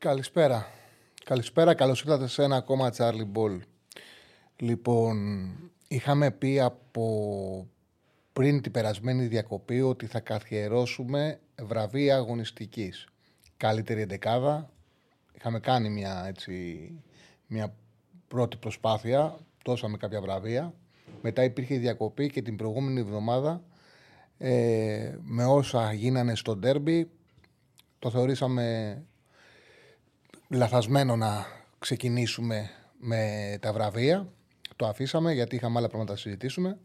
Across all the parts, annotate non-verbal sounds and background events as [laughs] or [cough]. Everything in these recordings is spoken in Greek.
Καλησπέρα. Καλησπέρα, καλώς ήρθατε σε ένα ακόμα Charlie Ball. Λοιπόν, είχαμε πει από πριν την περασμένη διακοπή ότι θα καθιερώσουμε βραβεία αγωνιστικής. Καλύτερη εντεκάδα. Είχαμε κάνει μια, έτσι, μια πρώτη προσπάθεια, δώσαμε κάποια βραβεία. Μετά υπήρχε η διακοπή και την προηγούμενη εβδομάδα ε, με όσα γίνανε στο ντέρμπι το θεωρήσαμε λαθασμένο να ξεκινήσουμε με τα βραβεία. Το αφήσαμε γιατί είχαμε άλλα πράγματα να συζητήσουμε.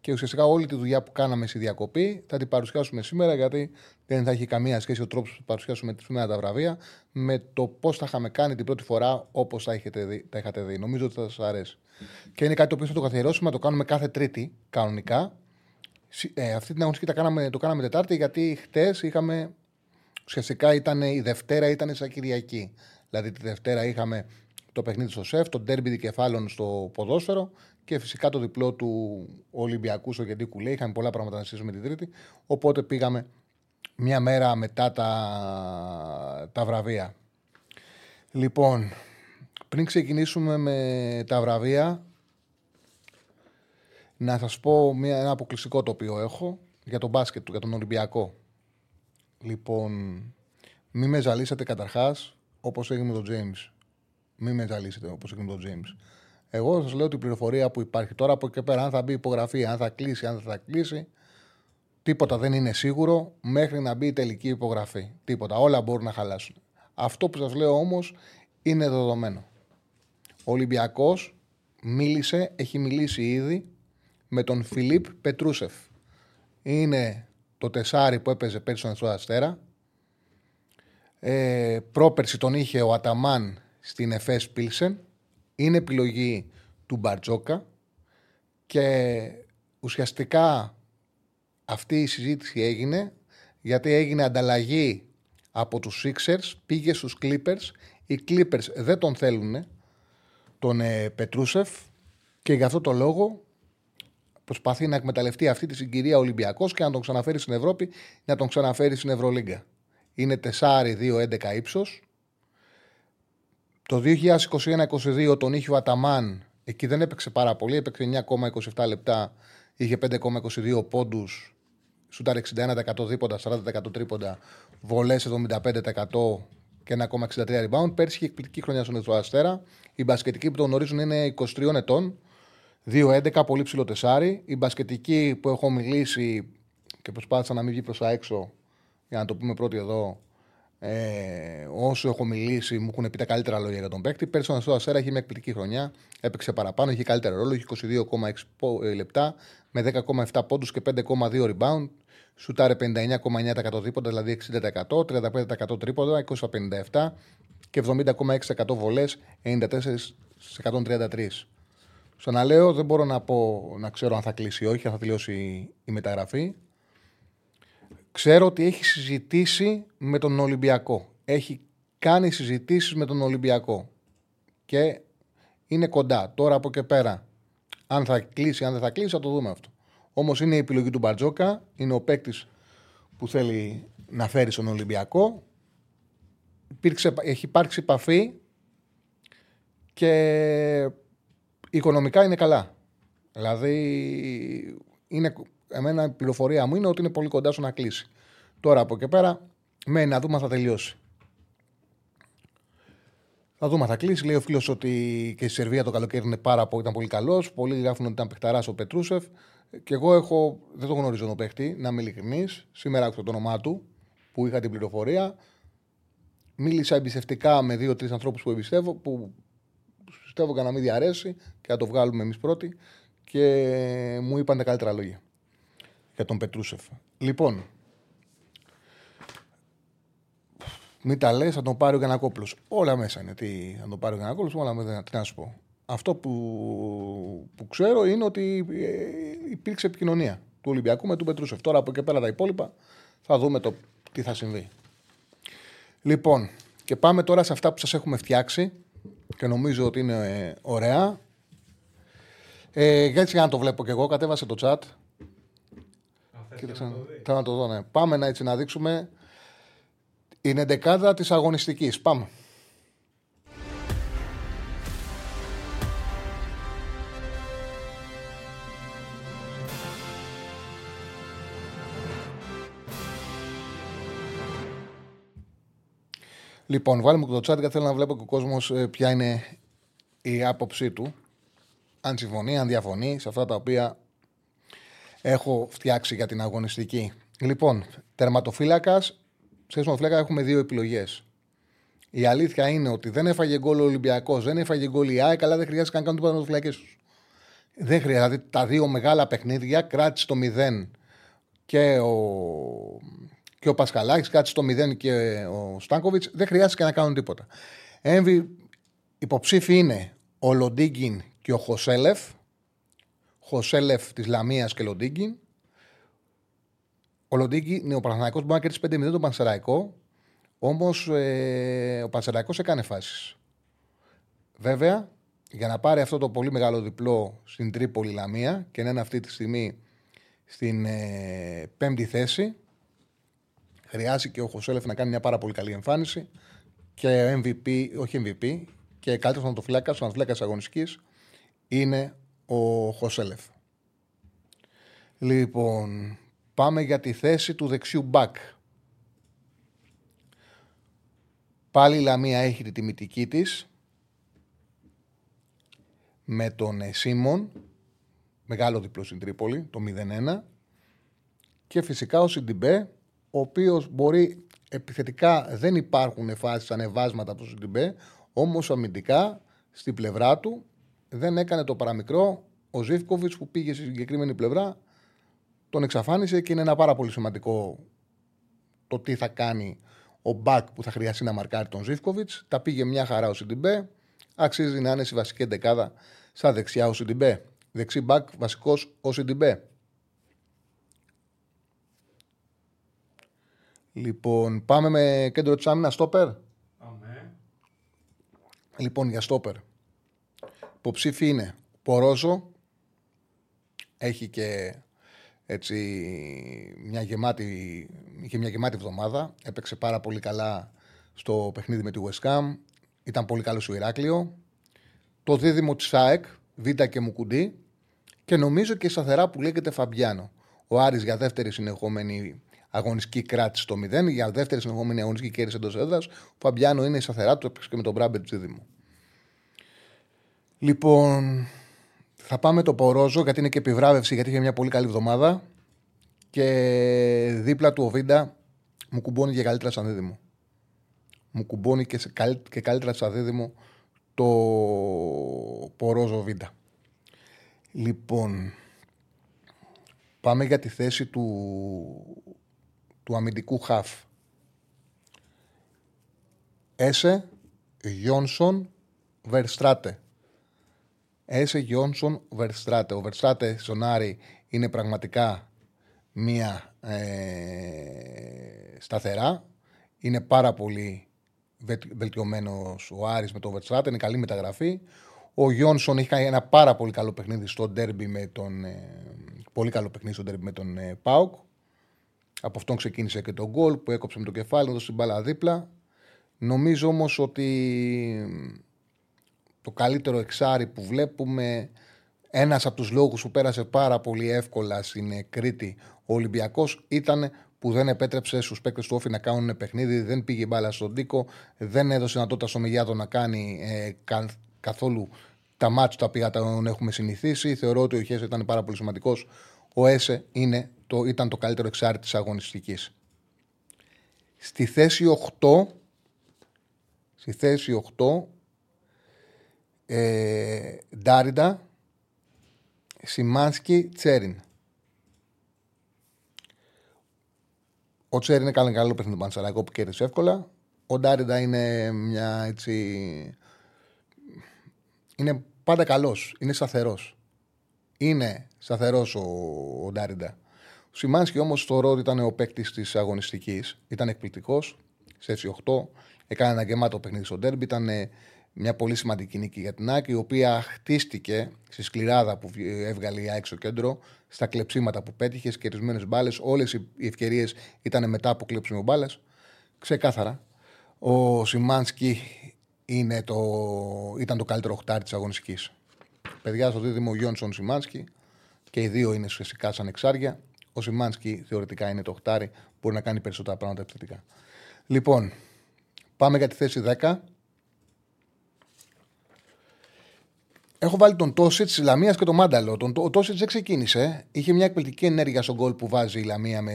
Και ουσιαστικά όλη τη δουλειά που κάναμε στη διακοπή θα την παρουσιάσουμε σήμερα γιατί δεν θα έχει καμία σχέση ο τρόπος που παρουσιάσουμε σήμερα τα βραβεία με το πώς θα είχαμε κάνει την πρώτη φορά όπως τα, τα είχατε δει. Νομίζω ότι θα σας αρέσει. Και είναι κάτι το οποίο θα το καθιερώσουμε, το κάνουμε κάθε Τρίτη κανονικά. Ε, αυτή την αγωνιστική τα κάναμε, το κάναμε Τετάρτη γιατί χτες είχαμε. Ουσιαστικά ήταν η Δευτέρα ήταν σαν Κυριακή. Δηλαδή τη Δευτέρα είχαμε το παιχνίδι στο ΣΕΦ, το ντέρμπι δικεφάλων στο ποδόσφαιρο και φυσικά το διπλό του Ολυμπιακού στο Γεντή Κουλέ. Είχαμε πολλά πράγματα να συζητήσουμε την Τρίτη. Οπότε πήγαμε μια μέρα μετά τα, τα βραβεία. Λοιπόν, πριν ξεκινήσουμε με τα βραβεία, να σας πω μια, ένα αποκλειστικό το οποίο έχω για τον μπάσκετ του, για τον Ολυμπιακό. Λοιπόν, μην με ζαλίσατε καταρχάς όπως έγινε με τον James. Μην με ζαλίσετε όπως έγινε με τον James. Εγώ σας λέω την πληροφορία που υπάρχει τώρα από εκεί πέρα, αν θα μπει υπογραφή, αν θα κλείσει, αν θα κλείσει. Τίποτα δεν είναι σίγουρο μέχρι να μπει η τελική υπογραφή. Τίποτα. Όλα μπορούν να χαλάσουν. Αυτό που σας λέω όμως είναι δεδομένο. Ο Ολυμπιακός μίλησε, έχει μιλήσει ήδη με τον Φιλίπ Πετρούσεφ. Είναι το τεσάρι που έπαιζε πέρσι στον Αστέρα. Ε, πρόπερση τον είχε ο Αταμάν στην Εφές Πίλσεν. Είναι επιλογή του Μπαρτζόκα και ουσιαστικά αυτή η συζήτηση έγινε γιατί έγινε ανταλλαγή από τους Sixers, πήγε στους Clippers. Οι Clippers δεν τον θέλουν τον ε, Πετρούσεφ και για αυτό το λόγο προσπαθεί να εκμεταλλευτεί αυτή τη συγκυρία Ολυμπιακός και να τον ξαναφέρει στην Ευρώπη, να τον ξαναφέρει στην Ευρωλίγκα είναι 4-2-11 ύψος. Το 2021-22 τον είχε ο Αταμάν, εκεί δεν έπαιξε πάρα πολύ, έπαιξε 9,27 λεπτά, είχε 5,22 πόντους, σούταρ 61% δίποντα, 40% τρίποντα, βολές 75% και 1,63 rebound. Πέρσι είχε εκπληκτική χρονιά στον Εθνικό Αστέρα. Οι μπασκετικοί που τον γνωρίζουν είναι 23 ετών, 2-11, πολύ ψηλό τεσάρι. Οι μπασκετικοί που έχω μιλήσει και προσπάθησα να μην βγει προς τα έξω για να το πούμε πρώτοι εδώ, ε, όσο έχω μιλήσει, μου έχουν πει τα καλύτερα λόγια για τον παίκτη. Πέρσι ο Αστέρα είχε μια εκπληκτική χρονιά. Έπαιξε παραπάνω, είχε καλύτερο ρόλο. Είχε 22,6 ε, λεπτά με 10,7 πόντους και 5,2 rebound. Σουτάρε 59,9% δίποντα, δηλαδή 60%, 35% τρίποντα, 257 και 70,6% βολές, 94 133. Ξαναλέω, δεν μπορώ να πω να ξέρω αν θα κλείσει ή όχι, αν θα τελειώσει η μεταγραφή. Ξέρω ότι έχει συζητήσει με τον Ολυμπιακό. Έχει κάνει συζητήσεις με τον Ολυμπιακό. Και είναι κοντά. Τώρα από και πέρα. Αν θα κλείσει, αν δεν θα κλείσει, θα το δούμε αυτό. Όμως είναι η επιλογή του Μπαρτζόκα. Είναι ο παίκτης που θέλει να φέρει στον Ολυμπιακό. Υπήρξε, έχει υπάρξει επαφή και οικονομικά είναι καλά. Δηλαδή είναι εμένα η πληροφορία μου είναι ότι είναι πολύ κοντά στο να κλείσει. Τώρα από εκεί πέρα, μένει να δούμε αν θα τελειώσει. Θα δούμε αν θα κλείσει. Λέει ο φίλος ότι και η Σερβία το καλοκαίρι είναι πάρα πολύ, ήταν πολύ καλός. Πολλοί γράφουν ότι ήταν παιχταράς ο Πετρούσεφ. Και εγώ έχω, δεν το γνωρίζω τον παίχτη, να είμαι ειλικρινής. Σήμερα άκουσα το όνομά του που είχα την πληροφορία. Μίλησα εμπιστευτικά με δύο-τρεις ανθρώπους που εμπιστεύω, που πιστεύω να μην διαρέσει και να το βγάλουμε εμείς πρώτοι. Και μου είπαν τα καλύτερα λόγια για τον Πετρούσεφ. Λοιπόν, Μην τα λες, θα τον πάρει ο Γιανακόπουλος. Όλα μέσα είναι. Τι θα τον πάρει ο Γιανακόπουλος, όλα μέσα. Τι να σου πω. Αυτό που, που ξέρω είναι ότι ε, υπήρξε επικοινωνία του Ολυμπιακού με του Πετρούσεφ. Τώρα από εκεί πέρα τα υπόλοιπα θα δούμε το τι θα συμβεί. Λοιπόν, και πάμε τώρα σε αυτά που σας έχουμε φτιάξει και νομίζω ότι είναι ε, ωραία. Ε, έτσι για να το βλέπω και εγώ, κατέβασε το chat. Κοίταξε, θέλω να το δω, ναι. Πάμε να, έτσι, να δείξουμε. Είναι δεκάδα της αγωνιστικής. Πάμε. Λοιπόν, βάλουμε και το chat γιατί θέλω να βλέπω και ο κόσμος ε, ποια είναι η άποψή του. Αν συμφωνεί, αν διαφωνεί σε αυτά τα οποία έχω φτιάξει για την αγωνιστική. Λοιπόν, τερματοφύλακας. Σε τερματοφύλακα έχουμε δύο επιλογές. Η αλήθεια είναι ότι δεν έφαγε γκολ ο Ολυμπιακός, δεν έφαγε γκολ η ΑΕΚ, αλλά δεν χρειάζεται καν να κάνουν τίποτα με τους. Δεν χρειάζεται. Δηλαδή τα δύο μεγάλα παιχνίδια κράτησε το 0 και ο και ο Πασχαλάκης, κάτι στο 0 και ο Στάνκοβιτς, δεν χρειάζεται να κάνουν τίποτα. Έμβη, υποψήφοι είναι ο Λοντίγκιν και ο Χωσέλεφ. Χωσέλεφ της Λαμίας και Λοντίγκιν. Ο Λοντίγκιν είναι ο Παναθανικό που μπορεί να κερδίσει 5-0 τον Πανσεραϊκό. Όμως ε, ο Πανσεραϊκός έκανε φάσεις. Βέβαια, για να πάρει αυτό το πολύ μεγάλο διπλό στην Τρίπολη Λαμία και να είναι αυτή τη στιγμή στην ε, πέμπτη θέση, Χρειάζεται και ο Χωσέλεφ να κάνει μια πάρα πολύ καλή εμφάνιση και MVP, όχι MVP, και καλύτερος θεματοφυλάκα, ο θεματοφυλάκα αγωνιστικής είναι ο Χωσέλεφ. Λοιπόν, πάμε για τη θέση του δεξιού μπακ. Πάλι η Λαμία έχει τη τιμητική της με τον Σίμον, μεγάλο διπλό στην Τρίπολη, το 0-1 και φυσικά ο Σιντιμπέ ο οποίος μπορεί επιθετικά δεν υπάρχουν φάσεις ανεβάσματα από το Σιντιμπέ, όμως αμυντικά στην πλευρά του δεν έκανε το παραμικρό. Ο Ζήφκοβιτς που πήγε στη συγκεκριμένη πλευρά τον εξαφάνισε και είναι ένα πάρα πολύ σημαντικό το τι θα κάνει ο Μπακ που θα χρειαστεί να μαρκάρει τον Ζήφκοβιτς. Τα πήγε μια χαρά ο Σιντιμπέ. Αξίζει να είναι στη βασική εντεκάδα στα δεξιά ο Σιντιμπέ. Δεξί Μπακ βασικός ο Σιντιμπέ. Λοιπόν, πάμε με κέντρο της άμυνας στόπερ. Πάμε. Λοιπόν, για στόπερ. Υποψήφι είναι Πορόζο. Έχει και έτσι μια γεμάτη, είχε μια γεμάτη εβδομάδα. Έπαιξε πάρα πολύ καλά στο παιχνίδι με τη West Ham. Ήταν πολύ καλό στο Ηράκλειο. Το δίδυμο της ΑΕΚ, Β και Μουκουντή. Και νομίζω και σταθερά που λέγεται Φαμπιάνο. Ο Άρης για δεύτερη συνεχόμενη αγωνιστική κράτηση στο 0. Για δεύτερη συνεχόμενη αγωνιστική κέρδιση εντός έδρας. Ο Φαμπιάνο είναι σταθερά του, έπαιξε και με τον Μπράμπετ Τζίδημο. Λοιπόν, θα πάμε το Πορόζο γιατί είναι και επιβράβευση γιατί είχε μια πολύ καλή εβδομάδα. Και δίπλα του ο Βίντα μου κουμπώνει και καλύτερα σαν δίδυμο. Μου κουμπώνει και, και καλύτερα σαν δίδυμο το Πορόζο Βίντα. Λοιπόν, πάμε για τη θέση του του αμυντικού χαφ. Έσε, Γιόνσον, Βερστράτε. Έσε, Γιόνσον, Βερστράτε. Ο Βερστράτε στον Άρη είναι πραγματικά μία ε, σταθερά. Είναι πάρα πολύ βελτιωμένος ο Άρης με τον Βερστράτε. Είναι καλή μεταγραφή. Ο Γιόνσον έχει κάνει ένα πάρα πολύ καλό παιχνίδι στο ντέρμπι με τον. Ε, πολύ καλό παιχνίδι στο ντέρμπι με τον ε, Πάουκ. Από αυτόν ξεκίνησε και το γκολ που έκοψε με το κεφάλι, έδωσε την μπάλα δίπλα. Νομίζω όμως ότι το καλύτερο εξάρι που βλέπουμε, ένας από τους λόγους που πέρασε πάρα πολύ εύκολα στην Κρήτη ο Ολυμπιακός ήταν που δεν επέτρεψε στους παίκτες του Όφη να κάνουν παιχνίδι, δεν πήγε μπάλα στον Τίκο, δεν έδωσε δυνατότητα στο Μεγιάδο να κάνει ε, καθόλου τα μάτια τα οποία τον έχουμε συνηθίσει. Θεωρώ ότι ο Χέσο ήταν πάρα πολύ σημαντικός. Ο Έσε είναι το, ήταν το καλύτερο εξάρτη της αγωνιστικής. Στη θέση 8, στη θέση 8, ε, Ντάριντα, Σιμάνσκι, Τσέριν. Ο Τσέριν έκανε καλό παιχνίδι του Πανσαράκο που κέρδισε εύκολα. Ο Ντάριντα είναι μια έτσι. Είναι πάντα καλός. Είναι σταθερός. Είναι σταθερός ο, ο Ντάριντα. Ο Σιμάνσκι όμως θεωρώ ότι ήταν ο παίκτης της αγωνιστικής. Ήταν εκπληκτικός. Σε έτσι 8. Έκανε ένα γεμάτο παιχνίδι στο ντέρμπι. Ήταν μια πολύ σημαντική νίκη για την Άκη, η οποία χτίστηκε στη σκληράδα που έβγαλε η Άκη στο κέντρο, στα κλεψίματα που πέτυχε, κερδισμένε μπάλες. Όλες οι ευκαιρίες ήταν μετά από κλέψιμο μπάλε. Ξεκάθαρα. Ο Σιμάνσκι είναι το, ήταν το καλύτερο οχτάρι της αγωνιστικής. Παιδιά στο δίδυμο Γιόνσον Σιμάνσκι και οι δύο είναι ουσιαστικά σαν εξάρια. Ο Σιμάνσκι θεωρητικά είναι το οχτάρι, μπορεί να κάνει περισσότερα πράγματα επιθετικά. Λοιπόν, πάμε για τη θέση 10. Έχω βάλει τον Τόσιτς τη Λαμίας και τον Μάνταλο. Τον, ο Τόσιτς δεν ξεκίνησε. Είχε μια εκπληκτική ενέργεια στον γκολ που βάζει η Λαμία με...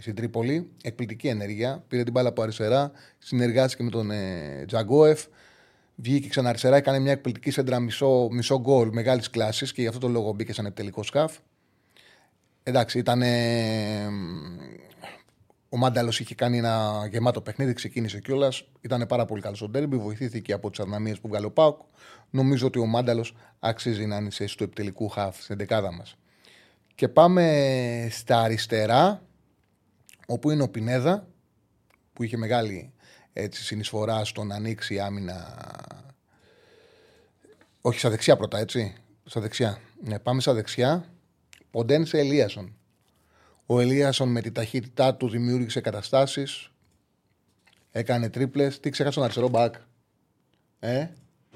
στην Τρίπολη. Εκπληκτική ενέργεια. Πήρε την μπάλα από αριστερά. Συνεργάστηκε με τον ε, Τζαγκόεφ. Βγήκε ξανά αριστερά. Έκανε μια εκπληκτική σέντρα μισό, μισό γκολ μεγάλης κλάσης και γι' αυτό το λόγο μπήκε σαν επιτελικός σκάφ. Εντάξει, ήταν. Ε, ο Μάνταλος είχε κάνει ένα γεμάτο παιχνίδι, ξεκίνησε κιόλας. Ήταν πάρα πολύ καλός στο τέρμπι, βοηθήθηκε από τις αδυναμίε που βγάλε ο Πάουκ. Νομίζω ότι ο Μάνταλος αξίζει να είναι σε του επιτελικού χαφ στην δεκάδα μας. Και πάμε στα αριστερά, όπου είναι ο Πινέδα, που είχε μεγάλη έτσι, συνεισφορά στο να ανοίξει η άμυνα. Όχι, στα δεξιά πρώτα, έτσι. Στα δεξιά. Ναι, πάμε στα δεξιά. Ποντένσε Ελίασον. Ο Ελίασον με τη ταχύτητά του δημιούργησε καταστάσεις. Έκανε τρίπλες. Τι ξέχασε τον αριστερό μπακ. Ε;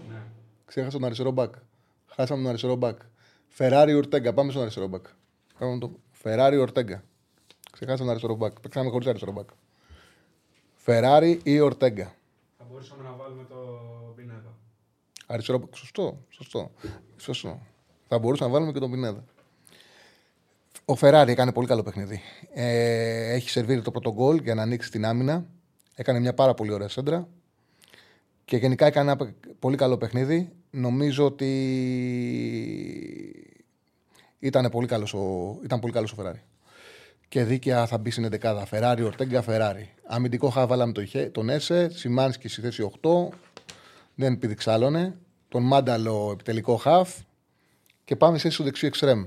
Ναι. Ξέχασε τον αριστερό μπακ. Χάσαμε τον αριστερό μπακ. Φεράρι Ορτέγκα. Πάμε στον αριστερό μπακ. Πάμε το Φεράρι Ορτέγκα. Ξεχάσαμε τον αριστερό μπακ. Παίξαμε χωρίς αριστερό μπακ. Φεράρι ή Ορτέγκα. Θα μπορούσαμε να βάλουμε το Πινέδα. Αριστερό μπακ. Σωστό. Σωστό. Σωστό. Θα μπορούσαμε να βάλουμε και τον Πινέδα. Ο Φεράρι έκανε πολύ καλό παιχνίδι. Ε, έχει σερβίρει το πρώτο γκολ για να ανοίξει την άμυνα. Έκανε μια πάρα πολύ ωραία σέντρα. Και γενικά έκανε ένα πολύ καλό παιχνίδι. Νομίζω ότι ήταν πολύ καλός ο, ήταν πολύ καλός ο Φεράρι. Και δίκαια θα μπει στην 11 Φεράρι, Ορτέγκα, Φεράρι. Αμυντικό χα βάλαμε τον, τον Έσε, Σιμάνσκι στη θέση 8. Δεν πηδηξάλωνε. Τον Μάνταλο επιτελικό χαφ. Και πάμε σε στο δεξί εξτρέμ.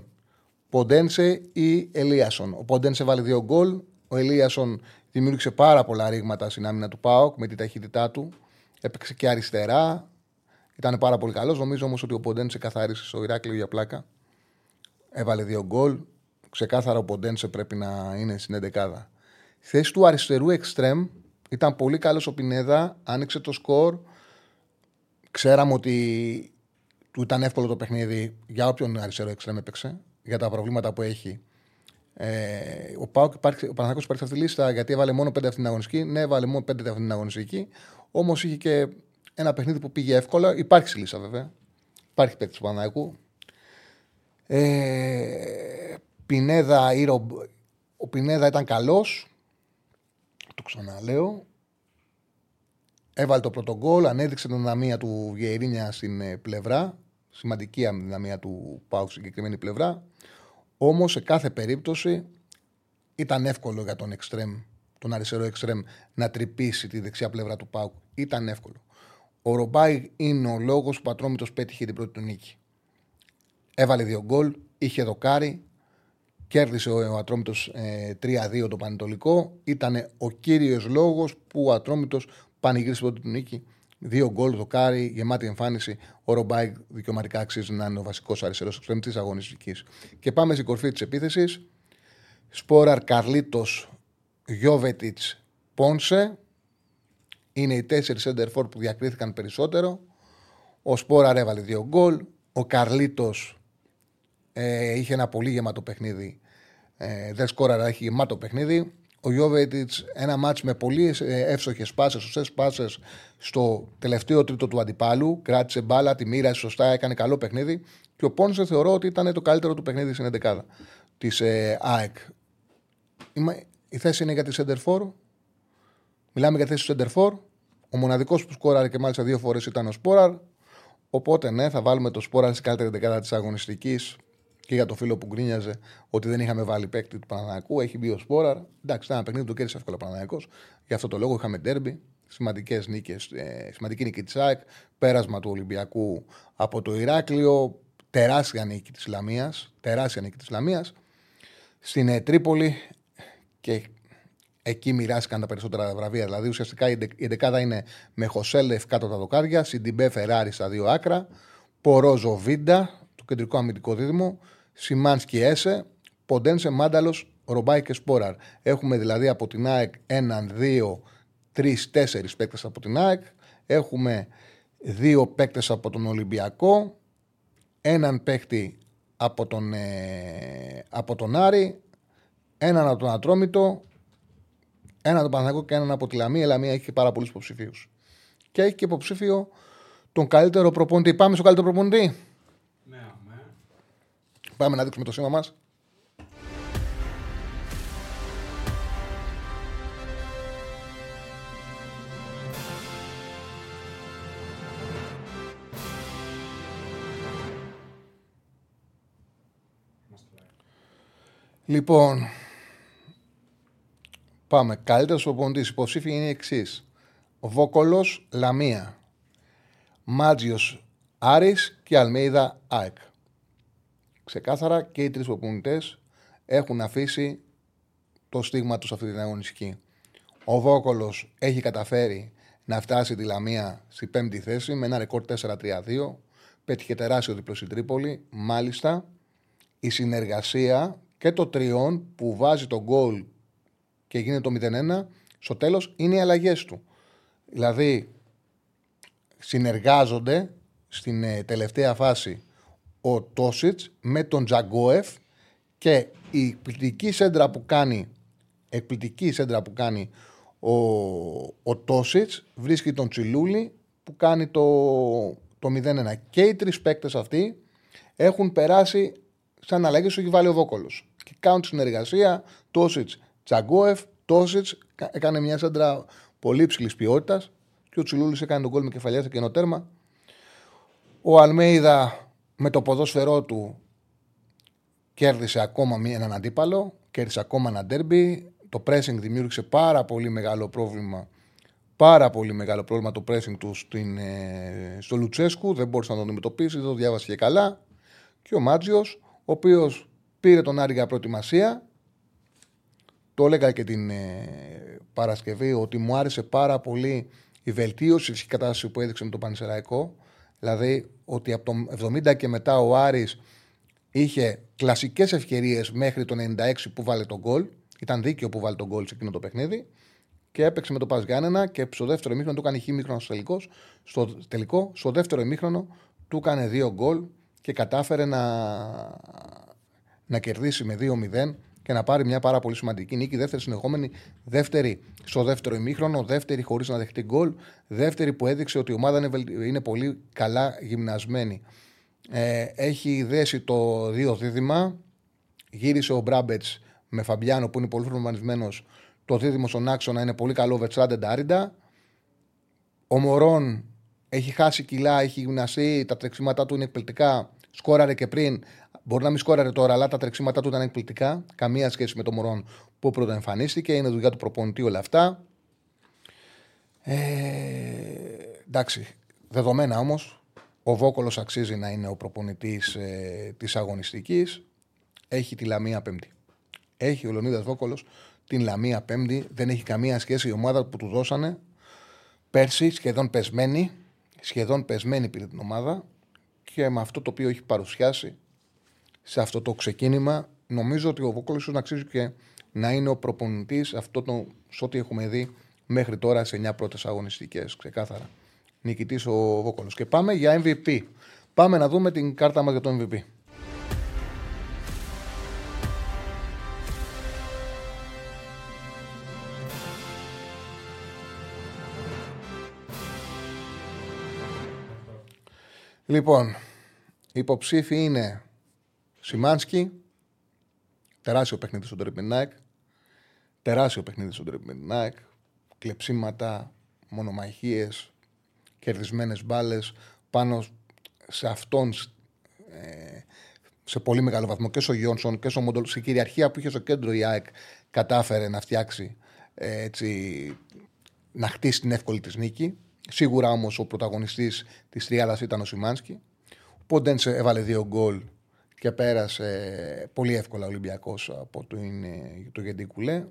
Ποντένσε ή Ελίασον. Ο Ποντένσε βάλει δύο γκολ. Ο Ελίασον δημιούργησε πάρα πολλά ρήγματα στην άμυνα του Πάοκ με τη ταχύτητά του. Έπαιξε και αριστερά. Ήταν πάρα πολύ καλός. Νομίζω όμως ότι ο Ποντένσε καθάρισε στο Ηράκλειο για πλάκα. Έβαλε δύο γκολ. Ξεκάθαρα ο Ποντένσε πρέπει να είναι στην 11. θέση του αριστερού εξτρέμ ήταν πολύ καλός ο Πινέδα. Άνοιξε το σκορ. Ξέραμε ότι του ήταν εύκολο το παιχνίδι για όποιον αριστερό εξτρέμ έπαιξε για τα προβλήματα που έχει. Ε, ο Πάοκ υπάρχει, ο υπάρχει σε αυτή τη λίστα γιατί έβαλε μόνο πέντε αυτή την αγωνιστική. Ναι, έβαλε μόνο πέντε αυτή την αγωνιστική. Όμως είχε και ένα παιχνίδι που πήγε εύκολα. Υπάρχει στη λίστα βέβαια. Υπάρχει παίκτης του Παναναϊκού. Ε, Πινέδα, Ήρο, ο Πινέδα ήταν καλός. Το ξαναλέω. Έβαλε το πρώτο γκολ, ανέδειξε την δυναμία του Βιερίνια στην ε, πλευρά. Σημαντική δυναμία του Πάου στην συγκεκριμένη πλευρά. Όμως σε κάθε περίπτωση ήταν εύκολο για τον εξτρέμ, τον αριστερό εξτρέμ, να τρυπήσει τη δεξιά πλευρά του Πάου. Ήταν εύκολο. Ο Ρομπάι είναι ο λόγος που ο Πατρόμητο πέτυχε την πρώτη του νίκη. Έβαλε δύο γκολ, είχε δοκάρι, κέρδισε ο Ατρόμητος ε, 3-2 το Πανετολικό. Ήταν ο κύριος λόγος που ο Ατρόμητος πανηγύρισε πρώτη του νίκη Δύο γκολ, δοκάρι, γεμάτη εμφάνιση. Ο Ρομπάι δικαιωματικά αξίζει να είναι ο βασικός αριστερός εξτρέμ τη αγωνιστικής. Και πάμε στην κορφή της επίθεσης. Σπόραρ Καρλίτος Γιώβετιτς Πόνσε. Είναι οι τέσσερις center που διακρίθηκαν περισσότερο. Ο Σπόραρ έβαλε δύο γκολ. Ο Καρλίτος ε, είχε ένα πολύ γεμάτο παιχνίδι. Ε, δεν σκόραρε, έχει γεμάτο παιχνίδι ο Γιώβετιτς ένα μάτς με πολύ ε, εύστοχες πάσες, σωστές πάσες στο τελευταίο τρίτο του αντιπάλου. Κράτησε μπάλα, τη μοίρασε σωστά, έκανε καλό παιχνίδι. Και ο Πόνσε θεωρώ ότι ήταν το καλύτερο του παιχνίδι στην 11 της ε, ΑΕΚ. Η θέση είναι για τη Σέντερφορ. Μιλάμε για τη θέση του Σέντερφορ. Ο μοναδικός που σκόραρε και μάλιστα δύο φορές ήταν ο Σπόραρ. Οπότε ναι, θα βάλουμε το Σπόραρ στην καλύτερη δεκάδα της αγωνιστικής και για το φίλο που γκρίνιαζε ότι δεν είχαμε βάλει παίκτη του Παναναναϊκού. Έχει μπει ο Σπόραρ. Εντάξει, ήταν ένα παιχνίδι που το κέρδισε εύκολα ο Παναναναϊκό. Γι' αυτό το λόγο είχαμε ντέρμπι σημαντικές νίκες. Ε, σημαντική νίκη της ΑΕΚ. Πέρασμα του Ολυμπιακού από το Ηράκλειο. Τεράστια νίκη της Λαμίας. Τεράστια νίκη της Λαμίας. Στην ε, Τρίπολη και εκεί μοιράστηκαν τα περισσότερα βραβεία. Δηλαδή ουσιαστικά η, η δεκάδα είναι με Χωσέλεφ κάτω τα δοκάρια, Σιντιμπέ Φεράρι στα δύο άκρα, Πορόζο Βίντα, το κεντρικό αμυντικό δίδυμο, Σιμάνσκι Έσε, Ποντένσε Μάνταλος, Ρομπάι και Σπόραρ. Έχουμε δηλαδή από την ΑΕΚ έναν, δύο, τρεις, τέσσερις παίκτες από την ΑΕΚ. Έχουμε δύο παίκτες από τον Ολυμπιακό, έναν παίκτη από τον, ε, από τον Άρη, έναν από τον Ατρόμητο, έναν από τον Παναγό και έναν από τη Λαμία. Η Λαμία έχει και πάρα πολλούς υποψηφίους. Και έχει και υποψήφιο τον καλύτερο προπονητή. Πάμε στο καλύτερο προπονητή. Ναι, ναι. Πάμε να δείξουμε το σήμα μας. Λοιπόν, πάμε. Καλύτερος προπονητή. Υποψήφοι είναι οι εξής. Βόκολος Λαμία. Μάτζιος Άρης και Αλμέιδα ΑΕΚ. Ξεκάθαρα και οι τρεις προπονητές έχουν αφήσει το στίγμα τους σε αυτή την αγωνιστική. Ο Βόκολος έχει καταφέρει να φτάσει τη Λαμία στη πέμπτη θέση με ένα ρεκόρ 4-3-2. Πέτυχε τεράστιο διπλό στην Τρίπολη. Μάλιστα, η συνεργασία και το τριών που βάζει τον γκολ και γίνεται το 0-1, στο τέλος είναι οι αλλαγές του. Δηλαδή, συνεργάζονται στην ε, τελευταία φάση ο Τόσιτς με τον Τζαγκόεφ και η εκπληκτική σέντρα που κάνει εκπληκτική σέντρα που κάνει ο, ο Τόσιτς βρίσκει τον Τσιλούλη που κάνει το, το 0-1. Και οι τρεις παίκτες αυτοί έχουν περάσει σαν αλλαγή στο έχει βάλει ο Βόκολος. Και κάνουν τη συνεργασία Τόσιτς Τζαγκόεφ, Τόσιτς έκανε μια σέντρα πολύ ψηλή ποιότητας και ο Τσιλούλης έκανε τον κόλ με κεφαλιά σε κενό τέρμα. Ο Αλμέιδα με το ποδόσφαιρό του κέρδισε ακόμα μία, έναν αντίπαλο, κέρδισε ακόμα ένα ντέρμπι. Το pressing δημιούργησε πάρα πολύ μεγάλο πρόβλημα. Πάρα πολύ μεγάλο πρόβλημα το pressing του στην, ε, στο Λουτσέσκου. Δεν μπορούσε να το αντιμετωπίσει, δεν το διάβασε και καλά. Και ο Μάτζιος, ο οποίος πήρε τον Άρη για προετοιμασία. Το έλεγα και την ε, Παρασκευή ότι μου άρεσε πάρα πολύ η βελτίωση τη κατάσταση που έδειξε με το Πανσεραϊκό. Δηλαδή ότι από το 70 και μετά ο Άρης είχε κλασικές ευκαιρίες μέχρι το 96 που βάλε τον γκολ. Ήταν δίκαιο που βάλε τον γκολ σε εκείνο το παιχνίδι. Και έπαιξε με το Πας και στο δεύτερο ημίχρονο του έκανε χίμικρονο στο τελικός. Στο τελικό, στο δεύτερο ημίχρονο του έκανε δύο γκολ και κατάφερε να, να κερδίσει με 2-0 και να πάρει μια πάρα πολύ σημαντική νίκη. Δεύτερη συνεχόμενη, δεύτερη στο δεύτερο ημίχρονο, δεύτερη χωρίς να δεχτεί γκολ, δεύτερη που έδειξε ότι η ομάδα είναι, πολύ καλά γυμνασμένη. Ε, έχει δέσει το δύο δίδυμα. Γύρισε ο Μπράμπετς με Φαμπιάνο που είναι πολύ φορμανισμένο. Το δίδυμο στον άξονα είναι πολύ καλό, Βετσράντε Ντάριντα. Ο Μωρόν έχει χάσει κιλά, έχει γυμναστεί, τα τρεξίματά του είναι εκπληκτικά. Σκόραρε και πριν, Μπορεί να μην σκόραρε τώρα, αλλά τα τρεξίματά του ήταν εκπληκτικά. Καμία σχέση με το Μωρόν που πρωτοεμφανίστηκε. Είναι δουλειά του προπονητή όλα αυτά. Ε, εντάξει. Δεδομένα όμως, ο Βόκολος αξίζει να είναι ο προπονητής ε, της αγωνιστικής. Έχει τη Λαμία Πέμπτη. Έχει ο Λεωνίδας Βόκολος την Λαμία Πέμπτη. Δεν έχει καμία σχέση η ομάδα που του δώσανε πέρσι, σχεδόν πεσμένη. Σχεδόν πεσμένη πήρε την ομάδα και με αυτό το οποίο έχει παρουσιάσει σε αυτό το ξεκίνημα. Νομίζω ότι ο Βόκολο ίσως να αξίζει και να είναι ο προπονητής αυτό το, σε ό,τι έχουμε δει μέχρι τώρα σε 9 πρώτες αγωνιστικές. Ξεκάθαρα. Νικητής ο Βόκολος. Και πάμε για MVP. Πάμε να δούμε την κάρτα μας για το MVP. Λοιπόν, υποψήφοι είναι Σιμάνσκι, τεράστιο παιχνίδι στον Τρίπιν Τεράστιο παιχνίδι στον Τρίπιν Κλεψίματα, μονομαχίες, κερδισμένες μπάλες πάνω σε αυτόν ε, σε πολύ μεγάλο βαθμό και στο Γιόνσον και στο Μοντολ. Στην κυριαρχία που είχε στο κέντρο η ΑΕΚ κατάφερε να φτιάξει ε, έτσι, να χτίσει την εύκολη της νίκη. Σίγουρα όμως ο πρωταγωνιστής της τριάδα ήταν ο Σιμάνσκι. Ο Ποντένσε έβαλε δύο γκολ και πέρασε πολύ εύκολα ο Ολυμπιακός από το, το Γεντικουλέ.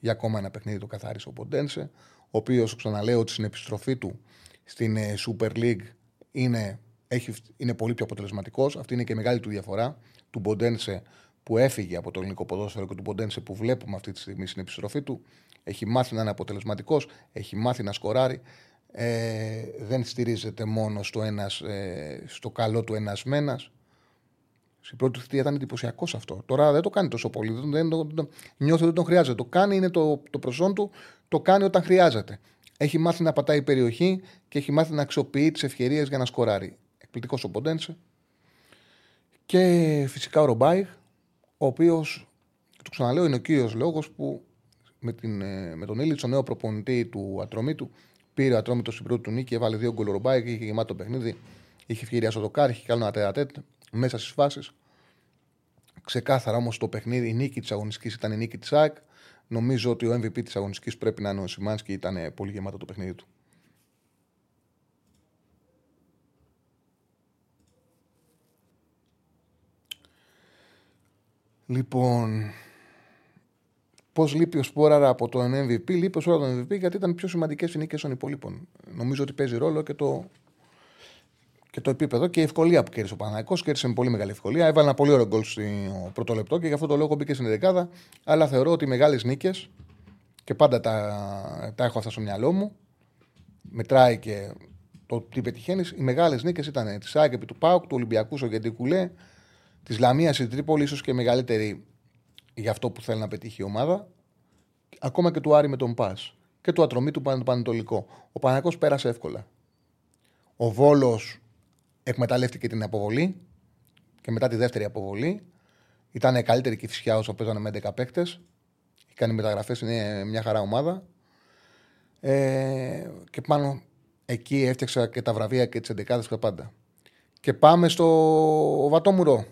Για ακόμα ένα παιχνίδι το καθάρισε ο Ποντένσε, ο οποίος ξαναλέω ότι στην επιστροφή του στην ε, Super League είναι, έχει, είναι πολύ πιο αποτελεσματικός. Αυτή είναι και η μεγάλη του διαφορά του Ποντένσε που έφυγε από το ελληνικό ποδόσφαιρο και του Ποντένσε που βλέπουμε αυτή τη στιγμή στην επιστροφή του. Έχει μάθει να είναι αποτελεσματικός, έχει μάθει να σκοράρει. Ε, δεν στηρίζεται μόνο στο, ένας, ε, στο καλό του ένας μένα. Στην πρώτη θητεία ήταν εντυπωσιακό αυτό. Τώρα δεν το κάνει τόσο πολύ. Δεν, δεν, δεν, νιώθει ότι δεν τον χρειάζεται. Το κάνει, είναι το, το προσόν του, το κάνει όταν χρειάζεται. Έχει μάθει να πατάει περιοχή και έχει μάθει να αξιοποιεί τις ευκαιρίες για να σκοράρει. Εκπληκτικός ο Ποντένσε. Και φυσικά ο Ρομπάιχ, ο οποίος, το ξαναλέω, είναι ο κύριος λόγος που με, την, ε, με τον Ήλιτ, ο νέο προπονητή του Ατρομήτου, πήρε ο Ατρόμητος στην πρώτη του νίκη, έβαλε δύο γκολ Ρομπάιχ, είχε γεμάτο το παιχνίδι, είχε ευκαιρία στο δοκάρι, είχε κάνει ένα τερατέτ μέσα στις φάσεις. Ξεκάθαρα όμως το παιχνίδι, η νίκη της αγωνιστικής ήταν η νίκη της ΑΕΚ. Νομίζω ότι ο MVP της αγωνιστικής πρέπει να είναι ο Σιμάνσκι, ήταν πολύ γεμάτο το παιχνίδι του. Λοιπόν, πώς λείπει ο Σπόραρα από το MVP, λείπει ο Σπόραρα από το MVP γιατί ήταν πιο σημαντικές οι νίκε των υπολείπων. Νομίζω ότι παίζει ρόλο και το, και το επίπεδο και η ευκολία που κέρδισε ο Παναγικός. Κέρδισε με πολύ μεγάλη ευκολία. Έβαλε ένα πολύ ωραίο γκολ στο πρώτο λεπτό και γι' αυτό το λόγο μπήκε στην δεκάδα. Αλλά θεωρώ ότι οι μεγάλες νίκες και πάντα τα, τα έχω αυτά στο μυαλό μου. Μετράει και το τι πετυχαίνεις. Οι μεγάλες νίκες ήταν της ΑΕΚ επί του ΠΑΟΚ, του Ολυμπιακού στο Γεντικουλέ, της Λαμίας στην Τρίπολη, ίσως και μεγαλύτερη για αυτό που θέλει να πετύχει η ομάδα. Ακόμα και του Άρη με τον Πας. Και του Ατρομή του Πανετολικό. Ο Παναγικό πέρασε εύκολα. Ο Βόλος εκμεταλλεύτηκε την αποβολή και μετά τη δεύτερη αποβολή ήταν καλύτερη και η φυσιά όσο παίζανε με 11 παίκτες. Έχει κάνει μεταγραφές, είναι μια χαρά ομάδα. Ε, και πάνω εκεί έφτιαξα και τα βραβεία και τις 11 και τα πάντα. Και πάμε στο Βατόμουρο.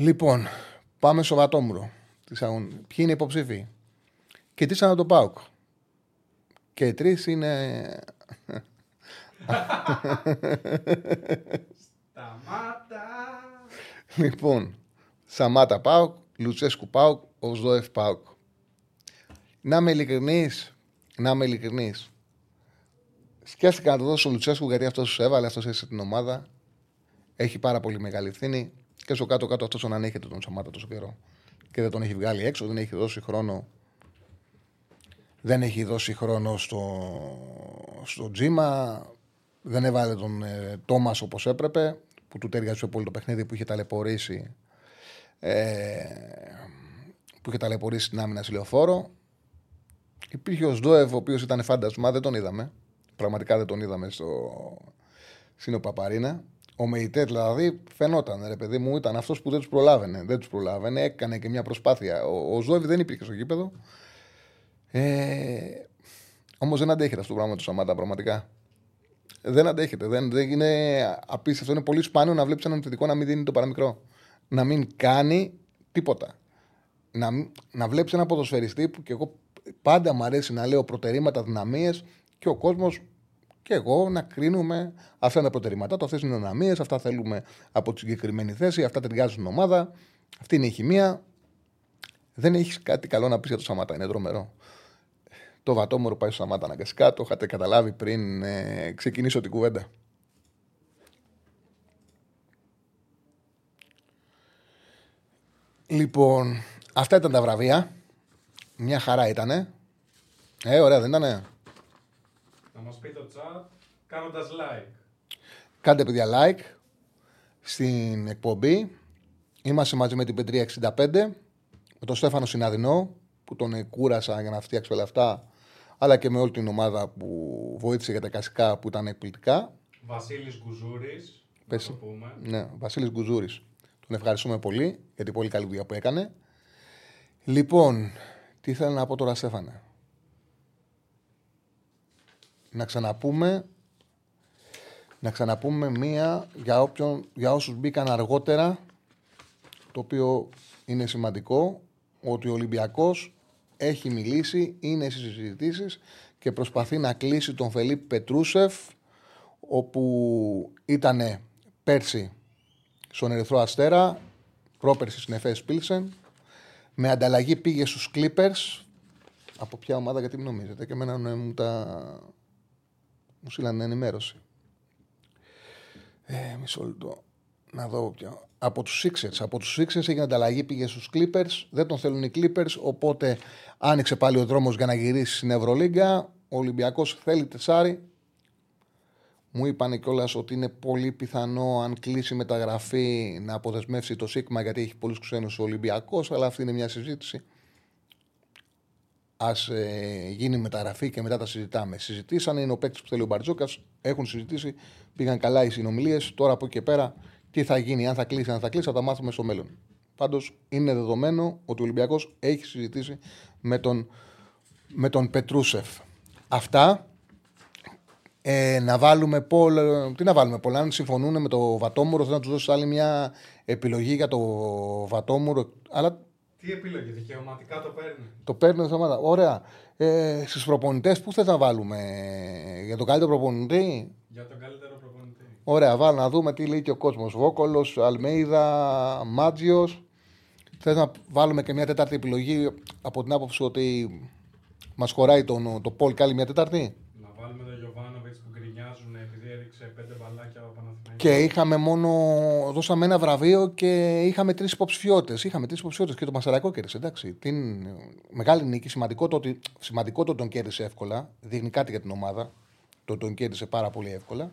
Λοιπόν, πάμε στο Βατόμουρο. Ποιοι είναι οι υποψήφοι; Και τι σαν το ΠΑΟΚ. Και οι τρεις είναι. Σταμάτα. λοιπόν, Σαμάτα ΠΑΟΚ, Λουτσέσκου ΠΑΟΚ, Οσδόεφ ΠΑΟΚ. Να είμαι ειλικρινής, να είμαι ειλικρινής. Σκέφτηκα να το δώσω στο Λουτσέσκου γιατί αυτός σου έβαλε, αυτός έσε την ομάδα. Έχει πάρα πολύ μεγάλη ευθύνη. Και στο κάτω-κάτω αυτός τον ανέχεται τον Σαμάτα τόσο καιρό. Και δεν τον έχει βγάλει έξω, δεν έχει δώσει χρόνο. Δεν έχει δώσει χρόνο στο, στο τζίμα. Δεν έβαλε τον ε, Τόμας όπως έπρεπε. Που του τέριαζε πολύ το παιχνίδι που είχε ταλαιπωρήσει. Ε, που είχε ταλαιπωρήσει την άμυνα σε λεωφόρο. Υπήρχε ο Σδόευ, ο οποίος ήταν φάντασμα, δεν τον είδαμε. Πραγματικά δεν τον είδαμε στο Σύνο Παπαρίνα. Ο Μεϊτέ δηλαδή φαινόταν, ρε παιδί μου, ήταν αυτός που δεν τους προλάβαινε. Δεν τους προλάβαινε, έκανε και μια προσπάθεια. Ο, ο Ζόβι δεν υπήρχε στο γήπεδο. Ε, Όμως δεν αντέχεται αυτό το πράγμα του Σαμάτα, πραγματικά. Δεν αντέχεται. Δεν, δεν είναι απίστευτο. Είναι πολύ σπάνιο να βλέπεις έναν θετικό να μην δίνει το παραμικρό. Να μην κάνει τίποτα. Να, να βλέπεις ένα ποδοσφαιριστή που και εγώ πάντα μου αρέσει να λέω προτερήματα, δυναμίες και ο κόσμος και εγώ να κρίνουμε αυτά είναι τα προτερήματά του, αυτές είναι οι δυναμίε, αυτά θέλουμε από τη συγκεκριμένη θέση, αυτά ταιριάζουν στην ομάδα. Αυτή είναι η χημεία. Δεν έχεις κάτι καλό να πεις για το Σαμάτα, είναι δρομερό. Το βατόμορο πάει στο Σαμάτα αναγκαστικά, το είχατε καταλάβει πριν ε, ξεκινήσω την κουβέντα. Λοιπόν, αυτά ήταν τα βραβεία. Μια χαρά ήτανε. Ε, ωραία, δεν ήτανε. Να μας πει το chat κάνοντας like. Κάντε παιδιά like στην εκπομπή. Είμαστε μαζί με την Πετρία 65, με τον Στέφανο Συναδεινό που τον κούρασα για να φτιάξει όλα αυτά, αλλά και με όλη την ομάδα που βοήθησε για τα κασικά που ήταν εκπληκτικά. Βασίλης Γκουζούρης, Πες. να το πούμε. Ναι, Βασίλης Γκουζούρης. Τον ευχαριστούμε πολύ για την πολύ καλή δουλειά που έκανε. Λοιπόν, τι θέλω να πω τώρα, Στέφανε; Να ξαναπούμε να ξαναπούμε μία για, όποιον, για όσους μπήκαν αργότερα το οποίο είναι σημαντικό ότι ο Ολυμπιακός έχει μιλήσει, είναι στις συζητήσεις και προσπαθεί να κλείσει τον Φελίπ Πετρούσεφ όπου ήταν πέρσι στον Ερυθρό Αστέρα, πρόπερσι στην Εφές Πίλσεν, με ανταλλαγή πήγε στους Clippers. Από ποια ομάδα, γιατί μην νομίζετε, και εμένα ναι, μου τα... μου στείλανε ενημέρωση. Ε, μισό λεπτό. Να δω ποια. Από τους Sixers. Από τους Sixers έγινε ανταλλαγή, πήγε στους Clippers. Δεν τον θέλουν οι Clippers, οπότε άνοιξε πάλι ο δρόμος για να γυρίσει στην Ευρωλίγκα. Ο Ολυμπιακός θέλει τεσάρι. Μου είπαν κιόλας ότι είναι πολύ πιθανό αν κλείσει μεταγραφή να αποδεσμεύσει το Σίγμα γιατί έχει πολλούς ξένους ο Ολυμπιακός, αλλά αυτή είναι μια συζήτηση. Α ε, γίνει μεταγραφή και μετά τα συζητάμε. Συζητήσανε, είναι ο παίκτης που θέλει ο Μπαρτζόκα. Έχουν συζητήσει, πήγαν καλά οι συνομιλίες. Τώρα από εκεί και πέρα, τι θα γίνει, αν θα κλείσει, αν θα κλείσει, θα τα μάθουμε στο μέλλον. Πάντως είναι δεδομένο ότι ο Ολυμπιακός έχει συζητήσει με τον, με τον Πετρούσεφ. Αυτά. Ε, να βάλουμε Πολ. Τι να βάλουμε Πολ, αν συμφωνούν με το Βατόμουρο, θέλω να τους δώσω άλλη μια επιλογή για το Βατόμουρο. Αλλά Τι επιλογή, δικαιωματικά το παίρνει; το παίρνει εβδομάδα. Ωραία. Ε, Στους προπονητές, πού θε να βάλουμε, για τον καλύτερο προπονητή; Για τον καλύτερο προπονητή. Ωραία, βάλω να δούμε τι λέει και ο κόσμος. Βόκολος, Αλμέιδα, Μάτζιος. Θες να βάλουμε και μια τέταρτη επιλογή από την άποψη ότι μας χωράει τον, το Πολ και άλλη μια τέταρτη; Να βάλουμε τον Γιωβάνοβιτ που γκρινιάζουν επειδή έριξε πέντε μπαλάκια από Παναθηναϊκό. Και είχαμε μόνο. Δώσαμε ένα βραβείο και είχαμε τρεις υποψηφιότητες. Είχαμε τρεις υποψηφιότητες και το Μασαρακό κέρδισε. Εντάξει. Την μεγάλη νίκη. Σημαντικό το ότι σημαντικό το ότι τον κέρδισε εύκολα. Δείχνει κάτι για την ομάδα. Το ότι τον κέρδισε πάρα πολύ εύκολα.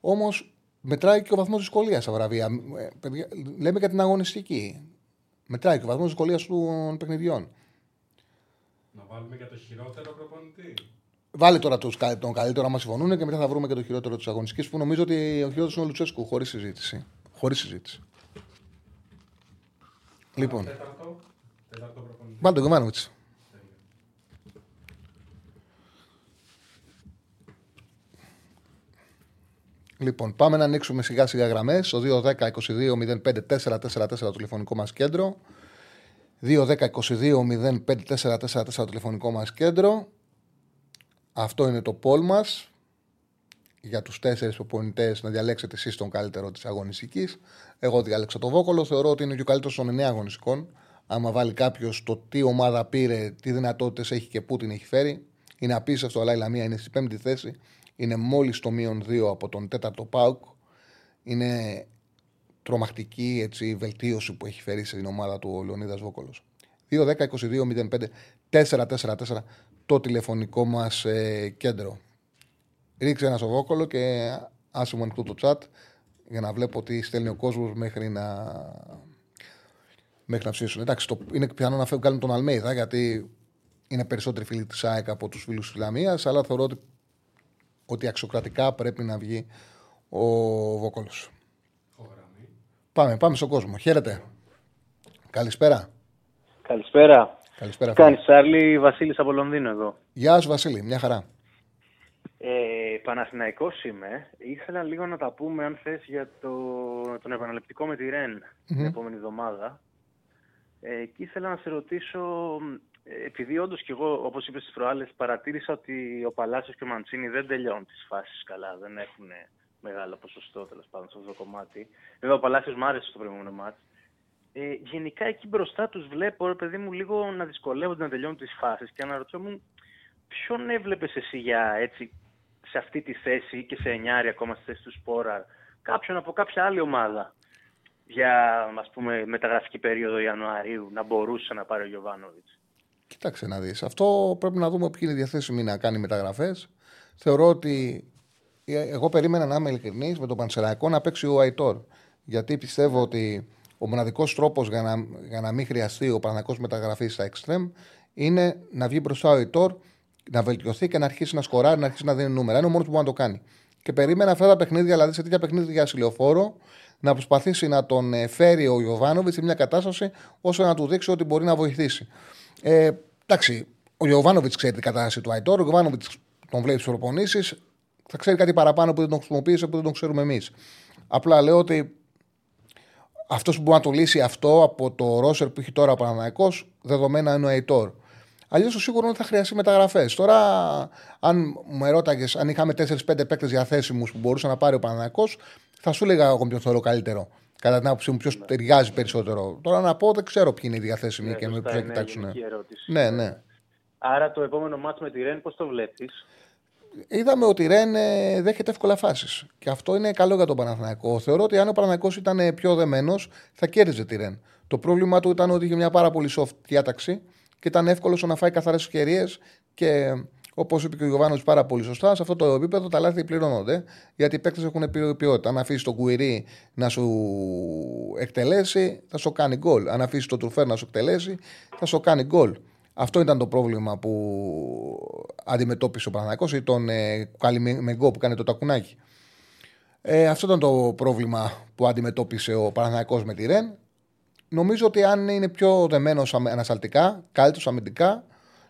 Όμως μετράει και ο βαθμός δυσκολίας στα βραβεία. Ε, παιδιά, λέμε για την αγωνιστική. Μετράει και ο βαθμός δυσκολίας των παιχνιδιών. Να βάλουμε για το χειρότερο προπονητή. Βάλε τώρα τους, κα- τον καλύτερο, άμα συμφωνούν, και μετά θα βρούμε και το χειρότερο της αγωνιστικής που νομίζω ότι ο χειρότερος είναι ο Λουτσέσκου, χωρίς συζήτηση. Χωρίς συζήτηση. Λοιπόν, Τέταρτο. Τέταρτο προπονητή. βάλτε τον Γιωβάνοβιτς. Λοιπόν, πάμε να ανοίξουμε σιγά σιγά γραμμές. Στο 2-10-22-05-444 το τηλεφωνικό μας κέντρο. 2-10-22-05-444 το τηλεφωνικό μας κέντρο. Αυτό είναι το πόλ μας. Για τους τέσσερις προπονητές να διαλέξετε εσείς τον καλύτερο της αγωνιστικής. Εγώ διάλεξα το Βόκολο. Θεωρώ ότι είναι και ο καλύτερος των 9 αγωνιστικών. Άμα βάλει κάποιος το τι ομάδα πήρε, τι δυνατότητες έχει και πού την έχει φέρει. Είναι απίστευτο, αλλά η Λαμία είναι στη πέμπτη θέση. Είναι μόλις το μείον 2 από τον τέταρτο Πάουκ. Είναι τρομακτική έτσι, η βελτίωση που έχει φέρει στην ομάδα του ο Λεωνίδας Βόκολος. 2-10-22-05-444 το τηλεφωνικό μας ε, κέντρο. Ρίξε ένα στο Βόκολο και άσε μου ανοιχτό το chat για να βλέπω τι στέλνει ο κόσμος μέχρι να. Μέχρι να ψήσουν. Εντάξει, το, είναι πιθανό να φεύγουν τον Αλμέιδα γιατί είναι περισσότεροι φίλοι της ΑΕΚ από τους φίλους της Λαμίας, αλλά θεωρώ ότι, ότι αξιοκρατικά πρέπει να βγει ο Βόκολος. Έχω γραμμή. Πάμε, πάμε στον κόσμο. Χαίρετε. Καλησπέρα. Καλησπέρα. Καλησπέρα. Τι φίλε. κάνεις, Σάρλι, Βασίλης από Λονδίνο εδώ. Γεια σου, Βασίλη. Μια χαρά. Ε, Παναθηναϊκός είμαι. Ήθελα λίγο να τα πούμε, αν θες, για το, τον επαναληπτικό με τη Ρεν την επόμενη εβδομάδα. Ε, και ήθελα να σε ρωτήσω, ε, επειδή όντως και εγώ, όπως είπες στις προάλλες, παρατήρησα ότι ο Παλάσιος και ο Μαντσίνη δεν τελειώνουν τις φάσεις καλά, δεν έχουν μεγάλο ποσοστό τέλος πάντων σε αυτό το κομμάτι. Βέβαια, ο Παλάσιος μ' άρεσε στο προηγούμενο μάτς. Ε, γενικά εκεί μπροστά τους βλέπω, ρε παιδί μου, λίγο να δυσκολεύονται να τελειώνουν τις φάσεις και αναρωτιόμουν ποιον έβλεπες εσύ για έτσι σε αυτή τη θέση και σε εννιάρι ακόμα στη θέση του Σπόραρ, κάποιον από κάποια άλλη ομάδα για ας πούμε μεταγραφική περίοδο Ιανουαρίου να μπορούσε να πάρει ο Γιωβάνοβιτς; Κοίταξε να δεις. Αυτό πρέπει να δούμε ποιοι είναι διαθέσιμοι να κάνει μεταγραφές. Θεωρώ ότι ε, εγώ περίμενα να είμαι ειλικρινής με τον Πανσεραϊκό να παίξει ο Αϊτόρ. Γιατί πιστεύω ότι ο μοναδικός τρόπος για να, για να μην χρειαστεί ο Παναγικός μεταγραφής στα εξτρέμ είναι να βγει μπροστά ο Αϊτόρ, να βελτιωθεί και να αρχίσει να σκοράρει, να αρχίσει να δίνει νούμερα. Είναι ο μόνος που μπορεί να το κάνει. Και περίμενα αυτά τα παιχνίδια, δηλαδή σε τέτοια παιχνίδια για ασυλοφόρο, να προσπαθήσει να τον ε, φέρει ο Ιωβάνοβιτς σε μια κατάσταση ώστε να του δείξει ότι μπορεί να βοηθήσει. Ε, εντάξει, ο Ιωβάνοβιτς ξέρει την κατάσταση του Αϊτόρ. Ο Ιωβάνοβιτς τον βλέπει προπονήσεις, θα ξέρει κάτι παραπάνω που δεν τον χρησιμοποίησε, που δεν τον ξέρουμε εμείς. Απλά λέω ότι αυτός που μπορεί να το λύσει αυτό από το ρόσερ που έχει τώρα ο Παναναναϊκό, δεδομένα είναι ο Αϊτόρ. Αλλιώς το σίγουρος είναι ότι θα χρειαστεί μεταγραφές. Τώρα, αν μου ερώταγες αν είχαμε 4-5 παίκτες διαθέσιμους που μπορούσε να πάρει ο Παναναναϊκό, θα σου έλεγα εγώ ποιον θεωρώ καλύτερο. Κατά την άποψή μου, ποιος ταιριάζει περισσότερο. Τώρα να πω, δεν ξέρω ποιοι είναι οι διαθέσιμοι Ναι, και με σωστά, ποιου θα είναι κοιτάξουν. γενική ερώτηση. Ναι, ναι. Άρα το επόμενο μάτς με τη Ρεν πώς το βλέπεις; Είδαμε ότι η Ρεν ε, δέχεται εύκολα φάσεις. Και αυτό είναι καλό για τον Παναθηναϊκό. Θεωρώ ότι αν ο Παναθηναϊκός ήταν ε, πιο δεμένος, θα κέρδιζε τη Ρεν. Το πρόβλημα του ήταν ότι είχε μια πάρα πολύ soft διάταξη και ήταν εύκολο στο να φάει καθαρές ευκαιρίες και όπως είπε και ο Γιωβάνος πάρα πολύ σωστά, σε αυτό το επίπεδο τα λάθη πληρώνονται. Γιατί οι παίκτες έχουν ποι- ποιότητα. Αν αφήσει τον Κουιρί να σου εκτελέσει, θα σου κάνει γκολ. Αν αφήσει τον Τουρφέρ να σου εκτελέσει, θα σου κάνει γκολ. Αυτό ήταν το πρόβλημα που αντιμετώπισε ο Παναθηναϊκός ή τον ε, Καλιμεγκό που κάνει το τακουνάκι. Ε, αυτό ήταν το πρόβλημα που αντιμετώπισε ο Παναθηναϊκός με τη Ρεν. Νομίζω ότι αν είναι πιο δεμένος ανασταλτικά, καλύτερος αμυντικά,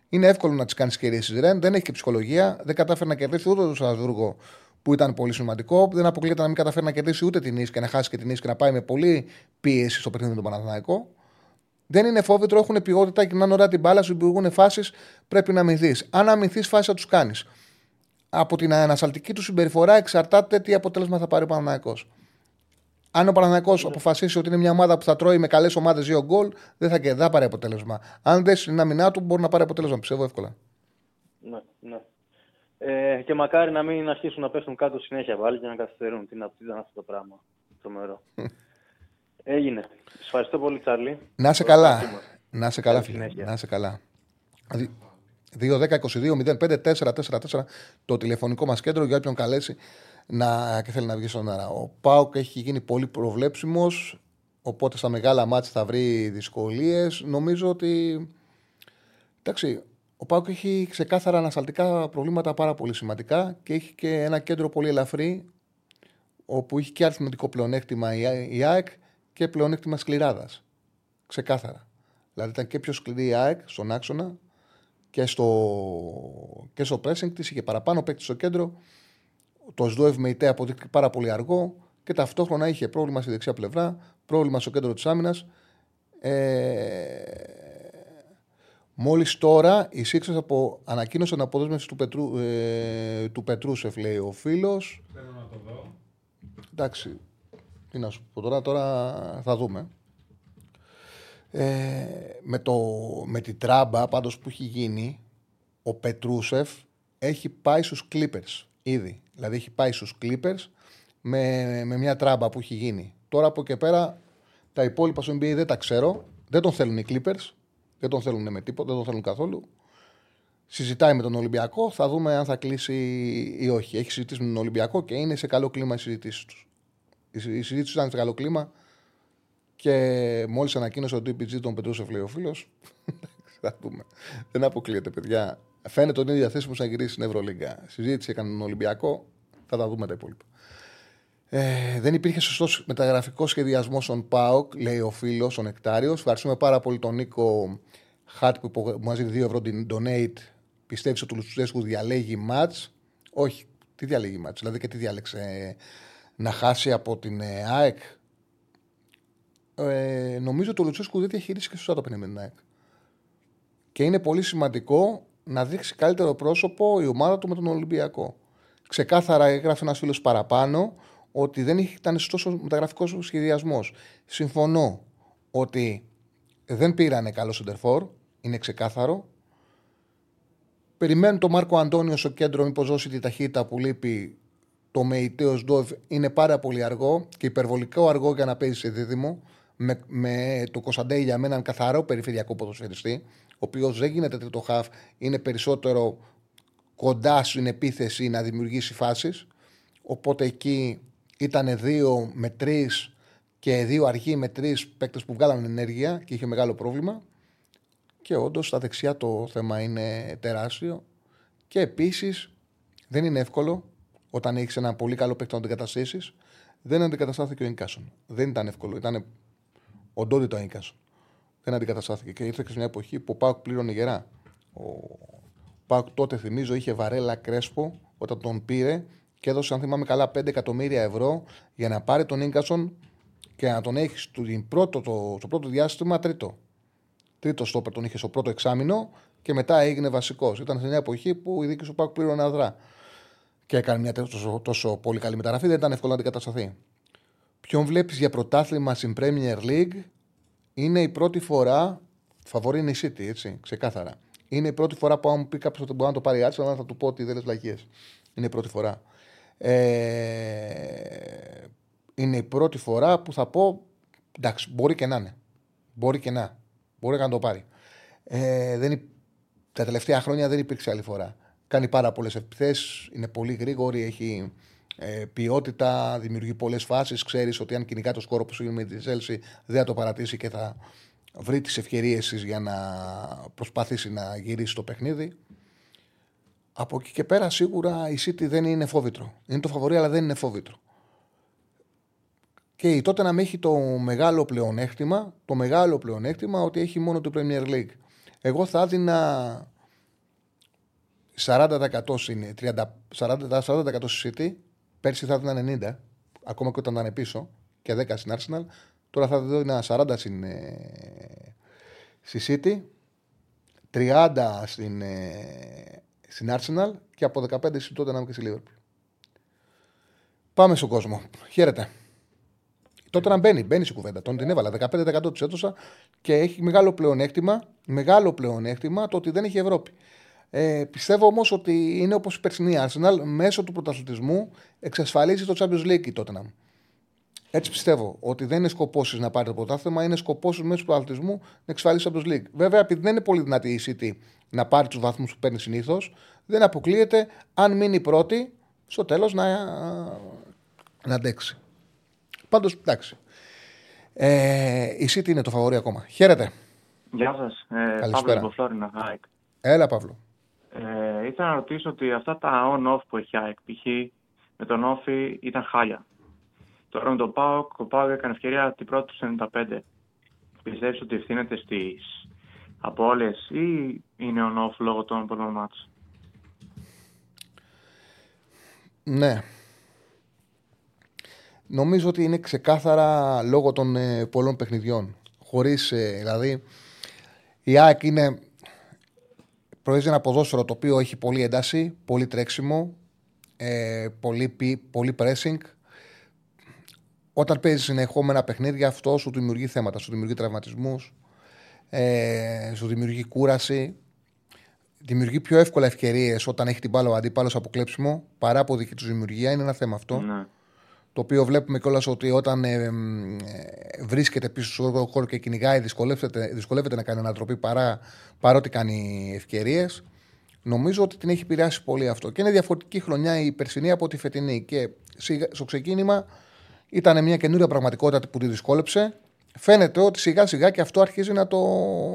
είναι εύκολο να τις κάνεις ευκαιρίε της Ρεν. Δεν έχει και ψυχολογία. Δεν κατάφερε να κερδίσει ούτε το Στρασβούργο που ήταν πολύ σημαντικό. Δεν αποκλείεται να μην καταφέρει να κερδίσει ούτε την Ίσ και να χάσει και την Ίσ και να πάει με πολύ πίεση στο παιχνίδι με τον Παναθηναϊκό. Δεν είναι φόβητρο, έχουν ποιότητα και να είναι ωραία την μπάλα, σου δημιουργούν φάσεις. Πρέπει να αμυνθείς. Αν αμυνθείς, φάσεις θα τους κάνεις. Από την ανασταλτική του συμπεριφορά εξαρτάται τι αποτέλεσμα θα πάρει ο Παναθηναϊκός. Αν ο Παναθηναϊκός αποφασίσει ότι είναι μια ομάδα που θα τρώει με καλές ομάδες δύο γκολ, δεν θα, και- δεν θα πάρει αποτέλεσμα. Αν δεν στην άμυνά του, μπορεί να πάρει αποτέλεσμα, πιστεύω εύκολα. Ναι, ναι. Ε, και μακάρι να μην αρχίσουν να πέφτουν κάτω συνέχεια πάλι και να καθυστερούν. Τι, να, τι ήταν αυτό το πράγμα. Τρομερό. [laughs] Έγινε. Σας ευχαριστώ πολύ, Τσάρλι. Να είσαι Το καλά. ευχαριστούμε. Να είσαι καλά, Καλή φίλε. συνέχεια. Να είσαι καλά. 2-10-22-05-4-4 το τηλεφωνικό μας κέντρο για όποιον καλέσει να, και θέλει να βγει στον αέρα. Ο Πάουκ έχει γίνει πολύ προβλέψιμος. Οπότε στα μεγάλα μάτια θα βρει δυσκολίες. Νομίζω ότι. Εντάξει, ο Πάουκ έχει ξεκάθαρα ανασταλτικά προβλήματα πάρα πολύ σημαντικά και έχει και ένα κέντρο πολύ ελαφρύ όπου έχει και αριθμητικό πλεονέκτημα η- η ΑΕΚ και πλεονέκτημα σκληράδας. Ξεκάθαρα. Δηλαδή ήταν και πιο σκληρή η ΑΕΚ στον άξονα και στο, και στο pressing της. Είχε παραπάνω παίκτη στο κέντρο. Το ΣΔΟΕΒ με ΙΤΕ αποδείχθηκε πάρα πολύ αργό και ταυτόχρονα είχε πρόβλημα στη δεξιά πλευρά, πρόβλημα στο κέντρο της άμυνας. Ε, Μόλις τώρα οι Σίξερ από, ανακοίνωσαν αποδέσμευση του, Πετρού, ε, του Πετρούσεφ, λέει ο φίλος. Θέλω να το δω. Εντάξει, τι να σου πω τώρα, τώρα θα δούμε. Ε, με, το, με την τράμπα πάντως που έχει γίνει, ο Πετρούσεφ έχει πάει στους Clippers ήδη. Δηλαδή έχει πάει στους Clippers με, με μια τράμπα που έχει γίνει. Τώρα από και πέρα τα υπόλοιπα στο NBA δεν τα ξέρω. Δεν τον θέλουν οι Clippers. Δεν τον θέλουν με τίποτα, δεν τον θέλουν καθόλου. Συζητάει με τον Ολυμπιακό, θα δούμε αν θα κλείσει ή όχι. Έχει συζητήσει με τον Ολυμπιακό και είναι σε καλό κλίμα οι συζητήσεις τους. Η συ- η συζήτηση ήταν σε καλό κλίμα και μόλις ανακοίνωσε ότι DPG τον Πετρούσεφ, λέει ο φίλος. θα δούμε. Δεν αποκλείεται, παιδιά. Φαίνεται ότι είναι διαθέσιμο να γυρίσει στην Ευρωλίγκα. Συζήτηση έκανε τον Ολυμπιακό, θα τα δούμε τα υπόλοιπα. Ε, δεν υπήρχε σωστός μεταγραφικός σχεδιασμός στον ΠΑΟΚ, λέει ο φίλος, ο Νεκτάριος. Ευχαριστούμε πάρα πολύ τον Νίκο Χάτ που υπο- που μα δίνει 2 ευρώ την donate. Πιστεύει ότι ο Λουτσέσκου διαλέγει ματ. Όχι, τι διαλέγει ματ. Δηλαδή και τι διάλεξε ε, να χάσει από την ε, ΑΕΚ; Ε, νομίζω ότι ο Λουτσέσκου δεν διαχειρίστηκε σωστά το παιχνίδι με την ΑΕΚ. Και είναι πολύ σημαντικό να δείξει καλύτερο πρόσωπο η ομάδα του με τον Ολυμπιακό. Ξεκάθαρα έγραφε ένας φίλος παραπάνω ότι δεν ήταν τόσο μεταγραφικός σχεδιασμός. Συμφωνώ ότι δεν πήρανε καλό σεντερφόρ, είναι ξεκάθαρο. Περιμένουν τον Μάρκο Αντώνιος στο κέντρο, μήπως δώσει τη ταχύτητα που λείπει. Το Μεϊτέος Ντόβ είναι πάρα πολύ αργό και υπερβολικό αργό για να παίζει σε δίδυμο. Με, με το Κωνσταντέι για μένα έναν καθαρό περιφερειακό ποδοσφαιριστή, ο οποίος δεν γίνεται τρίτο χαφ, είναι περισσότερο κοντά στην επίθεση να δημιουργήσει φάσεις. Οπότε εκεί ήταν δύο με τρεις και δύο αργοί με τρεις παίκτες που βγάλαν ενέργεια και είχε μεγάλο πρόβλημα. Και όντως στα δεξιά το θέμα είναι τεράστιο. Και επίσης δεν είναι εύκολο όταν έχεις ένα πολύ καλό παίκτη να τον αντικαταστήσεις. Δεν αντικαταστάθηκε ο Ινκάσον. Δεν ήταν εύκολο. Ήταν οντότητα ο Ινκάσον. Δεν αντικαταστάθηκε. Και ήρθε και σε μια εποχή που ο Πάουκ πλήρωνε γερά. Ο, Πάοκ τότε θυμίζω είχε βαρέλα Κρέσπο όταν τον πήρε και έδωσε, αν θυμάμαι καλά, 5 εκατομμύρια ευρώ για να πάρει τον γκασον και να τον έχει στο πρώτο, το, στο πρώτο διάστημα τρίτο. Τρίτο στόπερ τον είχε στο πρώτο εξάμεινο και μετά έγινε βασικός. Ήταν σε μια εποχή που η δίκη του Πάουκ πλήρωνε αδρά. Και έκανε μια τόσο, τόσο πολύ καλή μεταγραφή, δεν ήταν εύκολο να αντικατασταθεί. Ποιον βλέπεις για πρωτάθλημα στην Premier League είναι η πρώτη φορά. Φαβορή είναι η City, έτσι, ξεκάθαρα. Είναι η πρώτη φορά που αν μου πει κάποιος ότι μπορεί να το πάρει άτσι, θα του πω ότι δεν λες Είναι η πρώτη φορά. Ε, είναι η πρώτη φορά που θα πω εντάξει, μπορεί και να είναι. Μπορεί και να. Μπορεί να το πάρει. Ε, δεν, τα τελευταία χρόνια δεν υπήρξε άλλη φορά. Κάνει πάρα πολλές επιθέσεις, είναι πολύ γρήγορη, έχει ε, ποιότητα, δημιουργεί πολλές φάσεις. Ξέρεις ότι αν κυνηγά το σκόρο που σου με τη Ζέλση, δεν θα το παρατήσει και θα βρει τις ευκαιρίες για να προσπαθήσει να γυρίσει το παιχνίδι. Από εκεί και πέρα σίγουρα η City δεν είναι φόβητρο. Είναι το φαβορή, αλλά δεν είναι φόβητρο. Και τότε να έχει το μεγάλο πλεονέκτημα, το μεγάλο πλεονέκτημα ότι έχει μόνο το Premier League. Εγώ θα έδινα 40% στην 30, 40%, 40% στη City, πέρσι θα έδινα 90, ακόμα και όταν ήταν πίσω, και 10 στην Arsenal. Τώρα θα έδινα 40 στην, ε, στη City, 30 στην, ε, στην Arsenal και από 15 στην Tottenham και στη Liverpool. Πάμε στον κόσμο. Χαίρετε. Τότε να μπαίνει, μπαίνει στην κουβέντα. Τον την έβαλα. 15% τους έδωσα και έχει μεγάλο πλεονέκτημα, μεγάλο πλεονέκτημα το ότι δεν έχει Ευρώπη. Ε, πιστεύω όμως ότι είναι όπως η περσινή Arsenal, μέσω του πρωταθλητισμού εξασφαλίζει το Champions League η Tottenham. Έτσι πιστεύω ότι δεν είναι σκοπός να πάρει το πρωτάθλημα, είναι σκοπός μέσω του πρωταθλητισμού να εξασφαλίσει το Champions League. Βέβαια, επειδή δεν είναι πολύ δυνατή η City να πάρει τους βαθμούς που παίρνει συνήθως, δεν αποκλείεται αν μείνει πρώτη στο τέλος να, να αντέξει. Πάντως, εντάξει. Ε, η City είναι το φαβορή ακόμα. Χαίρετε. Γεια σας. Ε, Καλησπέρα. Παύλο Φλόρινα, ΑΕΚ. Έλα, Παύλο. Ε, ήθελα να ρωτήσω ότι αυτά τα on-off που έχει ΑΕΚ, π.χ. με τον Όφη ήταν χάλια. Τώρα με τον ΠΑΟΚ, ο ΠΑΟΚ έκανε ευκαιρία την πρώτη του 95. Πιστεύεις ότι ευθύνεται στις απώλειες ή είναι on-off λόγω των πολλών μάτων. Ναι. Νομίζω ότι είναι ξεκάθαρα λόγω των ε, πολλών παιχνιδιών. Χωρίς, ε, δηλαδή, η ΑΕΚ είναι. Προέζει ένα ποδόσφαιρο το οποίο έχει πολύ ένταση, πολύ τρέξιμο, ε, πολύ, πολύ pressing. Όταν παίζει συνεχόμενα παιχνίδια, αυτό σου δημιουργεί θέματα, σου δημιουργεί τραυματισμούς, ε, σου δημιουργεί κούραση. Δημιουργεί πιο εύκολα ευκαιρίες όταν έχει την μπάλα ο αντίπαλος από κλέψιμο παρά από δική τους δημιουργία. Είναι ένα θέμα αυτό. Ναι. Το οποίο βλέπουμε κιόλας ότι όταν ε, ε, βρίσκεται πίσω στο χώρο και κυνηγάει, δυσκολεύεται, δυσκολεύεται να κάνει ανατροπή παρά, παρότι κάνει ευκαιρίες. Νομίζω ότι την έχει επηρεάσει πολύ αυτό. Και είναι διαφορετική χρονιά η περσινή από τη φετινή. Και στο ξεκίνημα ήταν μια καινούρια πραγματικότητα που τη δυσκόλεψε. Φαίνεται ότι σιγά σιγά και αυτό αρχίζει να το,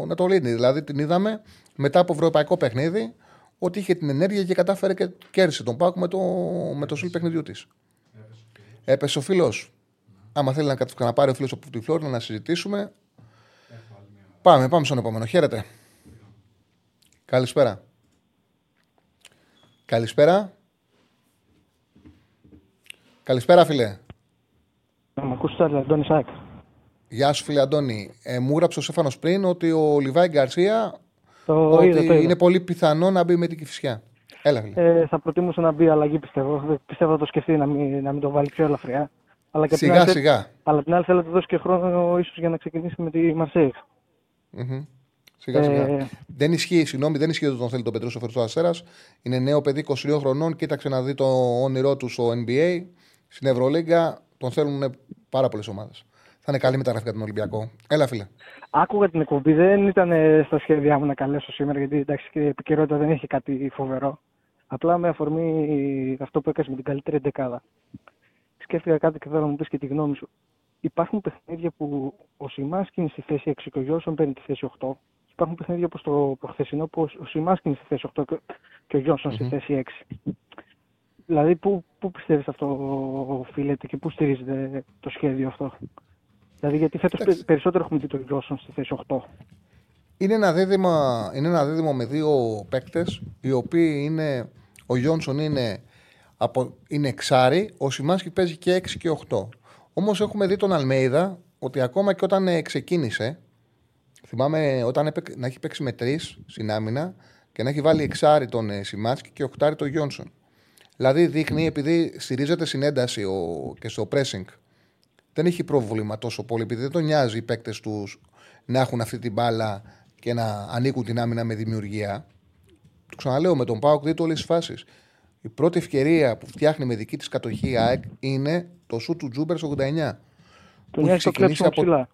να το λύνει. Δηλαδή την είδαμε μετά από ευρωπαϊκό παιχνίδι ότι είχε την ενέργεια και κατάφερε και κέρδισε τον Πάκου με το, με το σουλ παιχνιδιού της. Έπεσε ο φίλος. Άμα θέλει να, να πάρει ο φίλος από τη Φλόρνα να συζητήσουμε. Πάμε, πάμε στον επόμενο. Χαίρετε. Καλησπέρα. Καλησπέρα. Καλησπέρα, φίλε. Να με ακούσει τώρα, Αντώνη Σάκ. Γεια σου, φίλε Αντώνη. Ε, μου έγραψε ο Σέφανο πριν ότι ο Λιβάη Γκαρσία Το ότι είδα, το είδα. είναι πολύ πιθανό να μπει με την κυφσιά. Έλα, φίλε. Ε, θα προτιμούσα να μπει αλλαγή, πιστεύω. Πιστεύω θα το σκεφτεί να μην, να μην το βάλει πιο ελαφριά. Αλλά και απ' την σιγά άλλη- σιγά. Αλλά απ' την άλλη θέλω να του δώσει και χρόνο ίσως για να ξεκινήσει με τη Μαρσέη. Μμμ. Σιγά σιγά. Ε, Δεν ισχύει, συγγνώμη, δεν ισχύει ότι τον θέλει τον Πετρούσο Φερτό Αστέρας. Είναι νέο παιδί 22 χρονών. Κοίταξε να δει το όνειρό του στο NBA. Στην Ευρωλίγκα τον θέλουν πάρα πολλές ομάδες. Θα είναι καλή μεταγραφή για τον Ολυμπιακό. Έλα, φίλε. άκουγα την εκπομπή, δεν ήταν ε, στα σχέδιά μου να καλέσω σήμερα, γιατί εντάξει και η επικαιρότητα δεν έχει κάτι φοβερό. Απλά με αφορμή αυτό που έκανε με την καλύτερη εντεκάδα. Σκέφτηκα κάτι και θέλω να μου πεις και τη γνώμη σου. Υπάρχουν παιχνίδια που ο Σιμάσκι είναι στη θέση 6 και ο Γιώσον παίρνει τη θέση 8. Υπάρχουν παιχνίδια όπως το προχθεσινό που ο Σιμάσκι είναι στη θέση 8 και- και ο γιωσον στη θέση 6. Δηλαδή, πού, πού πιστεύεις αυτό οφείλεται και πού στηρίζεται το σχέδιο αυτό; Δηλαδή, γιατί φέτος Εντάξει. περισσότερο έχουμε δει τον Γιώσον στη θέση 8. είναι ένα δίδυμο, είναι ένα δίδυμο με δύο παίκτες, οι οποίοι είναι. Ο Γιόνσον είναι, από, είναι εξάρι, ο Σιμάνσκι παίζει και 6 και 8. Όμως έχουμε δει τον Αλμέιδα ότι ακόμα και όταν ε, ξεκίνησε, θυμάμαι όταν έπαι, να έχει παίξει με τρεις στην άμυνα και να έχει βάλει εξάρι τον ε, Σιμάνσκι και οχτάρι τον Γιόνσον. Δηλαδή δείχνει, επειδή στηρίζεται στην ένταση ο, και στο pressing, δεν έχει πρόβλημα τόσο πολύ, επειδή δεν τον νοιάζει οι παίκτες τους να έχουν αυτή την μπάλα και να ανοίγουν την άμυνα με δημιουργία. Το ξαναλέω με τον Πάοκ, δείτε όλες τις φάσεις. Η πρώτη ευκαιρία που φτιάχνει με δική της κατοχή η ΑΕΚ είναι το σου του Τζούμπερ 89. Τον νοιάζει το κλέψιμο από... ψηλά.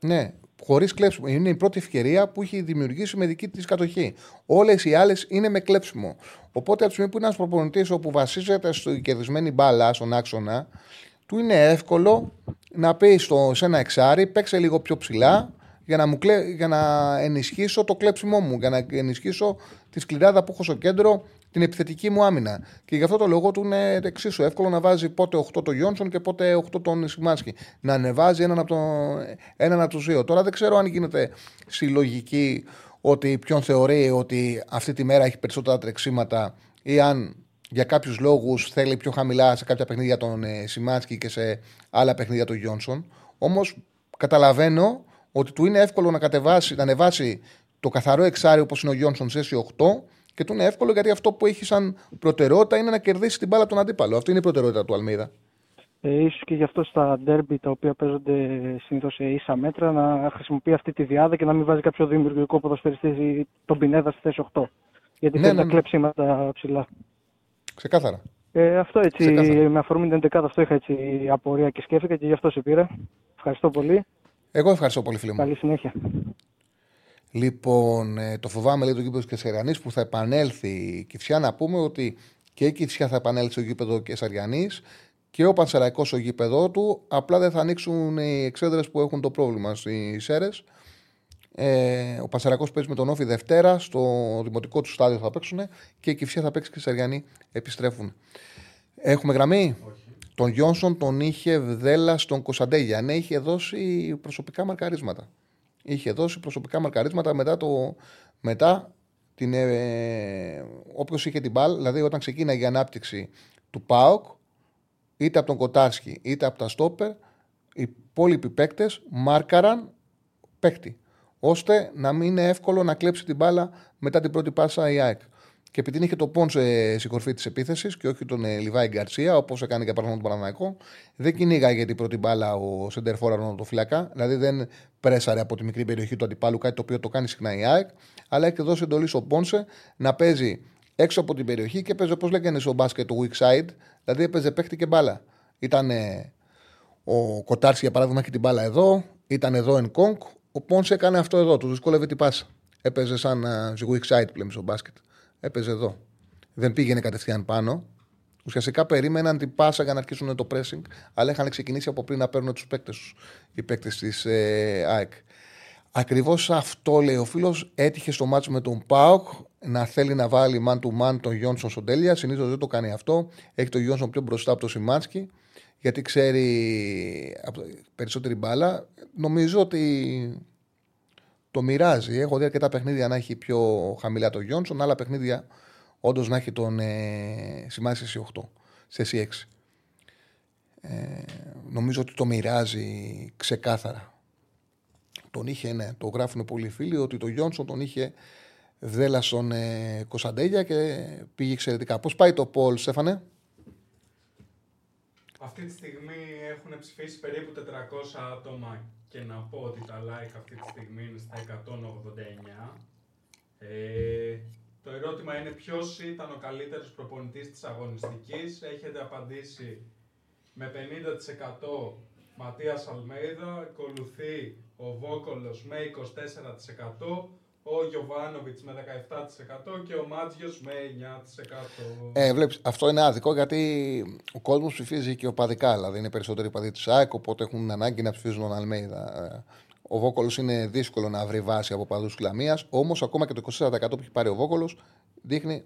Ναι, χωρίς κλέψιμο. Είναι η πρώτη ευκαιρία που έχει δημιουργήσει με δική της κατοχή. Όλες οι άλλες είναι με κλέψιμο. Οπότε από τη στιγμή που είναι ένας προπονητής όπου βασίζεται στο κερδισμένη μπάλα, στον άξονα, του είναι εύκολο να πει στο, σε ένα εξάρι, παίξε λίγο πιο ψηλά για να, μου κλε... για να ενισχύσω το κλέψιμό μου, για να ενισχύσω τη σκληράδα που έχω στο κέντρο, την επιθετική μου άμυνα. Και γι' αυτό το λόγο του είναι εξίσου εύκολο να βάζει πότε 8 τον Γιόνσον και πότε 8 τον Σιμάσκι. Να ανεβάζει έναν από, το... έναν από τους δύο. Τώρα δεν ξέρω αν γίνεται συλλογική ότι ποιον θεωρεί ότι αυτή τη μέρα έχει περισσότερα τρεξίματα ή αν για κάποιους λόγους θέλει πιο χαμηλά σε κάποια παιχνίδια τον ε, Σιμάτσκι και σε άλλα παιχνίδια τον Γιόνσον. Όμως καταλαβαίνω ότι του είναι εύκολο να κατεβάσει, να ανεβάσει το καθαρό εξάρι όπως είναι ο Γιόνσον σε 8 και του είναι εύκολο γιατί αυτό που έχει σαν προτεραιότητα είναι να κερδίσει την μπάλα τον αντίπαλο. Αυτή είναι η προτεραιότητα του Αλμίδα. Ε, ίσως και γι' αυτό στα ντέρμπι τα οποία παίζονται συνήθως σε ίσα μέτρα να χρησιμοποιεί αυτή τη διάδα και να μην βάζει κάποιο δημιουργικό ποδοσφαιριστή τον Πινέδα στη θέση 8. Γιατί ναι, θέλει ναι, ναι. κλέψει ψηλά. Ξεκάθαρα. Ε, αυτό έτσι, Ξεκάθαρα. με αφορμή την 11 αυτό είχα έτσι απορία και σκέφτηκα και γι' αυτό σε πήρα. Ευχαριστώ πολύ. Εγώ ευχαριστώ πολύ, φίλε μου. Καλή συνέχεια. Λοιπόν, ε, το φοβάμαι λέει το γήπεδο Κεσαριανής που θα επανέλθει η Κυφσιά. Να πούμε ότι και η Κυφσιά θα επανέλθει στο γήπεδο Κεσαριανής και ο Πανσεραϊκός στο γήπεδο του. Απλά δεν θα ανοίξουν οι εξέδρες που έχουν το πρόβλημα στις αίρε. Ε, ο Πασαρακό παίζει με τον Όφη Δευτέρα, στο δημοτικό του στάδιο θα παίξουν και η Κυφσία θα παίξει και οι Σαριανοί επιστρέφουν. Έχουμε γραμμή; Όχι. Τον Γιόνσον τον είχε βδέλα στον Κωνσταντέγια. Ναι, είχε δώσει προσωπικά μαρκαρίσματα. Είχε δώσει προσωπικά μαρκαρίσματα μετά, το, μετά την, ε, όποιος είχε την μπάλ, δηλαδή όταν ξεκίναγε η ανάπτυξη του ΠΑΟΚ, είτε από τον Κοτάρσκι είτε από τα Στόπερ, οι υπόλοιποι παίκτες μάρκαραν παίκτη ώστε να μην είναι εύκολο να κλέψει την μπάλα μετά την πρώτη πάσα η ΑΕΚ. Και επειδή είχε το Πόνσε στην κορφή της επίθεσης και όχι τον ε, Λιβάη Γκαρσία, όπως έκανε και παράδειγμα τον Παναναναϊκό, δεν κυνήγαγε την πρώτη μπάλα ο Σεντερφόρα το φυλακά, δηλαδή δεν πρέσαρε από τη μικρή περιοχή του αντιπάλου, κάτι το οποίο το κάνει συχνά η ΑΕΚ, αλλά έχει δώσει εντολή στον Πόνσε να παίζει έξω από την περιοχή και παίζει όπως λέγανε στο μπάσκετ το weak side, δηλαδή έπαιζε παίχτη και μπάλα. Ήταν ο Κοτάρσης για παράδειγμα έχει την μπάλα εδώ, ήταν εδώ εν κόγκ, ο Πόνσε έκανε αυτό εδώ, του δυσκόλευε την πάσα. Έπαιζε σαν uh, weak side πλέον στο μπάσκετ. Έπαιζε εδώ. Δεν πήγαινε κατευθείαν πάνω. Ουσιαστικά περίμεναν την πάσα για να αρχίσουν το pressing, αλλά είχαν ξεκινήσει από πριν να παίρνουν τους παίκτες τους, οι παίκτες της ε, ΑΕΚ. Ακριβώς αυτό λέει ο φίλος. Έτυχε στο μάτσο με τον Πάοκ να θέλει να βάλει man to man τον Γιόνσον στον τέλεια. Συνήθως δεν το κάνει αυτό. Έχει τον Γιόνσον πιο μπροστά από το Σιμάνσκι γιατί ξέρει περισσότερη μπάλα. Νομίζω ότι το μοιράζει. Έχω δει αρκετά παιχνίδια να έχει πιο χαμηλά το Γιόνσον, άλλα παιχνίδια όντως να έχει τον ε, σημάσει σε 8, σε 6. Ε, νομίζω ότι το μοιράζει ξεκάθαρα. Τον είχε, ναι, το γράφουν πολλοί φίλοι ότι το Γιόνσον τον είχε δέλα στον ε, Κωνσταντέλια και πήγε εξαιρετικά. Πώς πάει το Πολ, Στέφανε; Αυτή τη στιγμή έχουν ψηφίσει περίπου 400 άτομα και να πω ότι τα like αυτή τη στιγμή είναι στα 189. Ε, το ερώτημα είναι ποιος ήταν ο καλύτερος προπονητής της αγωνιστικής. Έχετε απαντήσει με 50% Ματίας Αλμέιδα, ακολουθεί ο Βόκολος με 24%, ο Γιωβάνοβιτς με 17% και ο Μάτζιος με 9%. Ε, βλέπεις, αυτό είναι άδικο γιατί ο κόσμος ψηφίζει και οπαδικά. Δηλαδή είναι περισσότεροι παδί της ΑΕΚ, οπότε έχουν ανάγκη να ψηφίζουν τον Αλμέιδα. Ε, ο Βόκολος είναι δύσκολο να βρει βάση από παδού τη Λαμίας. Όμως ακόμα και το 24% που έχει πάρει ο Βόκολος δείχνει.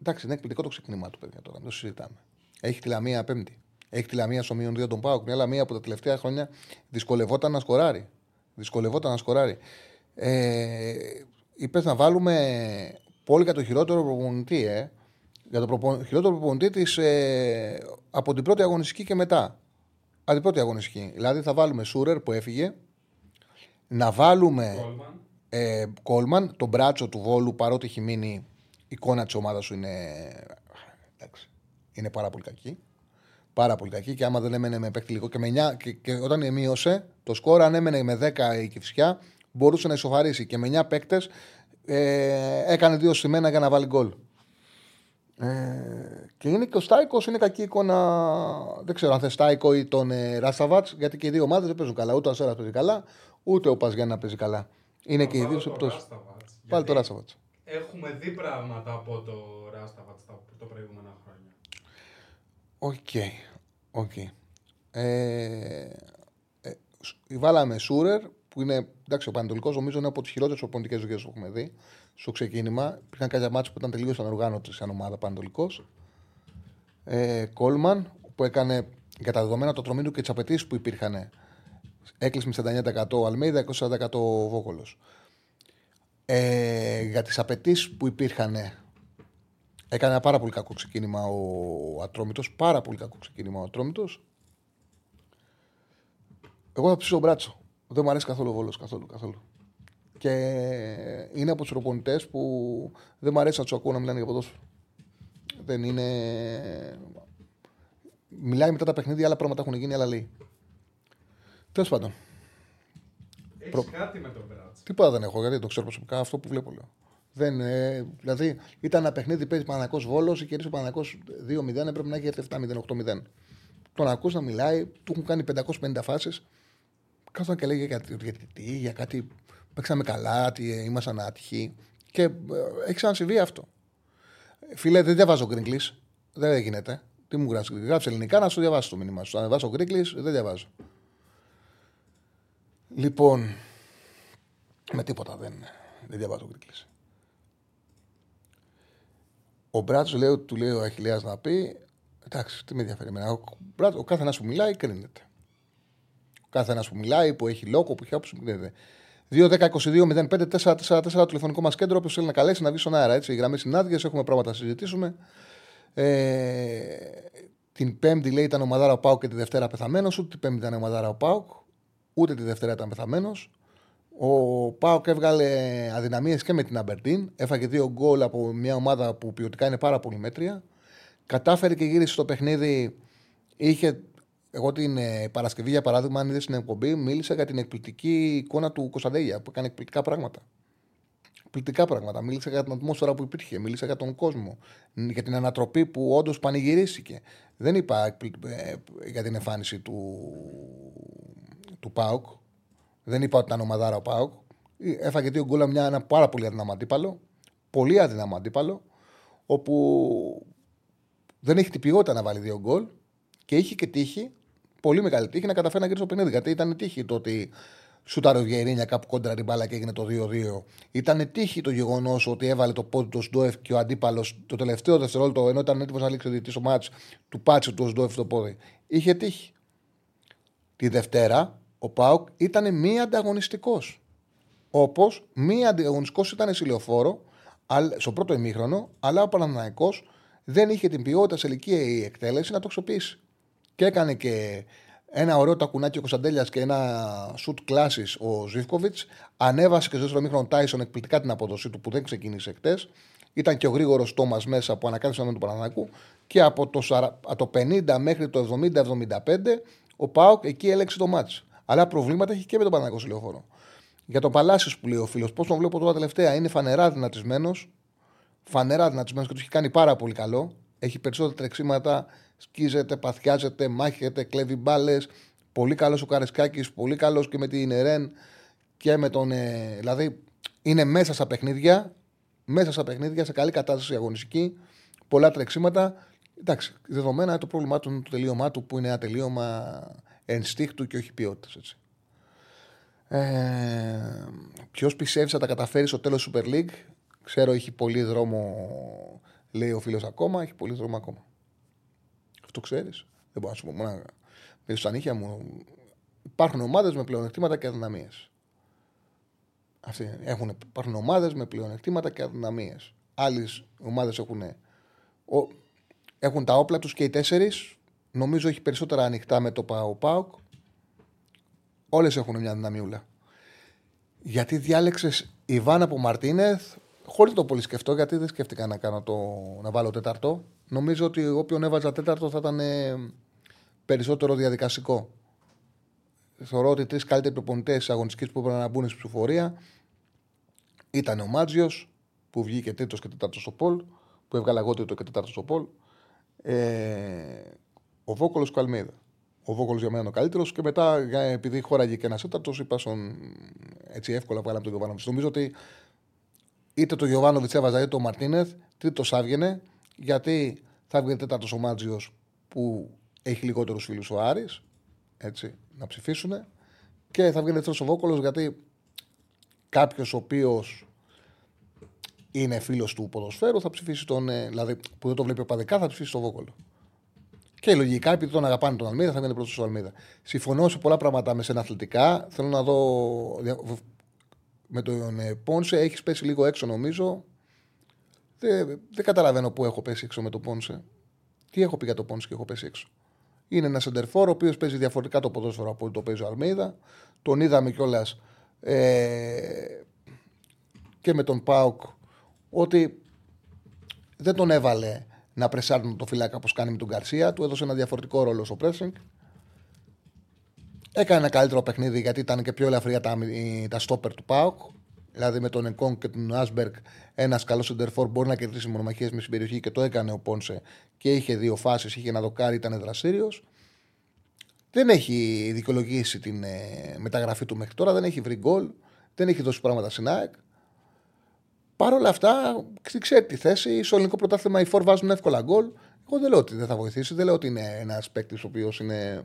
Εντάξει, είναι εκπληκτικό το ξεκίνημά του, παιδιά τώρα. Δεν το συζητάμε. Έχει τη Λαμία πέμπτη. Έχει τη Λαμία στο μείον 2 τον Πάουκ. Μια Λαμία που τα τελευταία χρόνια δυσκολευόταν να σκοράρει. Δυσκολευόταν να σκοράρει. Ε, Είπες να βάλουμε πολύ για το χειρότερο προπονητή, ε. Για το προπο... χειρότερο προπονητή της, ε, από την πρώτη αγωνιστική και μετά. Από την πρώτη αγωνιστική. Δηλαδή θα βάλουμε Σούρερ που έφυγε, να βάλουμε Κόλμαν. ε, Κόλμαν, τον μπράτσο του Βόλου, παρότι έχει μείνει η εικόνα της ομάδας σου είναι. Εντάξει, είναι πάρα πολύ κακή. Πάρα πολύ κακή και άμα δεν έμενε με παίκτη λίγο και, με 9, και, και όταν μείωσε το σκορ, αν έμενε με 10 η Κυφσιά, μπορούσε να ισοφαρίσει. Και με 9 παίκτες ε, έκανε δύο σημαίνα για να βάλει γκολ. Ε, και είναι και ο Στάικος, είναι κακή εικόνα. Δεν ξέρω αν θες Στάικο ή τον ε, Ράσταβατ, γιατί και οι δύο ομάδες δεν παίζουν καλά. Ούτε ο Αστέρα παίζει καλά, ούτε ο Παζιάννα παίζει καλά. Είναι και οι Θα δύο βάλω σε το πτώση. Ράσταβατς, Πάλι το γιατί Ράσταβατ. Έχουμε δει πράγματα από το Ράσταβατ τα το προηγούμενα χρόνια. Οκ. Οκ. Ε, ε, σ- βάλαμε Σούρερ, που είναι εντάξει, ο Πανετολικός νομίζω είναι από τις χειρότερες οπονητικές δουλειέ που έχουμε δει στο ξεκίνημα. Υπήρχαν κάποια μάτια που ήταν τελείως ανοργάνωτε σαν ομάδα Πανετολικός. Ε, Κόλμαν, που έκανε για τα δεδομένα το τρομήνου και τις απαιτήσεις που υπήρχαν. Έκλεισε με 49% ο Αλμέιδα, 20% ο Βόκολο. Ε, για τις απαιτήσεις που υπήρχαν Έκανε ένα πάρα πολύ κακό ξεκίνημα ο Ατρόμητος. Πάρα πολύ κακό ξεκίνημα ο Ατρόμητος. Εγώ θα ψήσω μπράτσο. Δεν μου αρέσει καθόλου ο Βόλος. Καθόλου, καθόλου. Και είναι από τους προπονητές που δεν μου αρέσει να τους ακούω να μιλάνε για ποδόσφαιρο. Δεν είναι. Μιλάει μετά τα παιχνίδια, άλλα πράγματα έχουν γίνει, άλλα λέει. Τέλος πάντων. Έχεις Προ- κάτι με τον Μπράτς; Τίποτα δεν έχω, γιατί δεν το ξέρω προσωπικά αυτό που βλέπω. Λέω. Δεν, ε, δηλαδή ήταν ένα παιχνίδι, παίζει Παναγό Βόλος, η κερδίσει ο Παναγό 2-0, έπρεπε να έχει έρθει 7-0, 8-0. Τον ακούς να μιλάει, του έχουν κάνει 550 φάσεις. Κάθονταν και λέγε για, για, τι, για κάτι. Παίξαμε καλά, τι, ε, ήμασταν άτυχοι. Και ε, έχει ξανασυμβεί αυτό. Φίλε, δεν διαβάζω γκρίγκλι. Δεν γίνεται. Τι μου γράψει, γράψει ελληνικά να σου διαβάσω το μήνυμα σου. Αν διαβάσω γκρίγκλι, δεν διαβάζω. Λοιπόν, με τίποτα δεν, δεν διαβάζω γκρίγκλι. Ο Μπράτσο λέει ότι του λέει ο Αχηλέα να πει. Εντάξει, τι με ενδιαφέρει εμένα. Ο, Μπράτσο- ο κάθε ένα που μιλάει κρίνεται. Ο κάθε ένας που μιλάει, που έχει λόγο, που έχει άποψη, κρίνεται. 2-10-22-05-4-4-4 το τηλεφωνικό μας κέντρο. Όποιος θέλει να καλέσει να βγει στον αέρα. Έτσι. Οι γραμμέ είναι άδειε, έχουμε πράγματα να συζητήσουμε. Ε, την Πέμπτη λέει ήταν ο Μαδάρα Πάουκ και τη Δευτέρα πεθαμένος. Ούτε την Πέμπτη ήταν ο Μαδάρα Πάουκ, ούτε τη Δευτέρα ήταν πεθαμένος. Ο Πάοκ έβγαλε αδυναμίες και με την Αμπερντίν. Έφαγε δύο γκολ από μια ομάδα που ποιοτικά είναι πάρα πολύ μέτρια. Κατάφερε και γύρισε στο παιχνίδι. Είχε. Εγώ την ε, Παρασκευή, για παράδειγμα, αν είδες στην εκπομπή, μίλησα για την εκπληκτική εικόνα του Κωνσταντέλια που έκανε εκπληκτικά πράγματα. Εκπληκτικά πράγματα. Μίλησα για την ατμόσφαιρα που υπήρχε, μίλησα για τον κόσμο, για την ανατροπή που όντως πανηγυρίστηκε. Δεν είπα εκπλη- ε, για την εμφάνιση του, του ΠΑΟΚ. Δεν είπα ότι ήταν ομαδάρα ο ΠΑΟΚ. Έφαγε δύο γκολ μια ένα πάρα πολύ αδύναμο αντίπαλο. Πολύ αδύναμο αντίπαλο. Όπου δεν έχει την ποιότητα να βάλει δύο γκολ και είχε και τύχη, πολύ μεγάλη τύχη, να καταφέρει να γυρίσει το παιχνίδι. Γιατί ήταν τύχη το ότι σούταρε ο Βιερίνια κάπου κόντρα την μπάλα και έγινε το 2-2. Ήταν τύχη το γεγονός ότι έβαλε το πόδι του Σντόεφ και ο αντίπαλος το τελευταίο δευτερόλεπτο, ενώ ήταν έτοιμος να λήξει ο διαιτητή ο μάτς, του πάτσε του Σντόεφ το πόδι. Είχε τύχη. Τη Δευτέρα ο Πάουκ ήταν μη ανταγωνιστικός. Όπως μη ανταγωνιστικός ήταν σε λεωφόρο, αλ- στο πρώτο ημίχρονο, αλλά ο Παναναναϊκός δεν είχε την ποιότητα σε ηλικία εκτέλεση να το αξιοποιήσει. Και έκανε και ένα ωραίο τακουνάκι ο Κωνσταντέλιας και ένα σουτ κλάση ο Ζήφκοβιτς. Ανέβασε και στο δεύτερο μήχρονο Τάισον εκπληκτικά την απόδοσή του που δεν ξεκίνησε χτες. Ήταν και ο γρήγορος Τόμας μέσα που ανακάτεσε με τον Παναναναϊκού. Και από το, 40 από το 50 μέχρι το 70-75 ο Πάοκ εκεί έλεξε το μάτς. Αλλά προβλήματα έχει και με τον Παναναναϊκό σε λεωφόρο. Για τον Παλάσιος που λέει ο φίλος, πώς τον βλέπω τώρα τελευταία, είναι φανερά δυνατισμένος. Φανερά δυνατισμένος και του έχει κάνει πάρα πολύ καλό. Έχει περισσότερα τρεξίματα, σκίζεται, παθιάζεται, μάχεται, κλέβει μπάλες. Πολύ καλός ο Καρεσκάκης, πολύ καλός και με την Ερέν και με τον. Ε, δηλαδή είναι μέσα στα παιχνίδια, μέσα στα παιχνίδια, σε καλή κατάσταση αγωνιστική, πολλά τρεξίματα. Εντάξει, δεδομένα είναι το πρόβλημά του είναι το τελείωμά του που είναι ένα τελείωμα ενστίχτου και όχι ποιότητας. Ε, Ποιος πιστεύεις θα τα καταφέρει στο τέλος Super League; Ξέρω έχει πολύ δρόμο, λέει ο φίλος ακόμα. Έχει πολύ δρόμο ακόμα. Αυτό ξέρεις. Δεν μπορώ να σου πω. Μόνο με στα νύχια μου. Υπάρχουν ομάδες με πλεονεκτήματα και αδυναμίες. Αυτοί έχουν, υπάρχουν ομάδες με πλεονεκτήματα και αδυναμίες. Άλλε ομάδες έχουν, ο, έχουν τα όπλα τους και οι τέσσερις. Νομίζω έχει περισσότερα ανοιχτά με το ΠΑΟΚ. Όλες έχουν μια δυναμιούλα. Γιατί διάλεξες Ιβάν από Μαρτίνεθ, χωρίς το πολύ σκεφτώ, γιατί δεν σκέφτηκα να, κάνω το, να βάλω τέταρτο. Νομίζω ότι όποιον έβαζα τέταρτο θα ήταν ε, περισσότερο διαδικαστικό. Θεωρώ ότι οι τρεις καλύτεροι προπονητές της αγωνιστικής που έπρεπε να μπουν στην ψηφοφορία ήταν ο Μάτζιος, που βγήκε τρίτος και τέταρτο στο Πολ, που έβγαλε εγώ τρίτο και τέταρτο στο Πολ. Ε, ο Βόκολος και ο Αλμίδα. Ο Βόκολος για μένα είναι ο καλύτερος και μετά, επειδή χώραγε και ένας τέταρτος, είπα στον. Έτσι εύκολα βγάλαμε τον Γιωβάνοβιτς. Νομίζω ότι είτε το Γιωβάνοβιτ έβαζα είτε το Μαρτίνεθ, τρίτος άβγαινε, γιατί θα έβγαινε τέταρτος ο Μάτζιος που έχει λιγότερους φίλους ο Άρης, έτσι, να ψηφίσουν. Και θα βγει δεύτερος ο Βόκολος γιατί κάποιος ο οποίος είναι φίλος του ποδοσφαίρου θα ψηφίσει τον. Ε, δηλαδή που δεν το βλέπει οπαδικά θα ψηφίσει τον Βόκολο. Και λογικά, επειδή τον αγαπάνε τον Αλμίδα, θα βγει πρώτος ο Αλμίδα. Συμφωνώ σε πολλά πράγματα με σένα αθλητικά. Θέλω να δω. Με τον ε, Πόνσε έχεις πέσει λίγο έξω νομίζω. Δεν, δεν καταλαβαίνω πού έχω πέσει έξω με τον Πόνσε. Τι έχω πει για τον Πόνσε και έχω πέσει έξω. Είναι ένα σεντερφόρ ο οποίος παίζει διαφορετικά το ποδόσφαιρο από ό,τι το παίζει ο Αλμίδα. Τον είδαμε κιόλας ε, και με τον Πάουκ ότι δεν τον έβαλε να πρεσάρουν το φυλάκα όπως κάνει με τον Καρσία. Του έδωσε ένα διαφορετικό ρόλο στο pressing. Έκανε ένα καλύτερο παιχνίδι γιατί ήταν και πιο ελαφριά τα, τα στόπερ του Πάουκ. Δηλαδή με τον Εγκόν και τον Άσμπεργκ, ένας καλός σεντερφόρ μπορεί να κερδίσει μονομαχίες με στην περιοχή και το έκανε ο Πόνσε και είχε δύο φάσεις. Είχε ένα δοκάρι, ήταν δραστήριος. Δεν έχει δικαιολογήσει την ε, μεταγραφή του μέχρι τώρα, δεν έχει βρει γκολ, δεν έχει δώσει πράγματα στην ΑΕΚ. Παρ' όλα αυτά, ξέρει τη θέση. Στο ελληνικό πρωτάθλημα οι φόρ βάζουν εύκολα γκολ. Εγώ δεν λέω ότι δεν θα βοηθήσει, δεν λέω ότι είναι ένας παίκτης ο οποίος είναι.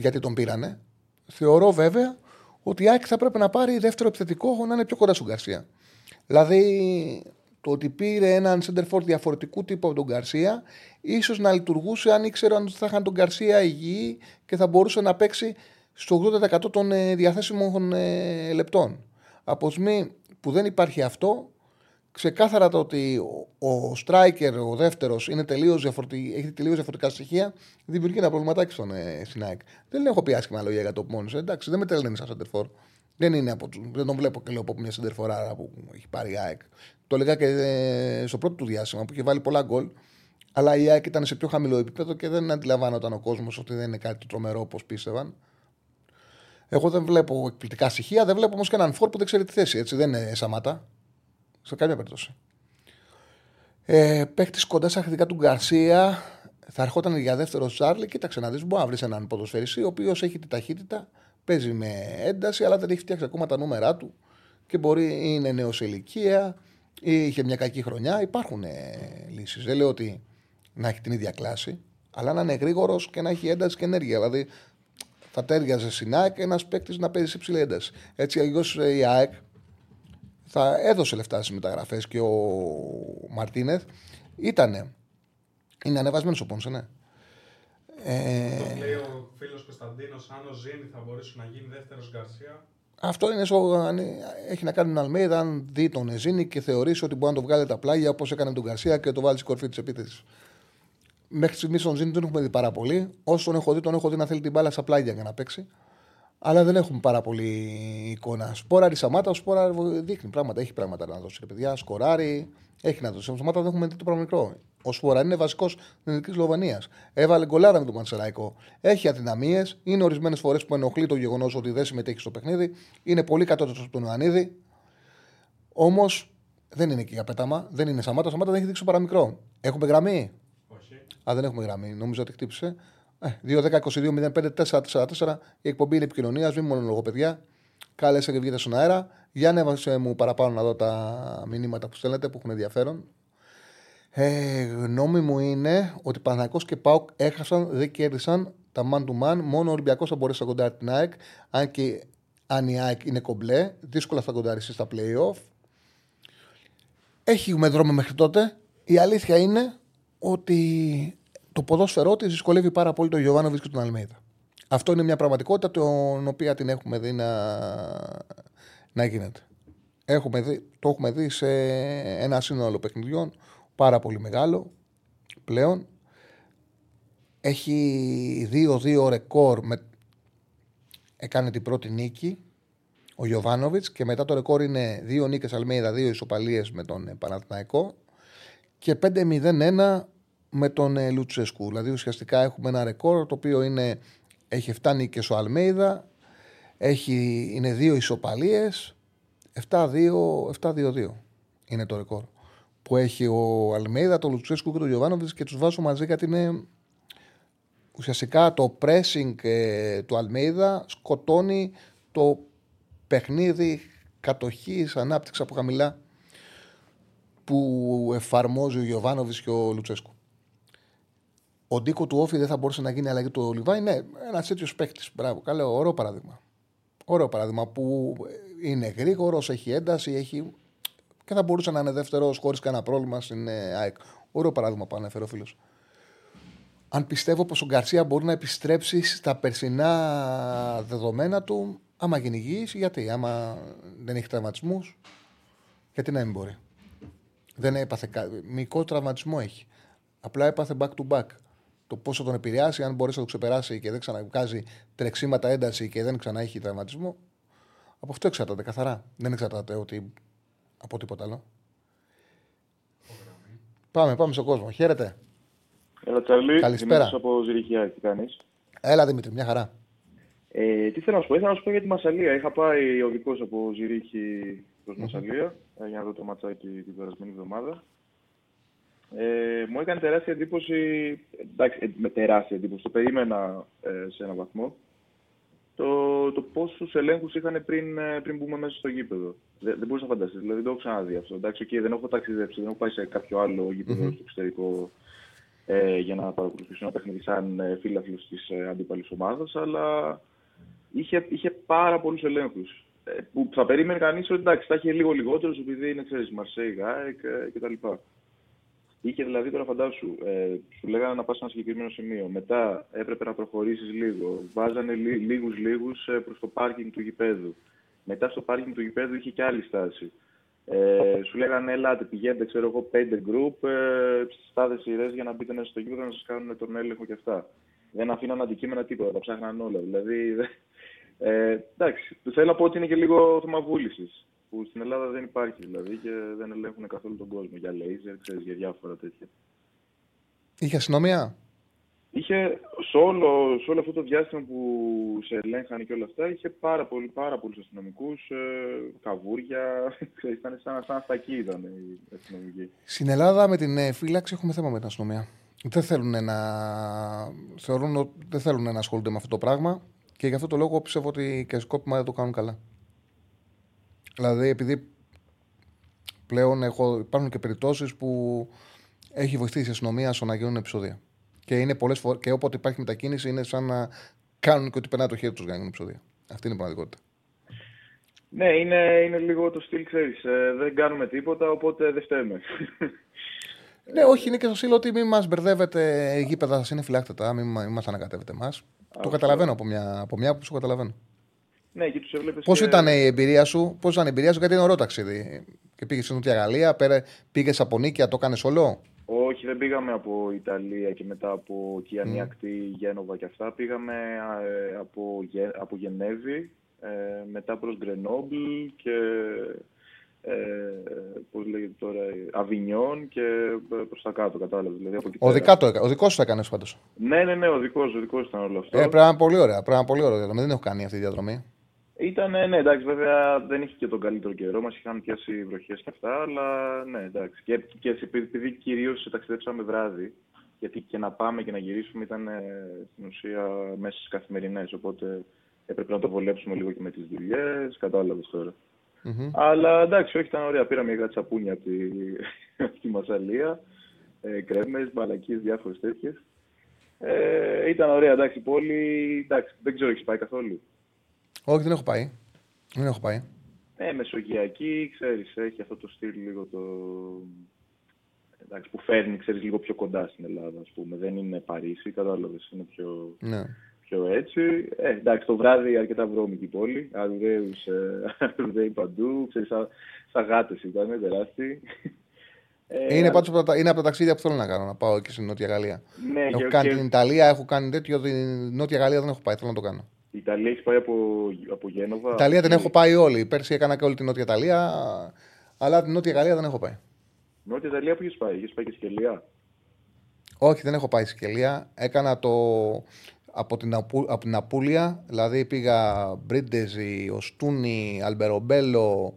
Γιατί τον πήρανε. Θεωρώ βέβαια ότι η ΑΕΚ θα πρέπει να πάρει δεύτερο επιθετικό να είναι πιο κοντά στον Γκαρσία. Δηλαδή, το ότι πήρε έναν center διαφορετικού τύπου από τον Γκαρσία, ίσως να λειτουργούσε αν ήξερε αν θα είχαν τον Γκαρσία υγιή και θα μπορούσε να παίξει στο 80% των ε, διαθέσιμων ε, λεπτών. Από στιγμή που δεν υπάρχει αυτό, ξεκάθαρα το ότι ο, striker, ο δεύτερος, έχει τελείως διαφορετικά στοιχεία, δημιουργεί ένα προβληματάκι στον ε, Δεν έχω πει άσχημα λόγια για το μόνο. Εντάξει, δεν με τρελαίνει σαν center δεν, είναι από, δεν τον βλέπω και λέω από μια σεντερφοράρα που έχει πάρει η ΑΕΚ. Το έλεγα και ε, στο πρώτο του διάστημα που είχε βάλει πολλά γκολ. Αλλά η ΑΕΚ ήταν σε πιο χαμηλό επίπεδο και δεν αντιλαμβάνονταν ο κόσμος ότι δεν είναι κάτι το τρομερό όπως πίστευαν. Εγώ δεν βλέπω εκπληκτικά στοιχεία, δεν βλέπω όμως και έναν φόρ που δεν ξέρει τη θέση. Έτσι δεν είναι Σαμάτα. Σε καμία περίπτωση. Ε, Παίχτης κοντά στα αρχικά του Γκαρσία θα ερχόταν για δεύτερο Τσάρλι. Κοίταξε να δεις, μπορεί να βρεις έναν ποδοσφαιριστή ο οποίος έχει τη ταχύτητα Παίζει με ένταση, αλλά δεν έχει φτιάξει ακόμα τα νούμερά του και μπορεί είναι νέος σε ηλικία ή είχε μια κακή χρονιά. Υπάρχουν ε, λύσεις. Δεν λέω ότι να έχει την ίδια κλάση, αλλά να είναι γρήγορος και να έχει ένταση και ενέργεια. Δηλαδή θα τέριαζε στην ΑΕΚ ένας παίκτης να παίζει σε υψηλή ένταση. Έτσι, αλλιώς ε, η ΑΕΚ θα έδωσε λεφτά στις μεταγραφές και ο Μαρτίνεθ ήταν. Είναι ανεβασμένος ο Πόνσε, ναι. Ε... Το λέει ο φίλος Κωνσταντίνος, αν ο Ζήνη θα μπορούσε να γίνει δεύτερος Γκαρσία. Αυτό είναι στο, έχει να κάνει με τον Αλμέιδα, αν δει τον Εζήνη και θεωρήσει ότι μπορεί να το βγάλει τα πλάγια όπως έκανε με τον Γκαρσία και το βάλει στην κορφή της επίθεσης. Μέχρι στιγμής τον Ζήνη δεν έχουμε δει πάρα πολύ. Όσο τον έχω δει, τον έχω δει να θέλει την μπάλα στα πλάγια για να παίξει. Αλλά δεν έχουμε πάρα πολύ εικόνα. Σπόρα Σαμάτα, ο Σπόρα δείχνει πράγματα. Έχει πράγματα να δώσει. παιδιά, σκοράρει, έχει να δώσει. Σαμάτα δεν έχουμε δει το πράγμα μικρό. Ο Σπόρα είναι βασικός της Εθνική Σλοβανία. Έβαλε γκολάρα με τον Μανσεραϊκό. Έχει αδυναμίες. Είναι ορισμένες φορές που ενοχλεί το γεγονός ότι δεν συμμετέχει στο παιχνίδι. Είναι πολύ κατώτερο από τον Ιωαννίδη. Όμως δεν είναι και για πέταμα. Δεν είναι Σαμάτα. Σαμάτα δεν έχει δείξει παραμικρό. Έχουμε γραμμή; Όχι. Α, δεν έχουμε γραμμή. Νομίζω ότι χτύπησε. 2-10-22-05-4-4-4. Η εκπομπή είναι επικοινωνίας. Μην μόνο λόγω παιδιά. Κάλεσε και βγείτε στον αέρα. Για ανέβασε μου παραπάνω να δω τα μηνύματα που στέλνετε που έχουν ενδιαφέρον. Ε, γνώμη μου είναι ότι Παναγικό και Πάουκ έχασαν, δεν κέρδισαν τα man to man. Μόνο ο Ολυμπιακός θα μπορέσει να κοντάρει την ΑΕΚ. Αν και αν η ΑΕΚ είναι κομπλέ, δύσκολα θα κοντάρει στα playoff. Έχουμε δρόμο μέχρι τότε. Η αλήθεια είναι ότι το ποδόσφαιρό της δυσκολεύει πάρα πολύ τον Γιωβάνοβιτς και τον Αλμέιδα. Αυτό είναι μια πραγματικότητα την οποία την έχουμε δει να να γίνεται. Έχουμε δει, το έχουμε δει σε ένα σύνολο παιχνιδιών πάρα πολύ μεγάλο πλέον. Έχει 2-2 ρεκόρ. Με... Έκανε την πρώτη νίκη ο Γιωβάνοβιτς και μετά το ρεκόρ είναι 2 νίκες Αλμέιδα, 2 ισοπαλίες με τον Παναθηναϊκό και 5-0-1 με τον ε, Λουτσέσκου. Δηλαδή ουσιαστικά έχουμε ένα ρεκόρ το οποίο είναι, έχει 7 νίκες ο Αλμέιδα, έχει, είναι 2 ισοπαλίες, 7-2-2 είναι το ρεκόρ που έχει ο Αλμέιδα, τον Λουτσέσκου και τον Γιωβάνοβιτς και τους βάζω μαζί γιατί είναι ουσιαστικά το pressing ε, του Αλμέιδα σκοτώνει το παιχνίδι κατοχής, ανάπτυξης από χαμηλά που εφαρμόζει ο Γιωβάνοβιτς και ο Λουτσέσκου. Ο Ντίκο του Όφη δεν θα μπορούσε να γίνει αλλαγή του Λιβάη. Ναι, ένας τέτοιος παίκτης. Μπράβο, καλό, ωραίο παράδειγμα. Ωραίο παράδειγμα που είναι γρήγορο, έχει ένταση, έχει. και θα μπορούσε να είναι δεύτερος χωρίς κανένα πρόβλημα στην ε, ΑΕΚ. Ωραίο παράδειγμα που ανέφερε ο φίλος. Αν πιστεύω πως ο Γκαρσία μπορεί να επιστρέψει στα περσινά δεδομένα του, άμα γίνει υγιής, γιατί, άμα δεν έχει τραυματισμούς, γιατί να μην μπορεί; Δεν έπαθε κάτι. Μικρό τραυματισμό έχει. Απλά έπαθε back to back. Το πόσο τον επηρεάσει, αν μπορέσει να το ξεπεράσει και δεν ξαναβγάζει τρεξίματα ένταση και δεν ξανά έχει τραυματισμό. Από αυτό εξαρτάται καθαρά. Δεν εξαρτάται ότι από τίποτα άλλο. Πάμε, πάμε στον κόσμο. Χαίρετε. Έλα, Τσαρλί. Καλησπέρα. Δημήτρης από Ζηριχιά, τι κάνεις. Έλα Δημήτρη, μια χαρά. Ε, τι θέλω να σου πω, ήθελα να σου πω για τη Μασαλία. Είχα πάει οδικό από Ζηρίχη προς Μασαλία ε, για να δω το ματσάκι την περασμένη εβδομάδα. Ε, μου έκανε τεράστια εντύπωση, εντάξει, ε, με τεράστια εντύπωση, το περίμενα ε, σε έναν βαθμό, το, το πόσους ελέγχους είχαν πριν, ε, πριν μπούμε μέσα στο γήπεδο. Δεν, δεν μπορούσα να φανταστείς, δηλαδή δεν το έχω ξαναδεί αυτό. Εντάξει, okay, δεν έχω ταξιδέψει, δεν έχω πάει σε κάποιο άλλο γήπεδο στο εξωτερικό ε, για να παρακολουθήσω ένα παιχνίδι σαν ε, φίλαθλος της ε, αντίπαλης ομάδας, αλλά είχε, είχε πάρα πολλούς ελέγχους. Ε, που θα περίμενε κανείς ότι εντάξει, θα είχε λίγο λιγότερο επειδή είναι, ξέρεις, Μαρσέη, Γάεκ ε, κτλ. Είχε δηλαδή τώρα φαντάσου, ε, σου λέγανε να πας σε ένα συγκεκριμένο σημείο. Μετά έπρεπε να προχωρήσεις λίγο. Βάζανε λί, λίγους λίγους προς το πάρκινγκ του γηπέδου. Μετά στο πάρκινγκ του γηπέδου είχε και άλλη στάση. Ε, σου λέγανε, ελάτε, πηγαίνετε, ξέρω εγώ, πέντε γκρουπ, ε, στι τάδε σειρές για να μπείτε μέσα στο γήπεδο να σας κάνουν τον έλεγχο και αυτά. Δεν αφήναν αντικείμενα τίποτα, τα ψάχναν όλα. Δηλαδή, ε, εντάξει, θέλω να πω ότι είναι και λίγο θέμα βούληση. Που στην Ελλάδα δεν υπάρχει δηλαδή και δεν ελέγχουν καθόλου τον κόσμο για λέιζερ, ξέρεις, για διάφορα τέτοια. Είχε αστυνομία; Είχε σε όλο, σε όλο αυτό το διάστημα που σε ελέγχανε και όλα αυτά, είχε πάρα, πολύ, πάρα πολλούς αστυνομικούς, ε, καβούρια, [laughs] ξέρεις, ήταν σαν, σαν αστακοί ήταν οι αστυνομικοί. Στην Ελλάδα με την ε, φύλαξη έχουμε θέμα με την αστυνομία. Δεν θέλουν να, θεωρούν ότι δεν θέλουν να ασχολούνται με αυτό το πράγμα και γι' αυτό το λόγο πιστεύω ότι και σκόπιμα δεν το κάνουν καλά. Δηλαδή, επειδή πλέον έχω, υπάρχουν και περιπτώσεις που έχει βοηθήσει η αστυνομία στο να γίνουν επεισόδια. Και, είναι πολλές φορές, και όποτε υπάρχει μετακίνηση είναι σαν να κάνουν και ότι περνάει το χέρι τους για να γίνουν επεισόδια. Αυτή είναι η πραγματικότητα. Ναι, είναι, είναι λίγο το στυλ, ξέρεις, ε, δεν κάνουμε τίποτα, οπότε δεν φταίμε. [laughs] Ναι, όχι, είναι και στο στυλ ότι μην μας μπερδεύετε. Οι γήπεδα σας είναι φυλάκτετα, μην, μην μας ανακατεύετε εμάς. Το καταλαβαίνω από μια, από μια που σου καταλαβαίνω. Ναι, και τους έβλεπες Πώς και- ήταν η εμπειρία σου, Πώς ήταν η εμπειρία σου, γιατί είναι ωραίο ταξίδι. Και πήγες στην Νότια Γαλλία, πήγες από Νίκαια, το έκανε όλο; Όχι, δεν πήγαμε από Ιταλία και μετά από Κιανή Μμ. Ακτή, Γένοβα και αυτά. Πήγαμε ε, από, Γε- από Γενέβη, ε, μετά προς Γκρενόμπλ και ε, πώς λέγεται τώρα, Αβινιόν και ε, προς τα κάτω, κατάλαβες. Δηλαδή, από εκεί Ο, πέρα. δικά το, έκα- ο δικός σου το έκανες πάντως. Ναι, ναι, ναι, ο δικός, ο δικός ήταν όλο αυτό. Ε, πρέπει να είναι πολύ ωραία. Πρέπει να είναι πολύ ωραία διαδρομή. Δεν έχω κάνει αυτή τη διαδρομή. Ήταν, ναι, εντάξει, βέβαια δεν είχε και τον καλύτερο καιρό, μας είχαν πιάσει βροχές και αυτά, αλλά ναι, εντάξει. Και, και επειδή, επειδή κυρίως ταξιδέψαμε βράδυ, γιατί και να πάμε και να γυρίσουμε ήταν ε, στην ουσία μέσα στις καθημερινές, οπότε έπρεπε να το βολέψουμε λίγο και με τις δουλειές, κατάλαβες τώρα. Μμμ. Αλλά εντάξει, όχι, ήταν ωραία. Πήραμε για τσαπούνια από τη, [laughs] από τη Μασαλία, ε, κρέμες, μπαλακίες, διάφορες τέτοιες. Ε, ήταν ωραία, εντάξει, η πόλη, εντάξει, δεν ξέρω, έχεις πάει καθόλου. Όχι, δεν έχω πάει. Δεν έχω πάει. Ε, μεσογειακή, ξέρεις, έχει αυτό το στυλ λίγο το... Εντάξει, που φέρνει, ξέρεις, λίγο πιο κοντά στην Ελλάδα, ας πούμε. Δεν είναι Παρίσι, κατάλαβες, είναι πιο, Ναι. πιο έτσι. Ε, εντάξει, το βράδυ αρκετά βρώμικη πόλη. Αρουδαίοι παντού. Ξέρεις, σαν, σαν γάτες ήταν, τεράστιοι. Ε, είναι, πάντως, από τα- είναι από τα ταξίδια που θέλω να κάνω, να πάω εκεί στην Νότια Γαλλία. Ναι, έχω και- κάνει και- την Ιταλία, έχω κάνει τέτοιο. Την Νότια Γαλλία δεν έχω πάει, θέλω να το κάνω. Η Ιταλία έχει πάει από, από Γένοβα. Η Ιταλία την από- έχω πάει όλη. Πέρσι έκανα και όλη την Νότια Ιταλία, αλλά την Νότια Γαλλία δεν έχω πάει. Νότια Ιταλία που έχει πάει, έχει πάει και σκελία; Όχι, δεν έχω πάει Σικελία. Έκανα το από την, Απου... από την Απούλια, δηλαδή πήγα Μπρίντεζι, Οστούνι, Αλμπερομπέλο,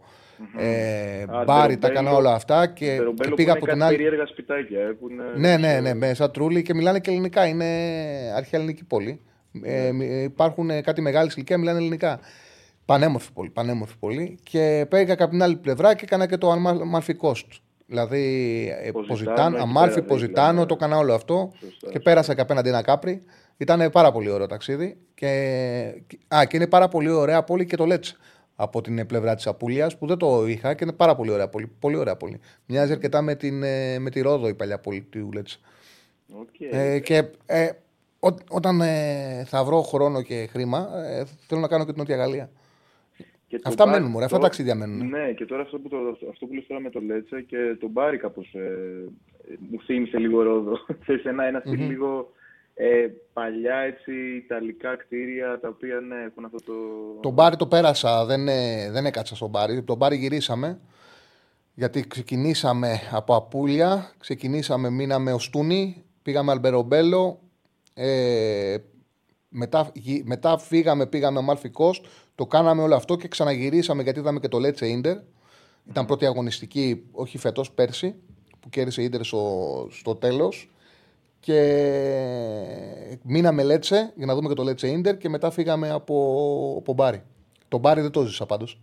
ε, Α, Μπάρι, τα Αλμπερομπέλο. έκανα όλα αυτά και, Τερομπέλο και που πήγα είναι από κάτι την άλλη. περίεργα σπιτάκια. Ε, που είναι, Ναι, ναι, ναι, με σαν τρούλι και μιλάνε και ελληνικά. Είναι αρχαία ελληνική πόλη. Ε, μι- υπάρχουν ε, κάτι μεγάλη ηλικία, μιλάνε ελληνικά. Πανέμορφη πόλη, πανέμορφη πόλη. Και πήγα και από την άλλη πλευρά και έκανα και το Amalfi Coast. Δηλαδή, ε, Ποζιτάνο, Ποζιτάνο, εκεί Αμάλφι, πέρα, Ποζιτάνο, δίπλα, το έκανα όλο αυτό. Σωστά. Και πέρασα και απέναντι ένα Κάπρι. Ήταν πάρα πολύ ωραίο ταξίδι. Και, α, και είναι πάρα πολύ ωραία πόλη και το Λέτσε. Από την πλευρά της Απούλια που δεν το είχα και είναι πάρα πολύ ωραία πόλη. Πολύ ωραία πόλη. Μοιάζει αρκετά με, την, ε, με τη Ρόδο η παλιά πόλη του Λέτσε. Οκ. Ε, και ε, ό, όταν ε, θα βρω χρόνο και χρήμα, ε, θέλω να κάνω και την Νότια Γαλλία. Και το Αυτά μπάρ- μένουν, μωρέ, αυτά το- ταξίδια μένουν. Ναι, και τώρα αυτό που, το, αυτό που λες τώρα με το Λέτσε και τον Μπάρι κάπως ε, μου θύμισε λίγο Ρόδο. [laughs] Ξέρεις, ένα, ένα στυλ λίγο ε, παλιά έτσι ιταλικά κτίρια τα οποία ναι, έχουν αυτό το... Το μπάρι το πέρασα, δεν, ε, δεν έκατσα στο Μπάρι. Το Μπάρι γυρίσαμε. Γιατί ξεκινήσαμε από Απούλια, ξεκινήσαμε, μείναμε Οστούνι, πήγαμε Αλμπερομπέλο, ε, μετά, γυ- μετά φύγαμε, πήγαμε Αμάλφι Coast, το κάναμε όλο αυτό και ξαναγυρίσαμε γιατί είδαμε και το Λέτσε Ίντερ. Ήταν πρώτη αγωνιστική, όχι φέτος, πέρσι, που κέρδισε η Ίντερ στο, στο τέλος. Και μείναμε Λέτσε για να δούμε και το Λέτσε Ίντερ και μετά φύγαμε από, από Μπάρι. Το Μπάρι δεν το ζήσα πάντως.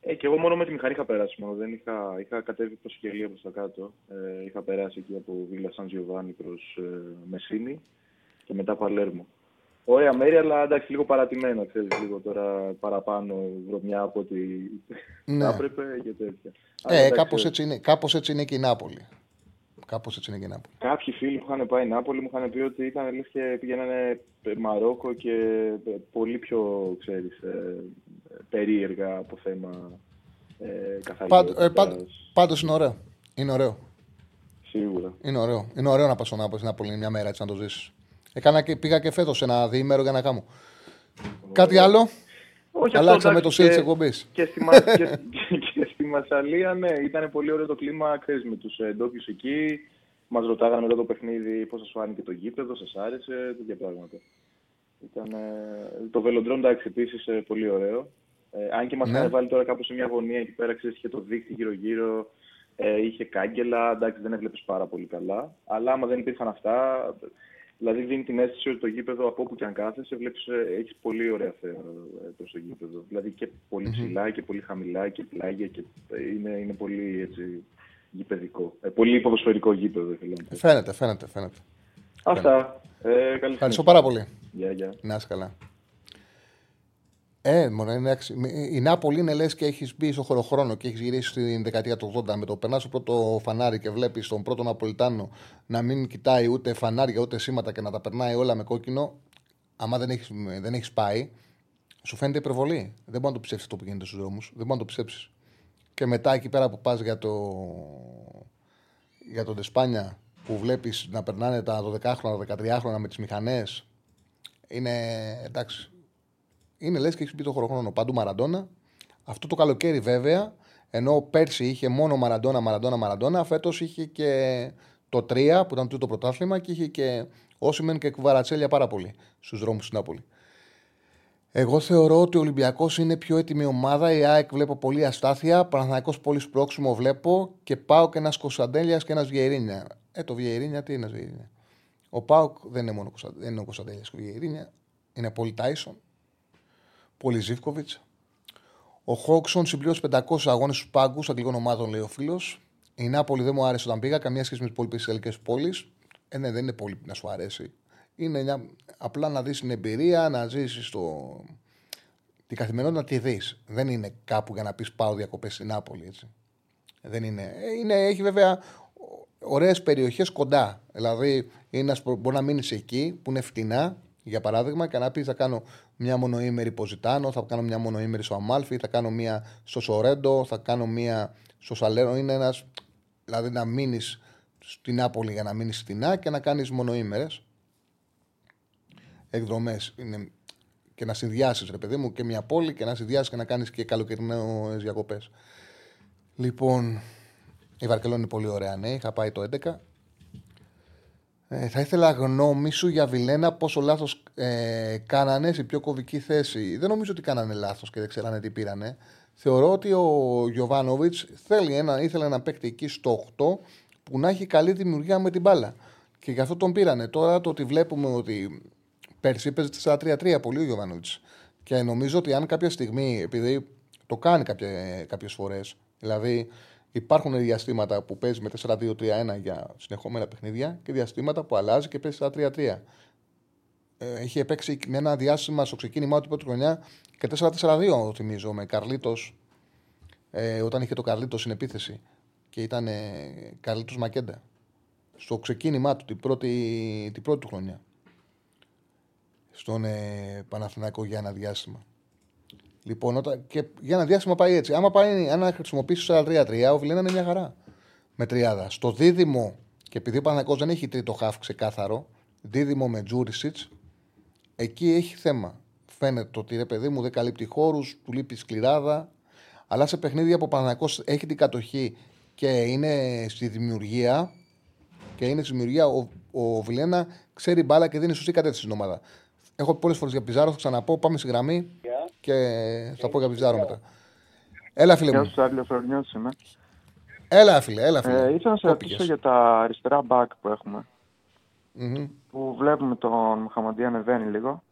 Ε, και εγώ μόνο με τη μηχανή είχα περάσει μόνο. Δεν είχα, είχα κατέβει προς Σικελία προς τα κάτω. Ε, είχα περάσει εκεί από Βίλα Σαν Τζιοβάνι προς ε, Μεσίνη και μετά Παλέρμο. Ωραία μέρη, αλλά εντάξει, λίγο παρατημένα, ξέρεις, λίγο τώρα παραπάνω βρωμιά από ό,τι Ναι. θα έπρεπε και τέτοια. Αλλά Ε, εντάξει, κάπως έτσι, είναι, κάπως έτσι είναι και η Νάπολη. Κάπως έτσι είναι και η Νάπολη. Κάποιοι φίλοι που είχαν πάει Νάπολη μου είχαν πει ότι ήταν λες και πηγαίνανε Μαρόκο και ε, πολύ πιο, ξέρεις, ε, περίεργα από θέμα ε, Πάντ, ε, καθαριότητας. πάντ, πάντως είναι ωραίο. Είναι ωραίο. Σίγουρα. Είναι ωραίο. Είναι ωραίο να πας στον Νάπολη, στην Νάπολη μια μέρα έτσι να το ζήσεις. Έκανα και, πήγα και φέτος ένα διήμερο για να κάνω. Κάτι άλλο; Όχι, Αλλάξαμε αυτό, το εντάξει, στυλ τη και- εκπομπής. Και στη, Μα- [laughs] και, και στη Μασαλία, ναι, ήταν πολύ ωραίο το κλίμα, ξέρεις, με τους ε, ντόπιους εκεί. Μας ρωτάγανε μετά το παιχνίδι πώς σας φάνηκε το γήπεδο, σας άρεσε, τέτοια πράγματα. Ήταν, ε, το βελοντρόν, εντάξει, επίσης ε, πολύ ωραίο. Ε, αν και μας Ναι. είχαν βάλει τώρα κάπως σε μια γωνία εκεί πέρα, ξέρεις, είχε το δίκτυο γύρω-γύρω, ε, είχε κάγκελα, εντάξει, δεν έβλεπες πάρα πολύ καλά. Αλλά άμα δεν υπήρχαν αυτά, δηλαδή δίνει την αίσθηση ότι το γήπεδο από όπου και αν κάθεσαι, βλέπεις, ε, έχεις πολύ ωραία θέα ε, προς το γήπεδο. Δηλαδή και πολυ ψηλά και πολύ χαμηλά και πλάγια και ε, είναι, είναι πολύ έτσι γηπεδικό. Ε, πολύ ποδοσφαιρικό γήπεδο, θέλω να πω. Φαίνεται, φαίνεται, φαίνεται. Αυτά. Ε, καλή Ευχαριστώ συνέχεια. πάρα πολύ. Γεια, γεια. Να είσαι καλά. Ε, μόνο είναι, αξι- η Νάπολη είναι λες και έχεις μπει στο χωροχρόνο και έχεις γυρίσει στην δεκαετία του 80 με το περνάς στο πρώτο φανάρι και βλέπεις τον πρώτο Ναπολιτάνο να μην κοιτάει ούτε φανάρια ούτε σήματα και να τα περνάει όλα με κόκκινο. Άμα δεν έχεις δεν έχεις πάει, σου φαίνεται υπερβολή. Δεν μπορεί να το πιστέψεις αυτό που γίνεται στους δρόμους. Δεν μπορεί να το πιστέψεις. Και μετά εκεί πέρα που πας για το. για τον Τεσπάνια που βλέπεις να περνάνε τα 12χρονα, τα 13χρονα με τις μηχανές. Είναι εντάξει. Είναι λες και έχεις μπει το χωροχρόνο. Παντού Μαραντόνα. Αυτό το καλοκαίρι βέβαια, ενώ πέρσι είχε μόνο Μαραντόνα, Μαραντόνα, Μαραντόνα, φέτος είχε και το 3 που ήταν το πρωτάθλημα και είχε και Όσιμεν και Κουβαρατσέλια πάρα πολύ στους δρόμους τη Νάπολη. Εγώ θεωρώ ότι ο Ολυμπιακός είναι πιο έτοιμη ομάδα. Η ΑΕΚ βλέπω πολύ αστάθεια. Παναθανικό πολύ σπρώξιμο βλέπω. Και πάω και ένας Κωνσταντέλιας και ένας Βιερίνια. Ε, το Βιερίνια τι είναι ένας Βιερίνια. Ο Πάουκ δεν είναι μόνο Κωνστα- δεν είναι ο Κωνσταντέλιας και ο Βιερίνια. Είναι πολύ Τάισον. Πολύ Ζήφκοβιτς. Ο Χόξον συμπλήρωσε 500 αγώνες στους πάγκους αγγλικών ομάδων, λέει ο φίλος. Η Νάπολη δεν μου άρεσε όταν πήγα, καμία σχέση με τις υπόλοιπες ελληνικέ πόλει. Ε, ναι, δεν είναι πολύ να σου αρέσει. Είναι μια... απλά να δεις την εμπειρία, να ζήσει το... την καθημερινότητα να τη δεις. Δεν είναι κάπου για να πεις πάω διακοπές στην Νάπολη. Έτσι. Δεν είναι. Ε, είναι έχει βέβαια ωραίες περιοχές κοντά. Δηλαδή, είναι, ένας προ- μπορεί να μείνεις εκεί που είναι φτηνά, για παράδειγμα, και να πεις θα κάνω μια μονοήμερη Ποζιτάνο, θα κάνω μια μονοήμερη στο Αμάλφι, θα κάνω μια στο Σορέντο, θα κάνω μια στο Σαλέρο. Είναι ένας. Δηλαδή να μείνεις στην Νάπολη για να μείνεις στην Α και να κάνεις μονοήμερες εκδρομές. Και να συνδυάσεις, ρε παιδί μου, και μια πόλη και να συνδυάσεις και να κάνεις και καλοκαιρινές διακοπές. Λοιπόν, η Βαρκελόνη είναι πολύ ωραία, ναι. Είχα πάει το 11. Ε, θα ήθελα γνώμη σου για Βιλένα πόσο λάθος ε, κάνανε σε πιο κομβική θέση. Δεν νομίζω ότι κάνανε λάθος και δεν ξέρανε τι πήρανε. Θεωρώ ότι ο Γιωβάνοβιτς ένα, ήθελε ένα παίκτη εκεί στο 8 που να έχει καλή δημιουργία με την μπάλα. Και γι' αυτό τον πήρανε. Τώρα το ότι βλέπουμε ότι πέρσι παίζει 4-3-3 πολύ ο Γιωβάνοβιτς. Και νομίζω ότι αν κάποια στιγμή, επειδή το κάνει κάποιες φορές, δηλαδή Υπάρχουν διαστήματα που παίζει με 4-2-3-1 για συνεχόμενα παιχνίδια και διαστήματα που αλλάζει και παίζει 4-3-3. Ε, έχει παίξει με ένα διάστημα στο ξεκίνημά του πρώτη χρονιά και 4-4-2, θυμίζω, με Καρλίτος. Ε, όταν είχε το Καρλίτος στην επίθεση και ήταν ε, Καρλίτος Μακέντα. Στο ξεκίνημά του, την πρώτη, την πρώτη του χρονιά. Στον ε, Παναθηναϊκό για ένα διάστημα. Λοιπόν, όταν, και για ένα διάστημα πάει έτσι. Άμα, πάει, αν χρησιμοποιήσει 4-3-3, ο Βιλένα είναι μια χαρά. Με τριάδα. Στο δίδυμο, και επειδή ο Παναγό δεν έχει τρίτο χάφ ξεκάθαρο, δίδυμο με Τζούρισιτς, εκεί έχει θέμα. Φαίνεται ότι ρε παιδί μου δεν καλύπτει χώρους, του λείπει σκληράδα. Αλλά σε παιχνίδια που ο Παναγό έχει την κατοχή και είναι στη δημιουργία, και είναι στη δημιουργία, ο, ο Βιλένα ξέρει μπάλα και δίνει σωστή κατεύθυνση στην ομάδα. Έχω πολλές φορές για Πιζάρος, θα ξαναπώ. Πάμε στη γραμμή και θα πω για Πιζάρο μετά. Έλα, φίλε μου. Γεια σου, Άρλιο Φρονιός είμαι. Έλα, φίλε, έλα, φίλε. Ε, ήθελα να σε ρωτήσω για τα αριστερά back που εχουμε Που βλέπουμε τον Μοχαμαντή ανεβαίνει λίγο.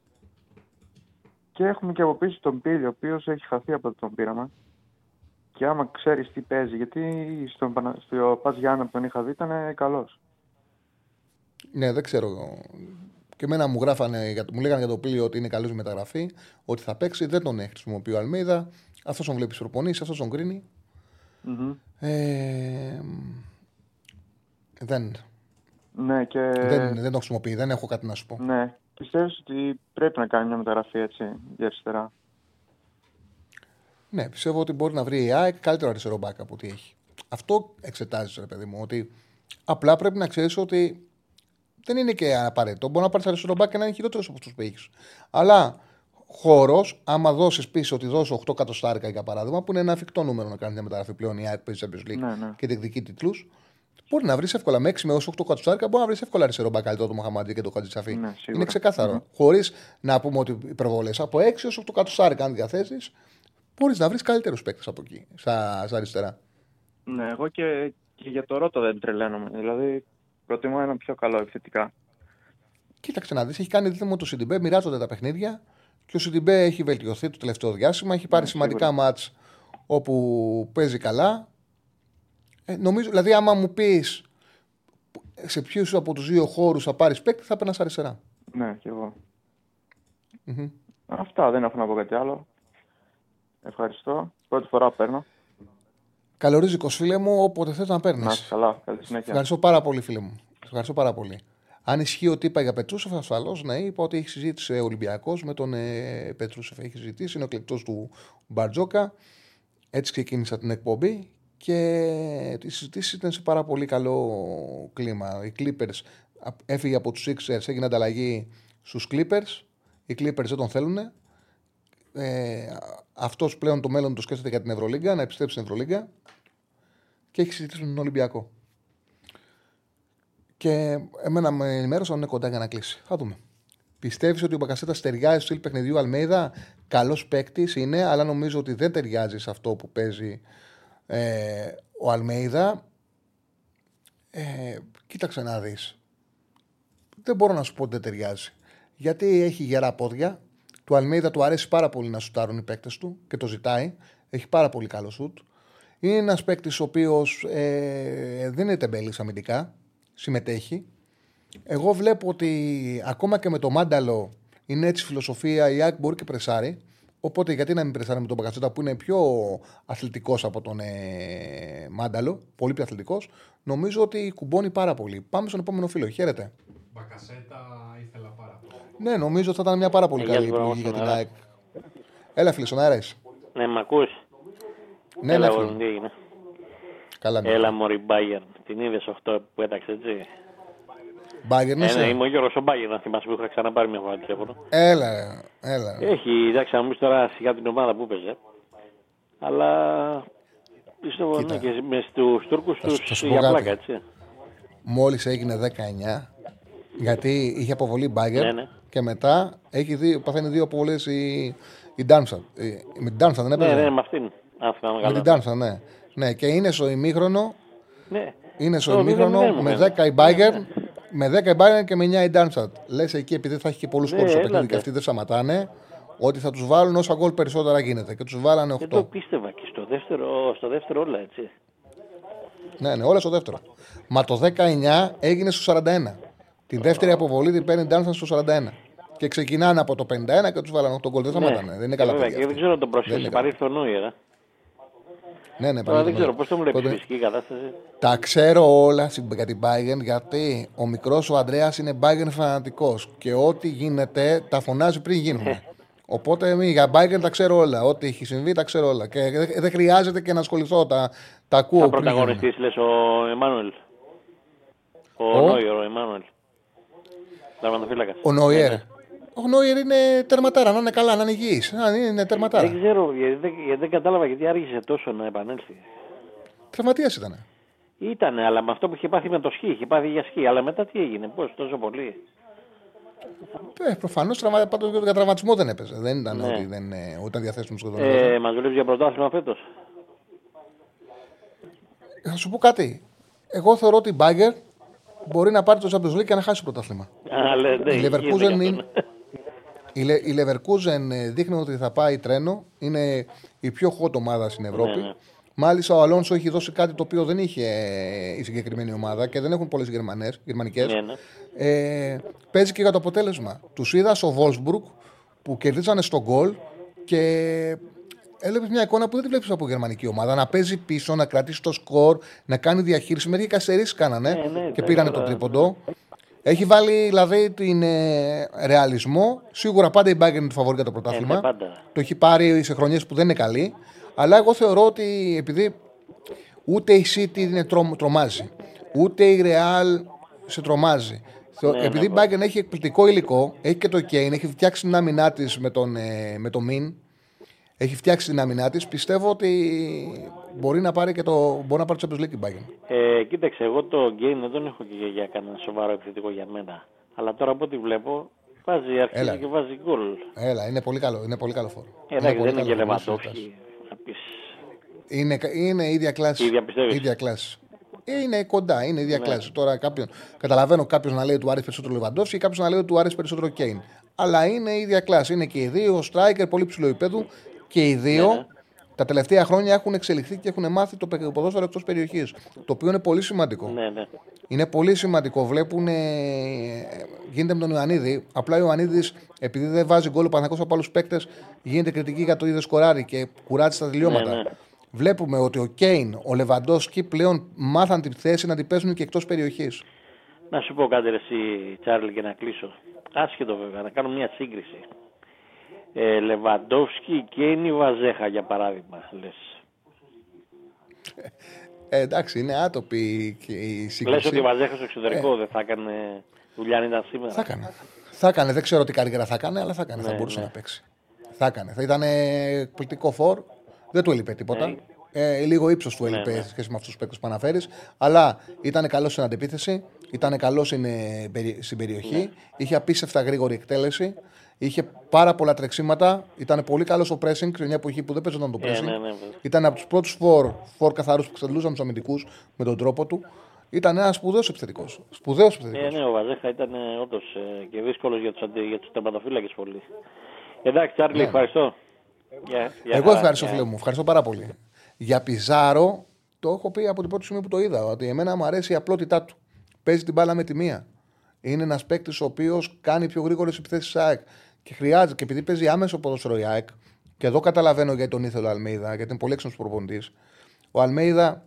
Και έχουμε και από πίσω τον Πίλιο, ο οποίος έχει χαθεί από τον πείραμα. Και άμα ξέρεις τι παίζει, γιατί στον, στο Πας Γιάννα που τον είχα δει ήταν καλός. Ναι, δεν ξέρω και εμένα μου, γράφανε, μου λέγανε για το πλοίο ότι είναι καλή μεταγραφή, ότι θα παίξει. Δεν τον χρησιμοποιεί ο Αλμίδα. Αυτός τον βλέπεις προπονήσει, αυτός τον κρίνει. Mm-hmm. Ε, δεν. Ναι, και... δεν. Δεν τον χρησιμοποιεί, δεν έχω κάτι να σου πω. Ναι. Πιστεύεις ότι πρέπει να κάνει μια μεταγραφή έτσι για αριστερά; Ναι, πιστεύω ότι μπορεί να βρει η ΑΕΚ καλύτερο αριστερό μπάκα από ό,τι έχει. Αυτό εξετάζεις, ρε παιδί μου, ότι απλά πρέπει να ξέρεις ότι δεν είναι και απαραίτητο. Μπορεί να πάρεις αριστερό μπακ και να είναι χειρότερος από αυτούς που έχεις. Αλλά χώρος, άμα δώσεις πίσω ότι δώσω 8 κατοστάρικα για παράδειγμα, που είναι ένα εφικτό νούμερο να κάνεις μια μεταγραφή πλέον η ΑΕΚ παίζει Champions League ναι, ναι. και διεκδικεί τίτλους, μπορεί να βρεις εύκολα με 6 με 8 κατοστάρικα, μπορεί να βρεις εύκολα αριστερό μπακ καλύτερο του Μοχαμαντή και το Χατζητσαφή. Ναι, είναι ξεκάθαρο. Ναι. Χωρίς να πούμε ότι υπερβολές. Από 6 έως 8 κατοστάρικα, αν διαθέσεις, μπορείς να βρεις καλύτερους παίκτες από εκεί, στα, στα αριστερά. Ναι, εγώ και, και για το Ρότο δεν τρελαίνομαι. Δηλαδή Προτιμώ ένα πιο καλό επιθετικά. Κοίταξε να δεις, έχει κάνει δίδυμο του Σιντιμπέ, μοιράζονται τα παιχνίδια και ο Σιντιμπέ έχει βελτιωθεί το τελευταίο διάστημα. Έχει πάρει ναι, σημαντικά μάτς όπου παίζει καλά. Ε, νομίζω, δηλαδή, άμα μου πεις σε ποιους από τους δύο χώρους θα πάρεις παίκτη, θα περνά αριστερά. Ναι, και εγω Αυτά δεν έχω να πω κάτι άλλο. Ευχαριστώ. Πρώτη φορά παίρνω. Καλορίζικος φίλε μου, όποτε θες να παίρνεις. Να καλά, καλή συνέχεια. Ευχαριστώ πάρα πολύ, φίλε μου. Ευχαριστώ πάρα πολύ. Αν ισχύει ότι είπα για Πετρούσεφ, ασφαλώς ναι, είπα ότι έχει συζήτηση ο Ολυμπιακός με τον ε, Πετρούσεφ. Έχει συζητήσει, είναι ο κλεκτό του Μπαρτζόκα. Έτσι ξεκίνησα την εκπομπή και η συζήτηση ήταν σε πάρα πολύ καλό κλίμα. Οι Clippers έφυγε από τους Sixers, έγινε ανταλλαγή στους Clippers. Οι Clippers δεν τον θέλουν. Ε, Αυτός πλέον το μέλλον του σκέφτεται για την Ευρωλίγκα, να επιστρέψει στην Ευρωλίγκα και έχει συζητήσει με τον Ολυμπιακό. Και εμένα με ενημέρωσαν είναι κοντά για να κλείσει. Θα δούμε. Πιστεύεις ότι ο Μπακασέτας ταιριάζει στο στυλ παιχνιδιού Αλμέιδα; Καλός παίκτης είναι, αλλά νομίζω ότι δεν ταιριάζει σε αυτό που παίζει ε, ο Αλμέιδα. Ε, κοίταξε να δεις. Δεν μπορώ να σου πω ότι δεν ταιριάζει. Γιατί έχει γερά πόδια. Του Αλμέιδα του αρέσει πάρα πολύ να σουτάρουν οι παίκτες του και το ζητάει. Έχει πάρα πολύ καλό σουτ. Είναι ένας παίκτης ο οποίος ε, δεν είναι τεμπέλης αμυντικά, συμμετέχει. Εγώ βλέπω ότι ακόμα και με το Μάνταλο είναι έτσι φιλοσοφία. Η ΑΕΚ μπορεί και πρεσάρει. Οπότε γιατί να μην πρεσάρει με τον Μπακατσέτα που είναι πιο αθλητικός από τον ε, Μάνταλο, πολύ πιο αθλητικός. Νομίζω ότι κουμπώνει πάρα πολύ. Πάμε στον επόμενο φίλο. Χαίρετε. Μπακασέτα ήθελα πάρα πολύ. Ναι, νομίζω ότι θα ήταν μια πάρα πολύ Ε, καλή γεια σου, επιλογή για Μπράβο, την στον ΑΕΚ. Έλα, φίλε, στον αέρα είσαι. Ναι, μ' ακούς; Ναι, Έλα, ναι, εγώ, φίλε. τι έγινε; Καλά, ναι. Έλα, μωρή Μπάγερ. Την είδες 8 που έταξε, έτσι; Μπάγκερ, Ε, είσαι. ναι, είμαι ο Γιώργος ο Μπάγερ, να θυμάσαι που είχα ξαναπάρει μια φορά τηλέφωνο. Έλα, ρε, έλα. Έχει, εντάξει, να μου πεις τώρα σιγά την ομάδα που παίζε. Αλλά πιστεύω Κοίτα. ναι, και με στους Τούρκους Θα σου- τους θα σου πω για κάτι. πλάκα, έτσι. Μόλις έγινε 19, γιατί είχε αποβολή Μπάγκερ Ναι, ναι. και μετά έχει δύο, παθαίνει δύο αποβολές η, η Ντάνσαν. Ε, Με την Ντάνσαν δεν Ναι, έπαιζε; ναι, με αυτήν. Αν θυμάμαι με καλά. την Ντάνσαν, ναι. Ναι, και είναι στο ημίχρονο, Ναι. Είναι στο Το ημίχρονο 0-0 μου με φαίνεται. 10 η Μπάγκερ. Με 10 η Μπάγκερ και με 9 η Ντάνσαν. Λες εκεί, επειδή θα έχει και πολλούς Ναι, κόλπους στο παιχνίδι έλατε. και αυτοί δεν σταματάνε, ότι θα τους βάλουν όσα γκολ περισσότερα γίνεται. Και τους βάλανε 8. Δεν το πίστευα και στο δεύτερο, στο δεύτερο όλα, έτσι. Ναι, ναι, όλα στο δεύτερο. Μα το 19 έγινε στο 41. Την δεύτερη αποβολή την παίρνει η Ντάνσαν στο 41. Και ξεκινάνε από το 51 και τους βάλανε 8 γκολ. Δεν σταματάνε. Δεν είναι καλά Ναι. Βέβαια, παιδιά. και δεν αυτοί. ξέρω αν τον Δεν πρόσφυγε. είναι καλά. Παρήρθε ο Νόιερ. Ε. Ναι, ναι, Τώρα δεν παράδειγμα. ξέρω πώς το μου λέει Τότε- φυσική κατάσταση; Τα ξέρω όλα συ- για την Bayern γιατί ο μικρός ο Ανδρέας είναι Bayern φανατικός και ό,τι γίνεται τα φωνάζει πριν γίνουν. Οπότε εμεί για Bayern τα ξέρω όλα. Ό,τι έχει συμβεί τα ξέρω όλα. Και δεν δεν χρειάζεται και να ασχοληθώ. Τα, τα ακούω Θα πριν γίνουν. πρωταγωνιστή, λες ο Εμμάνουελ. Ο, Ο; Νόιερ, ο Εμμάνουελ. Τερματοφύλακα. Ο Νόιερ. Ο Νόιερ είναι τερματάρα, να είναι καλά, να είναι υγιής. Να είναι τερματάρα. Δεν ξέρω, γιατί δεν, γιατί δεν κατάλαβα γιατί άργησε τόσο να επανέλθει. Τραυματίας ήταν. Ήτανε, αλλά με αυτό που είχε πάθει με το σκι, είχε πάθει για σκι. Αλλά μετά τι έγινε, πώς τόσο πολύ. Ε, Προφανώς πάντως για τραυματισμό δεν έπαιζε. Δεν ήταν Ναι. ότι δεν ε, ήταν διαθέσιμο σχεδόν. Ε, Μας δουλεύει για πρωτάθλημα φέτος. Θα σου πω κάτι. Εγώ θεωρώ ότι η Μπάγκερ μπορεί να πάρει το Champions League και να χάσει το πρωτάθλημα. ναι, Η Leverkusen είναι- Η, Λε, η Leverkusen ε, δείχνει ότι θα πάει τρένο. Είναι η πιο hot ομάδα στην Ευρώπη. Ναι, ναι. Μάλιστα ο Αλόνσο έχει δώσει κάτι το οποίο δεν είχε ε, η συγκεκριμένη ομάδα και δεν έχουν πολλές γερμανικές. Ναι, ναι. Ε, παίζει και για το αποτέλεσμα. Τους είδα στο Wolfsburg που κερδίζανε στον γκολ και έβλεπες μια εικόνα που δεν τη βλέπεις από γερμανική ομάδα. Να παίζει πίσω, να κρατήσει το σκορ, να κάνει διαχείριση. Μερικοί καθυστερήσει κάνανε Ναι, ναι, και τα πήρανε τώρα- το τρίποντο. Έχει βάλει δηλαδή την ε, ρεαλισμό. Σίγουρα πάντα η Bayern είναι το φαβορή για το πρωτάθλημα. ναι, πάντα. Το έχει πάρει σε χρονιές που δεν είναι καλή. Αλλά εγώ θεωρώ ότι επειδή ούτε η City είναι τρομ, τρομάζει, ούτε η Real σε τρομάζει. Θεω- Ναι, επειδή η ναι, Bayern έχει εκπληκτικό υλικό, έχει και το Kane, έχει φτιάξει την άμυνά της με τον, ε, με τον Min, έχει φτιάξει την άμυνά της, πιστεύω ότι μπορεί να πάρει και το, μπορεί να πάρει το Champions League η Bayern. Ε, κοίταξε, εγώ το game δεν τον έχω και για, για κανένα σοβαρό επιθετικό για μένα. Αλλά τώρα από ό,τι βλέπω, βάζει, αρχίζει Έλα. και βάζει γκολ. Έλα, είναι πολύ καλό, είναι πολύ καλό φόρο. Ε, εντάξει, πολύ δεν είναι και καλό, μην συζητάς. Λεβαντόφσκι. Να πεις, Είναι, είναι ίδια κλάση. Ίδια πιστεύεις; ίδια κλάση. Ε, Είναι κοντά, είναι ίδια Ναι. κλάση. Τώρα κάποιον, καταλαβαίνω κάποιος να λέει ότι του άρεσε περισσότερο Λεβαντόφσκι και κάποιος να λέει ότι του άρεσε περισσότερο Κέιν. Αλλά είναι ίδια κλάση. Είναι και οι δύο striker πολύ ψηλό επίπεδο και οι δύο Ναι, ναι. Τα τελευταία χρόνια έχουν εξελιχθεί και έχουν μάθει το πε- ποδόσφαιρο εκτός περιοχής. Το οποίο είναι πολύ σημαντικό. Ναι, ναι. Είναι πολύ σημαντικό. Βλέπουν. Ε, γίνεται με τον Ιωαννίδη. Απλά ο Ιωαννίδης, επειδή δεν βάζει γκολ ο Παναγό από άλλους παίκτες, γίνεται κριτική για το είδες σκοράρι και κουράζει στα τελειώματα. Ναι, ναι. Βλέπουμε ότι ο Κέιν, ο Λεβαντόσκι πλέον μάθαν τη θέση να την παίζουν και εκτός περιοχής. Να σου πω κάτι ρε εσύ Τσάρλι και να κλείσω. Άσχετο βέβαια, να κάνω μια σύγκριση. Ε, Λεβαντόφσκι και η Βαζέχα για παράδειγμα, λες. Ε, εντάξει, είναι άτοπη και η Λες σύγκριση. ότι η Βαζέχα στο εξωτερικό δεν θα έκανε δουλειά αν ήταν σήμερα. Θα έκανε. Θα έκανε. Δεν ξέρω τι καριέρα θα έκανε, αλλά θα έκανε. θα Ναι, μπορούσε ναι. να παίξει. Θα έκανε. Θα ήταν εκπληκτικό φορ. Δεν του έλειπε τίποτα. Ναι. Ε, λίγο ύψος του έλειπε ναι. σε σχέση με αυτούς τους παίκτες που αναφέρεις. Αλλά ήταν καλός στην αντεπίθεση. Ήταν καλός στην, ε, περι- στην περιοχή. Ναι. Είχε απίστευτα γρήγορη εκτέλεση. Είχε πάρα πολλά τρεξίματα. Ήταν πολύ καλός στο pressing σε μια εποχή που δεν παίζονταν το Ε, pressing. ναι, ναι, βέβαια. Ήταν από τους πρώτους φορ, φορ καθαρούς που ξελούσαν τους αμυντικούς με τον τρόπο του. Ήταν ένας σπουδαίος επιθετικός. Σπουδαίος επιθετικός. Ε, ναι, ο Βαζέχα ήταν όντως και δύσκολος για τους για τους τερματοφύλακες πολύ. Εντάξει, Τσάρλι, Ναι. ευχαριστώ. Γεια- γεια Εγώ χαρά. ευχαριστώ, Γεια. φίλε μου. Ευχαριστώ πάρα πολύ. Για Πιζάρο, το έχω πει από την πρώτη στιγμή που το είδα, ότι εμένα μου αρέσει η απλότητά του. Παίζει την μπάλα με τη μία. Είναι ένας παίκτης ο οποίος κάνει πιο γρήγορες επιθέσεις ΑΕΚ. Και χρειάζεται, και επειδή παίζει άμεσο ποδόσφαιρο η ΑΕΚ, και εδώ καταλαβαίνω γιατί τον ήθελε ο Αλμέιδα, γιατί είναι πολύ έξυπνος προπονητής. Ο Αλμέιδα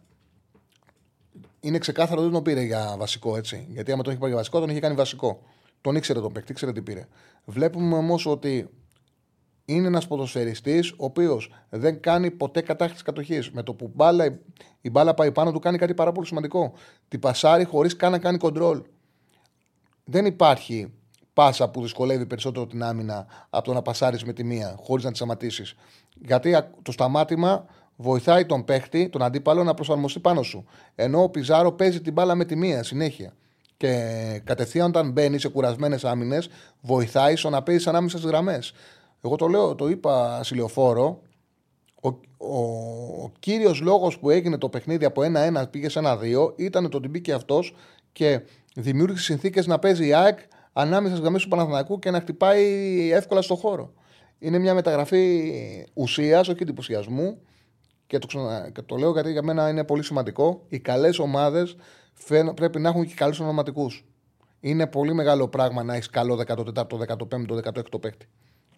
είναι ξεκάθαρο δεν τον πήρε για βασικό έτσι. Γιατί άμα τον είχε πάρει για βασικό, τον είχε κάνει βασικό. Τον ήξερε τον παίκτη, ήξερε τι πήρε. Βλέπουμε όμως ότι είναι ένας ποδοσφαιριστής ο οποίος δεν κάνει ποτέ κατάχρηση κατοχής. Με το που μπάλα, η μπάλα πάει πάνω του κάνει κάτι πάρα πολύ σημαντικό. Την πασάρει χωρίς καν να κάνει κοντρόλ. Δεν υπάρχει πάσα που δυσκολεύει περισσότερο την άμυνα από το να πασάρεις με τη μία, χωρίς να τη σταματήσεις. Γιατί το σταμάτημα βοηθάει τον παίχτη, τον αντίπαλο, να προσαρμοστεί πάνω σου. Ενώ ο Πιζάρο παίζει την μπάλα με τη μία συνέχεια. Και κατευθείαν όταν μπαίνει σε κουρασμένες άμυνες, βοηθάει στο να παίζεις ανάμεσα στις γραμμές. Εγώ το λέω, το είπα συλλοφόρο. Ο, ο, ο κύριος λόγος που έγινε το παιχνίδι από 1-1 πήγε σε 1-2 ήταν το ότι μπήκε αυτός και δημιούργησε συνθήκες να παίζει η ΑΕΚ ανάμεσα στι γραμμές του Παναθηναϊκού και να χτυπάει εύκολα στο χώρο. Είναι μια μεταγραφή ουσίας, όχι εντυπωσιασμού. Και το, ξανα... και το λέω γιατί για μένα είναι πολύ σημαντικό. Οι καλές ομάδες πρέπει να έχουν και καλούς ονοματικούς. Είναι πολύ μεγάλο πράγμα να έχεις καλό 14ο, 15ο, 16ο παίκτη.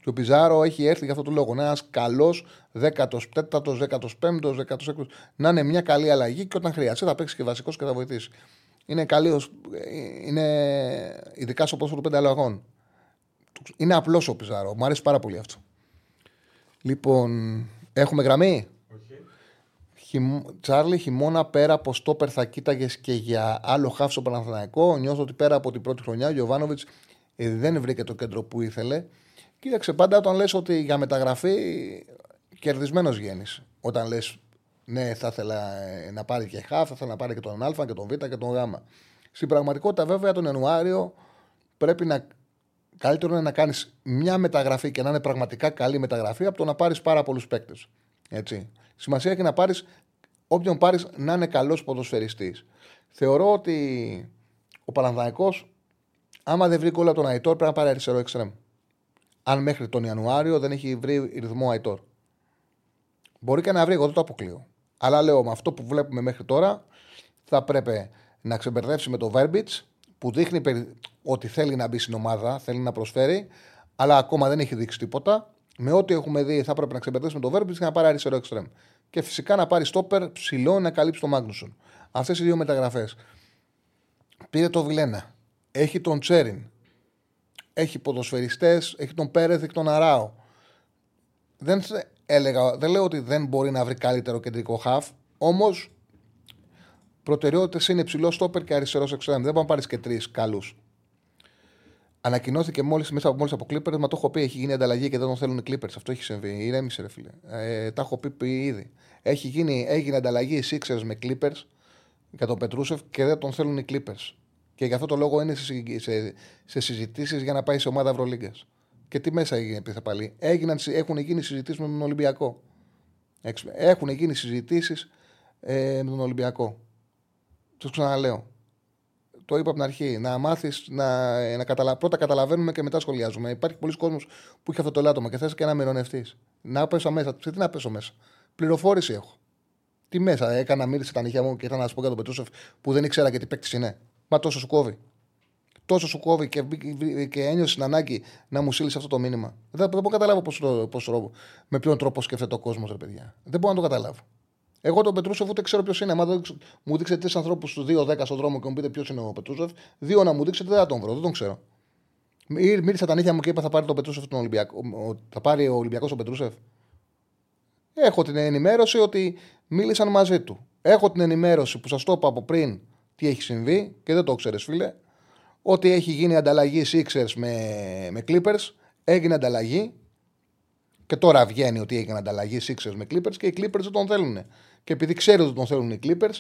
Και ο Πιζάρο έχει έρθει για αυτό το λόγο. Ένας καλός 14ο, 15ο, 16ο. Να είναι μια καλή αλλαγή και όταν χρειαστεί θα παίξει και βασικός και θα βοηθήσει. Είναι καλή, είναι ειδικά στο πόσο του πέντε αλλαγών. Είναι απλός ο Πιζάρο. Μου αρέσει πάρα πολύ αυτό. Λοιπόν, έχουμε γραμμή; Χιμ... Τσάρλι, χειμώνα πέρα από στόπερ θα κοίταγες και για άλλο χάφ στο Παναθηναϊκό. Νιώθω ότι πέρα από την πρώτη χρονιά ο Γιωβάνοβιτς ε, δεν βρήκε το κέντρο που ήθελε. Κοίταξε πάντα όταν λες ότι για μεταγραφή κερδισμένος βγαίνεις. Όταν λες, ναι, θα ήθελα ε, να πάρει και χάφ, θα ήθελα να πάρει και τον Α και τον Β και τον Γ. Στην πραγματικότητα, βέβαια, τον Ιανουάριο πρέπει να. Καλύτερο είναι να κάνεις μια μεταγραφή και να είναι πραγματικά καλή μεταγραφή από το να πάρεις πάρα πολλούς παίκτες. Έτσι. Σημασία έχει να πάρεις όποιον πάρεις να είναι καλός ποδοσφαιριστής. Θεωρώ ότι ο Πανανδαϊκό, άμα δεν βρει κόλλα τον Αϊτόρ, πρέπει να πάρει αριστερό εξτρέμ. Αν μέχρι τον Ιανουάριο δεν έχει βρει ρυθμό Αϊτόρ. Μπορεί και να βρει, εγώ δεν το αποκλείω. Αλλά λέω με αυτό που βλέπουμε μέχρι τώρα, θα πρέπει να ξεμπερδέψει με το Βέρμπιτ που δείχνει ότι θέλει να μπει στην ομάδα, θέλει να προσφέρει, αλλά ακόμα δεν έχει δείξει τίποτα με ό,τι έχουμε δει, θα έπρεπε να ξεπερδέσουμε το Βέρμπιτ και να πάρει αριστερό εξτρέμ. Και φυσικά να πάρει στόπερ ψηλό να καλύψει τον Μάγνουσον. Αυτές οι δύο μεταγραφές. Πήρε το Βιλένα. Έχει τον Τσέριν. Έχει ποδοσφαιριστές. Έχει τον Πέρεθ και τον Αράο. Δεν, έλεγα, δεν λέω ότι δεν μπορεί να βρει καλύτερο κεντρικό χαφ. Όμως προτεραιότητες είναι ψηλό στόπερ και αριστερός εξτρέμ. Δεν μπορεί να πάρεις και τρεις καλούς. Ανακοινώθηκε μόλις μέσα από μόλις από Clippers, μα το έχω πει. Έχει γίνει ανταλλαγή και δεν τον θέλουν οι Clippers. Αυτό έχει συμβεί. Ηρέμησε, ρε φίλε. Ε, τα έχω πει, πει ήδη. Έχει γίνει, έγινε ανταλλαγή οι Sixers με Clippers για τον Πετρούσεφ και δεν τον θέλουν οι Clippers. Και γι' αυτό το λόγο είναι σε, σε, σε συζητήσεις για να πάει σε ομάδα Ευρωλίγκας. Και τι μέσα έγινε, πει πάλι. Έγιναν, έχουν γίνει συζητήσεις με τον Ολυμπιακό. Έχουν γίνει συζητήσεις ε, με τον Ολυμπιακό. Του ξαναλέω το είπα από την αρχή. Να μάθεις να, να καταλα... πρώτα καταλαβαίνουμε και μετά σχολιάζουμε. Υπάρχει πολλοί κόσμος που έχει αυτό το λάτωμα και θες και να μειονευτεί. Να πέσω μέσα. Τι να πέσω μέσα; Πληροφόρηση έχω. Τι μέσα; Έκανα μύρισε τα νύχια μου και ήθελα να σου πω για τον Πετρούσεφ που δεν ήξερα και τι παίκτης είναι. Μα τόσο σου κόβει. Τόσο σου κόβει και, και ένιωσε την ανάγκη να μου στείλεις αυτό το μήνυμα. Δεν, δεν μπορώ να καταλάβω πώς, πώς, με ποιον τρόπο σκέφτεται ο κόσμο, ρε παιδιά. Δεν μπορώ να το καταλάβω. Εγώ τον Πετρούσεφ ούτε ξέρω ποιος είναι. Αν μου δείξετε τρεις ανθρώπους στους 2-10 στον δρόμο και μου πείτε ποιος είναι ο Πετρούσεφ, δύο να μου δείξετε δεν θα τον βρω. Δεν τον ξέρω. Μίλησα τα νύχια μου και είπα θα πάρει τον Πετρούσεφ τον Ολυμπιακό. Θα πάρει ο Ολυμπιακός τον Πετρούσεφ. Έχω την ενημέρωση ότι μίλησαν μαζί του. Έχω την ενημέρωση που σας το είπα από πριν τι έχει συμβεί και δεν το ξέρεις, φίλε. Ότι έχει γίνει ανταλλαγή Sixers με, με Clippers. Έγινε ανταλλαγή. Και τώρα βγαίνει ότι έγινε ανταλλαγή Sixers με Clippers και οι Clippers δεν τον θέλουν και επειδή ξέρει ότι τον θέλουν οι Clippers,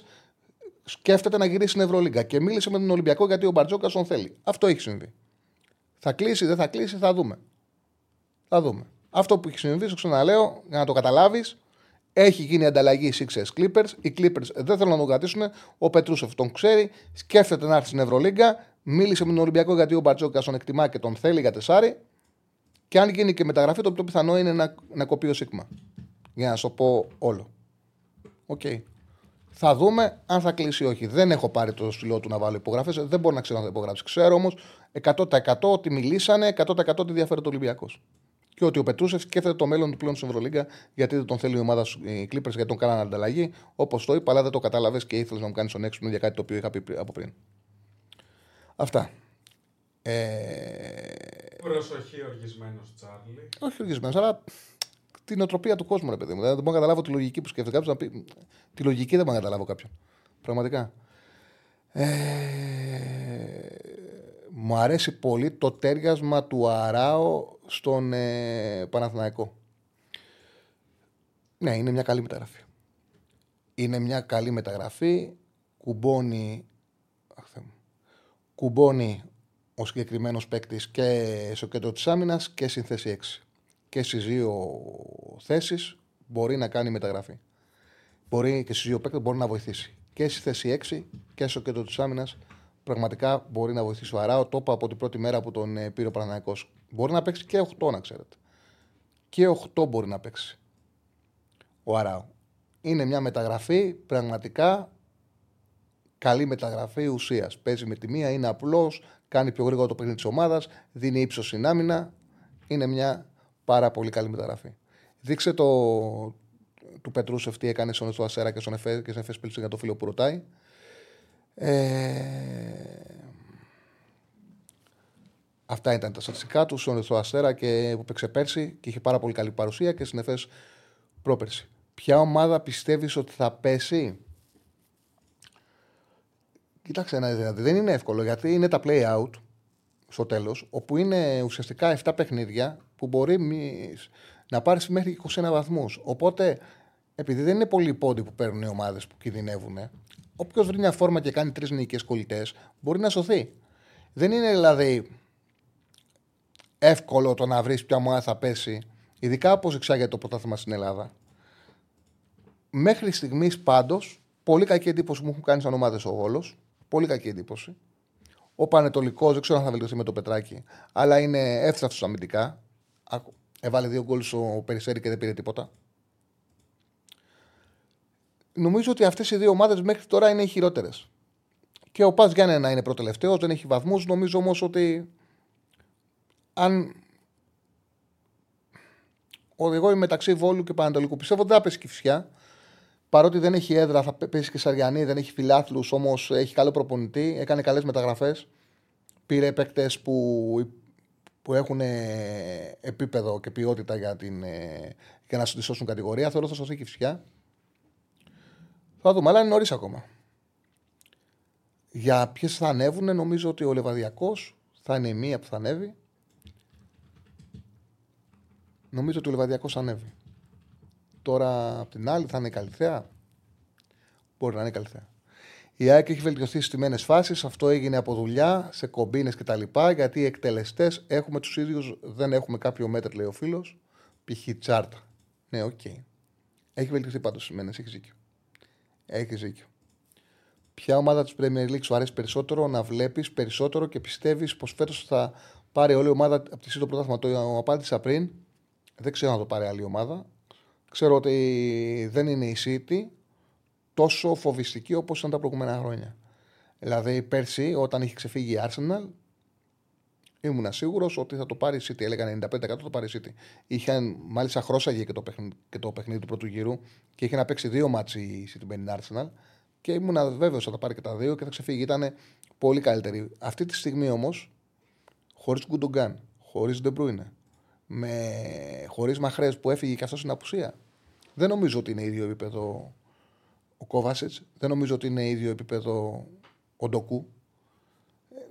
σκέφτεται να γυρίσει στην Ευρωλίγκα. Και μίλησε με τον Ολυμπιακό γιατί ο Μπαρτζόκας τον θέλει. Αυτό έχει συμβεί. Θα κλείσει, δεν θα κλείσει, θα δούμε. Θα δούμε. Αυτό που έχει συμβεί, σου ξαναλέω, για να το καταλάβεις, έχει γίνει ανταλλαγή Sixers Clippers. Οι Clippers δεν θέλουν να τον κρατήσουν. Ο Πετρούσεφ τον ξέρει. Σκέφτεται να έρθει στην Ευρωλίγκα. Μίλησε με τον Ολυμπιακό γιατί ο Μπαρτζόκα τον εκτιμά και τον θέλει για τεσάρι. Και αν γίνει και μεταγραφή, το πιο πιθανό είναι να, να κοπεί ο Σίγμα. Για να σου πω όλο. OK. Okay. Θα δούμε αν θα κλείσει ή όχι. Δεν έχω πάρει το στυλό του να βάλω υπογραφές. Δεν μπορώ να ξέρω αν θα υπογράψει. Ξέρω όμως 100% ότι μιλήσανε, 100% ότι ενδιαφέρει το Ολυμπιακός. Και ότι ο Πετρούσεφ σκέφτεται το μέλλον του πλέον στην Ευρωλίγκα, γιατί δεν τον θέλει η ομάδα οι Clippers, γιατί τον κάνανε ανταλλαγή. Όπως το είπα, αλλά δεν το κατάλαβες και ήθελες να μου κάνεις τον έξυπνο για κάτι το οποίο είχα πει από πριν. Αυτά. Ε, Προσοχή οργισμένος Τσάρλι. όχι οργισμένος, αλλά την οτροπία του κόσμου, ρε παιδί μου. Δηλαδή, δεν μπορώ να καταλάβω τη λογική που σκέφτεται κάποιος να πει. Τη λογική δεν μπορώ να καταλάβω κάποιον. Πραγματικά. Ε, μου αρέσει πολύ το τέριασμα του Αράο στον ε, Παναθηναϊκό. Ναι, είναι μια καλή μεταγραφή. Είναι μια καλή μεταγραφή. Κουμπώνει, αχ, Θεέ μου. Κουμπώνει ο συγκεκριμένος παίκτης και στο κέντρο της άμυνας και στην θέση 6. Και στις δύο θέσεις μπορεί να κάνει μεταγραφή. Μπορεί και στις δύο παίκτες μπορεί να βοηθήσει. Και στη θέση 6 και στο κέντρο της άμυνας πραγματικά μπορεί να βοηθήσει ο Αράο. Το είπα από την πρώτη μέρα που τον ε, πήρε ο Παναναναϊκός. Μπορεί να παίξει και 8, να ξέρετε. Και 8 μπορεί να παίξει ο Αράο. Είναι μια μεταγραφή πραγματικά καλή μεταγραφή ουσίας. Παίζει με τη μία, είναι απλός, κάνει πιο γρήγορα το παιχνίδι της ομάδας, δίνει ύψος στην άμυνα. Είναι μια πάρα πολύ καλή μεταγραφή. Δείξε το του Πετρούσεφ τι έκανε στον στο Ασέρα και στον Εφέ και στον Εφέ για το φίλο που ρωτάει. Ε, αυτά ήταν τα στατιστικά του στον στο Αστέρα και που παίξε πέρσι και είχε πάρα πολύ καλή παρουσία και στην Εφές πρόπερσι. Ποια ομάδα πιστεύεις ότι θα πέσει; Κοιτάξτε ένα δηλαδή, δεν είναι εύκολο γιατί είναι τα play out στο τέλος, όπου είναι ουσιαστικά 7 παιχνίδια που μπορεί μη- να πάρεις μέχρι 21 βαθμούς. Οπότε, επειδή δεν είναι πολλοί πόντοι που παίρνουν οι ομάδες που κινδυνεύουν, όποιος βρει μια φόρμα και κάνει τρεις νίκες κολλητές, μπορεί να σωθεί. Δεν είναι δηλαδή εύκολο το να βρεις ποια ομάδα θα πέσει, ειδικά όπως εξάγεται το πρωτάθλημα στην Ελλάδα. Μέχρι στιγμής πάντως, πολύ κακή εντύπωση μου έχουν κάνει σαν ομάδες ο Βόλο. Πολύ κακή εντύπωση. Ο Πανετολικός, δεν ξέρω αν θα βελτιωθεί με το Πετράκι, αλλά είναι εύθραυστος αμυντικά. Άκου, Έβαλε δύο γκολ στο Περιστέρι και δεν πήρε τίποτα. Νομίζω ότι αυτές οι δύο ομάδες μέχρι τώρα είναι οι χειρότερες. Και ο Πας Γιάννενα είναι προτελευταίος, δεν έχει βαθμούς. Νομίζω όμως ότι αν. Οδηγώ μεταξύ Βόλου και Πανατολικού. Πιστεύω ότι δεν θα πέσει κυφσιά. Παρότι δεν έχει έδρα, θα πέσει και Σαριανή, δεν έχει φιλάθλους, όμως έχει καλό προπονητή, έκανε καλές μεταγραφές. Πήρε παίκτες που, που έχουν ε, επίπεδο και ποιότητα για, την, ε, για να σου σώσουν κατηγορία. Θεωρώ θα σωθεί και φυσικά. Θα δούμε, αλλά είναι νωρίς ακόμα. Για ποιες θα ανέβουν, νομίζω ότι ο Λεβαδιακός θα είναι η μία που θα ανέβει. Νομίζω ότι ο Λεβαδιακός ανέβει. Τώρα απ' την άλλη θα είναι η Καλυθέα. Μπορεί να είναι η Καλυθέα. Η ΑΕΚ έχει βελτιωθεί στις τιμένε φάσεις. Αυτό έγινε από δουλειά, σε κομπίνες κτλ. Γιατί οι εκτελεστές έχουμε τους ίδιους, δεν έχουμε κάποιο μέτρο, λέει ο φίλος. Π.χ. τσάρτα. Ναι, οκ. Έχει βελτιωθεί πάντως στις τιμένε, έχεις δίκιο. Έχεις δίκιο. Ποια ομάδα της Premier League σου αρέσει περισσότερο να βλέπεις περισσότερο και πιστεύεις πως φέτος θα πάρει άλλη ομάδα από τη City το πρωτάθλημα. Το απάντησα πριν. Δεν ξέρω αν το πάρει άλλη ομάδα. Ξέρω ότι δεν είναι η City τόσο φοβιστική όπως ήταν τα προηγούμενα χρόνια. Δηλαδή, πέρσι, όταν είχε ξεφύγει η Arsenal, ήμουν σίγουρος ότι θα το πάρει η City. Έλεγαν 95% θα το πάρει η City. Είχαν, μάλιστα, χρώσαγε και το, παιχνίδι, και το παιχνίδι του πρώτου γύρου και είχε να παίξει δύο ματς η City με την Arsenal. Και ήμουν βέβαιος ότι θα τα πάρει και τα δύο και θα ξεφύγει. Ήταν πολύ καλύτερη. Αυτή τη στιγμή όμως, χωρίς Γκουντογάν, χωρίς Ντεμπρούινε, με... χωρίς Μαχρές που έφυγε και αυτό στην απουσία. Δεν νομίζω ότι είναι ίδιο επίπεδο ο Κόβασιτς. Δεν νομίζω ότι είναι ίδιο επίπεδο ο Ντοκού.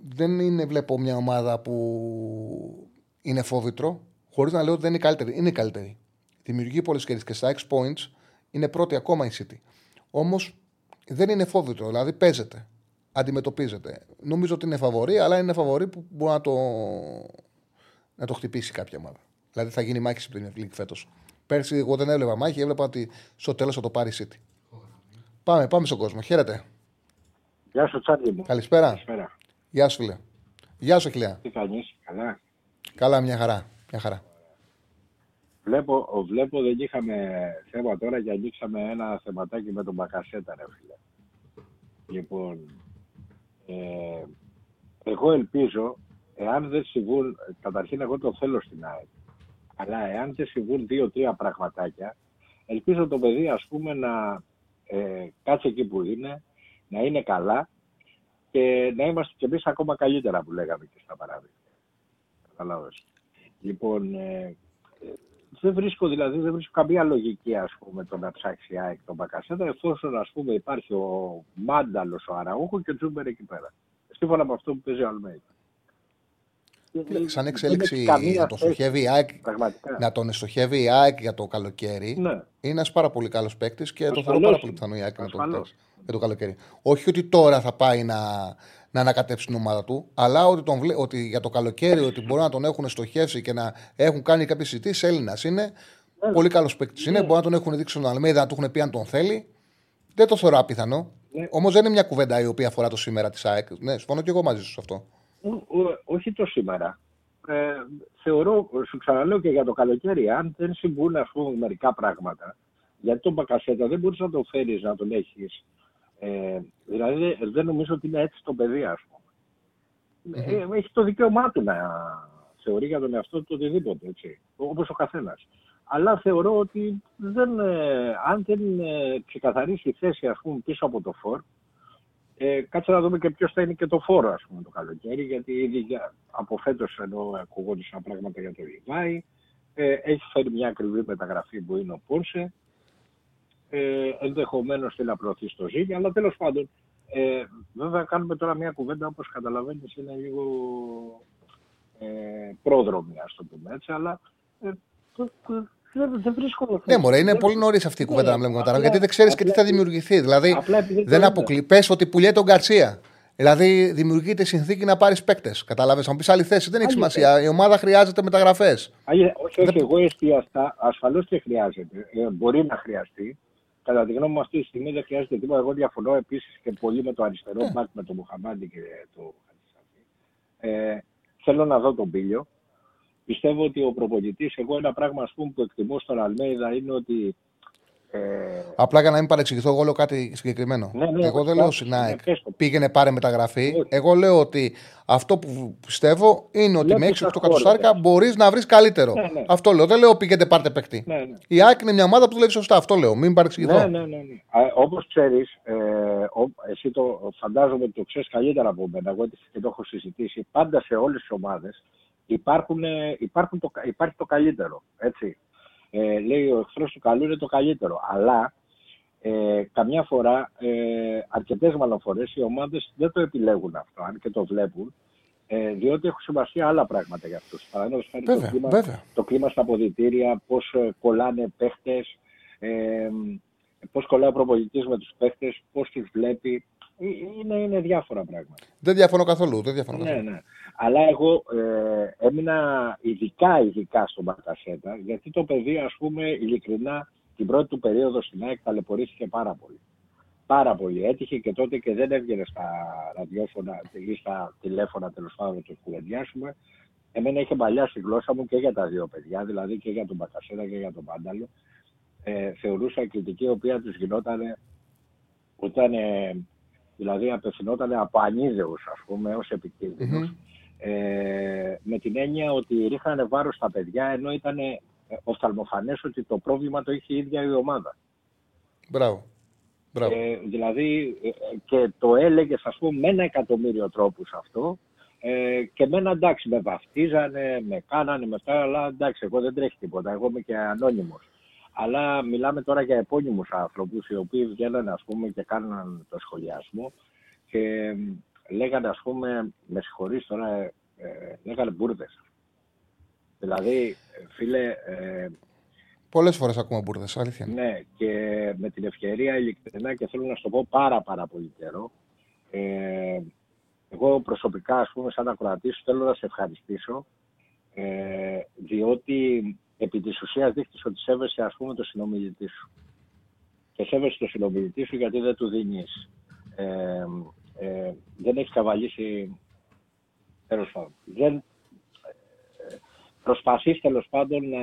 Δεν είναι, βλέπω, μια ομάδα που είναι φόβητρο, χωρίς να λέω ότι δεν είναι καλύτερη. Είναι καλύτερη. Δημιουργεί πολλές ευκαιρίε και στα 6 points είναι πρώτη ακόμα η City. Όμως δεν είναι φόβητρο, δηλαδή παίζεται. Αντιμετωπίζεται. Νομίζω ότι είναι φαβορή, αλλά είναι φαβορή που μπορεί να το, να το χτυπήσει κάποια ομάδα. Δηλαδή θα γίνει μάχη στην Premier League φέτος. Πέρσι εγώ δεν έβλεπα μάχη, έβλεπα ότι στο τέλος θα το πάρει η City. Πάμε, πάμε στον κόσμο. Χαίρετε. Γεια σου, Τσάρλι μου. Καλησπέρα. Καλησπέρα. Γεια σου, φίλε. Γεια σου, Χιλιά. Τι κάνεις, καλά; Καλά, μια χαρά. Μια χαρά. Βλέπω, βλέπω δεν είχαμε θέμα τώρα και ανοίξαμε ένα θεματάκι με τον Μπακασέτα, ρε φίλε. Λοιπόν, ε, εγώ ελπίζω, εάν δεν συμβούν, καταρχήν εγώ το θέλω στην ΑΕΚ, αλλά εάν δεν συμβούν δύο-τρία πραγματάκια, ελπίζω το παιδί ας πούμε να ε, κάτσει εκεί που είναι, να είναι καλά και να είμαστε κι εμείς ακόμα καλύτερα που λέγαμε και στα παράδειγμα. Καταλάβες. Λοιπόν, ε, ε, δεν βρίσκω δηλαδή, δεν βρίσκω καμία λογική ας πούμε το να ψάξει η ΑΕΚ τον Μπακασέτα εφόσον ας πούμε υπάρχει ο Μάνταλος, ο Αραούχο και ο Τζούμπερ εκεί πέρα. Σύμφωνα με αυτό που παίζει ο Αλμέιδα. Σαν εξέλιξη Δεν έχει καμία να τον θέση. στοχεύει η ΑΕΚ, Πραγματικά. να τον στοχεύει η ΑΕΚ για το καλοκαίρι. Ναι. Είναι ένας πάρα πολύ καλός παίκτης και το Ασφαλώς θεωρώ πάρα είναι. πολύ πιθανό η ΑΕΚ να τον Ασφαλώς. κοιτάξει για το καλοκαίρι. Όχι ότι τώρα θα πάει να, να ανακατέψει την ομάδα του, αλλά ότι, τον, βλέ- ότι για το καλοκαίρι ότι μπορεί να τον έχουν στοχεύσει και να έχουν κάνει κάποιες συζητήσεις. Έλληνας είναι. Πολύ καλός παίκτης είναι. Μπορεί να τον έχουν δείξει στον Αλμέιδα, να του έχουν πει αν τον θέλει. Δεν το θεωρώ απίθανο. Ναι. Όμως δεν είναι μια κουβέντα η οποία αφορά το σήμερα της ΑΕΚ. Ναι, συμφωνώ και εγώ μαζί σου σε αυτό. Ο- ο- όχι το σήμερα. Ε, θεωρώ, σου ξαναλέω και για το καλοκαίρι, αν δεν συμβούν ας πούμε, μερικά πράγματα, γιατί τον Μπακασέτα δεν μπορείς να τον φέρεις να τον έχεις. Ε, δηλαδή δεν- δεν νομίζω ότι είναι έτσι το παιδί, ας πούμε. Ε, έχει το δικαίωμά του να θεωρεί για τον εαυτό του οτιδήποτε, έτσι, όπως ο καθένας. Αλλά θεωρώ ότι δεν, ε, αν δεν ε, ξεκαθαρίσει η θέση ας πούμε, πίσω από το φόρ, ε, κάτσε να δούμε και ποιος θα είναι και το φόρο, ας πούμε, το καλοκαίρι, γιατί ήδη για- από φέτος ενώ ακούγονταν πράγματα για το Λιβάη, ε, έχει φέρει μια ακριβή μεταγραφή που είναι ο Πόρσε. Ε, Ενδεχομένως θέλει να προωθεί στο Ζήλια, αλλά τέλος πάντων. Ε, βέβαια, κάνουμε τώρα μια κουβέντα όπως καταλαβαίνεις, είναι λίγο ε, πρόδρομη, ας το πούμε έτσι, αλλά ε, το- το- δεν, δεν βρίσκω. Ναι, μωρέ, είναι δεν- πολύ νωρίς αυτή η Ναι, κουβέντα να μιλάμε απλά- μετά. Γιατί δεν ξέρεις και τι θα απλά- δημιουργηθεί. Δηλαδή, απλά επειδή το δεν είδα. αποκλεί. Πες ότι πουλιέται τον Γκαρσία. Δηλαδή, δημιουργείται συνθήκη να πάρεις παίκτες. Κατάλαβε. Αν πεις άλλη θέση, δεν έχει Άλλη σημασία. Η ομάδα χρειάζεται μεταγραφές. Άγιε, όχι, όχι, εγώ εστιαστά, ασφαλώς και χρειάζεται. Ε, μπορεί να χρειαστεί. Κατά τη γνώμη μου, αυτή τη στιγμή δεν χρειάζεται τίποτα. Εγώ διαφωνώ επίσης και πολύ με το αριστερό Ναι. μπακ, με τον Μουχαμάντη και το Χατζησαφή. Ε, θέλω να δω τον Πίλιο. Πιστεύω ότι ο προπονητής, εγώ ένα πράγμα ας πούμε, που εκτιμώ στον Αλμέιδα είναι ότι. Ε, Απλά για να μην παρεξηγηθώ, εγώ λέω κάτι συγκεκριμένο. Ναι, ναι, εγώ δεν ναι, λέω στην ναι, ΑΕΚ πες το. πήγαινε πάρε μεταγραφή. Όχι. Εγώ λέω ότι αυτό που πιστεύω είναι ότι Λέω με που 6-8 θα κατοστάρικα χώρετε. μπορείς να βρεις καλύτερο. Ναι, ναι. Αυτό λέω. Δεν λέω πήγαινε πάρτε παίκτη. ναι, ναι. Η ΑΕΚ είναι μια ομάδα που δουλεύει σωστά. Αυτό λέω. Μην παρεξηγηθώ. Ναι, ναι, ναι. ναι. Όπως ξέρεις, ε, ο- εσύ το φαντάζομαι ότι το ξέρεις καλύτερα από μένα. Εγώ και το έχω συζητήσει. Πάντα σε όλες τις ομάδες υπάρχουν, ε, υπάρχουν το, υπάρχει το καλύτερο. Έτσι. Ε, λέει ο εχθρός του καλού είναι το καλύτερο. Αλλά ε, καμιά φορά, ε, αρκετές μάλλον φορέ, οι ομάδες δεν το επιλέγουν αυτό, αν και το βλέπουν. Ε, διότι έχουν σημασία άλλα πράγματα για αυτούς. Παραδείγματος χάρη το Βέβαια, κλίμα, βέβαια. το κλίμα στα αποδητήρια, πώς κολλάνε παίχτες, ε, πώς κολλάει ο προπονητής με τους παίχτες, πώς τους βλέπει. Ε, Είναι, είναι διάφορα πράγματα. Δεν διαφωνώ καθόλου. Δεν διαφωνώ Ναι, καθόλου. ναι. Αλλά εγώ ε, έμεινα ειδικά, ειδικά στον Μπακασέτα, γιατί το παιδί, ας πούμε, ειλικρινά, την πρώτη του περίοδο στην ΑΕΚ ταλαιπωρήθηκε πάρα πολύ. Πάρα πολύ. Έτυχε και τότε και δεν έβγαινε στα ραδιόφωνα ή στα τηλέφωνα τέλος πάντων να το κουβεντιάσουμε. Εμένα είχε μπαλιάσει η γλώσσα μου και για τα δύο παιδιά, δηλαδή και για τον Μπακασέτα και για τον Πάνταλο. Ε, θεωρούσα η κριτική η οποία τους γινόταν όταν ε, δηλαδή απευθυνόταν από ανίδεους ας πούμε ως επικίνδυνους ε, με την έννοια ότι ρίχνανε βάρος στα παιδιά ενώ ήταν ε, οφθαλμοφανές ότι το πρόβλημα το είχε η ίδια η ομάδα. Μπράβο. Μπράβο. Ε, δηλαδή ε, και το έλεγες ας πούμε με ένα εκατομμύριο τρόπους αυτό ε, και εμένα εντάξει με βαφτίζανε, με κάνανε με αυτά αλλά εντάξει εγώ δεν τρέχει τίποτα, εγώ είμαι και ανώνυμος. Αλλά μιλάμε τώρα για επώνυμους άνθρωπους οι οποίοι βγαίνανε ας πούμε και κάναν το σχολιασμό και ε, λέγανε ας πούμε, με συγχωρείς τώρα, ε, ε, λέγανε μπουρδες. Δηλαδή, ε, φίλε, ε, Πολλές φορές ακούμε μπουρδες. Αλήθεια. είναι. ναι, και με την ευκαιρία ειλικρινά και θέλω να σου το πω πάρα πάρα πολύ καιρό. Ε, εγώ προσωπικά, ας πούμε, σαν ακροατής σου θέλω να σε ευχαριστήσω ε, διότι επί της ουσίας δείχνεις ότι σέβεσαι ας πούμε το συνομιλητή σου. Και σέβεσαι το συνομιλητή σου γιατί δεν του δίνεις ε, ε, δεν έχεις καβαλήσει τέλος πάντων. Δεν, ε, προσπαθείς τέλος πάντων να,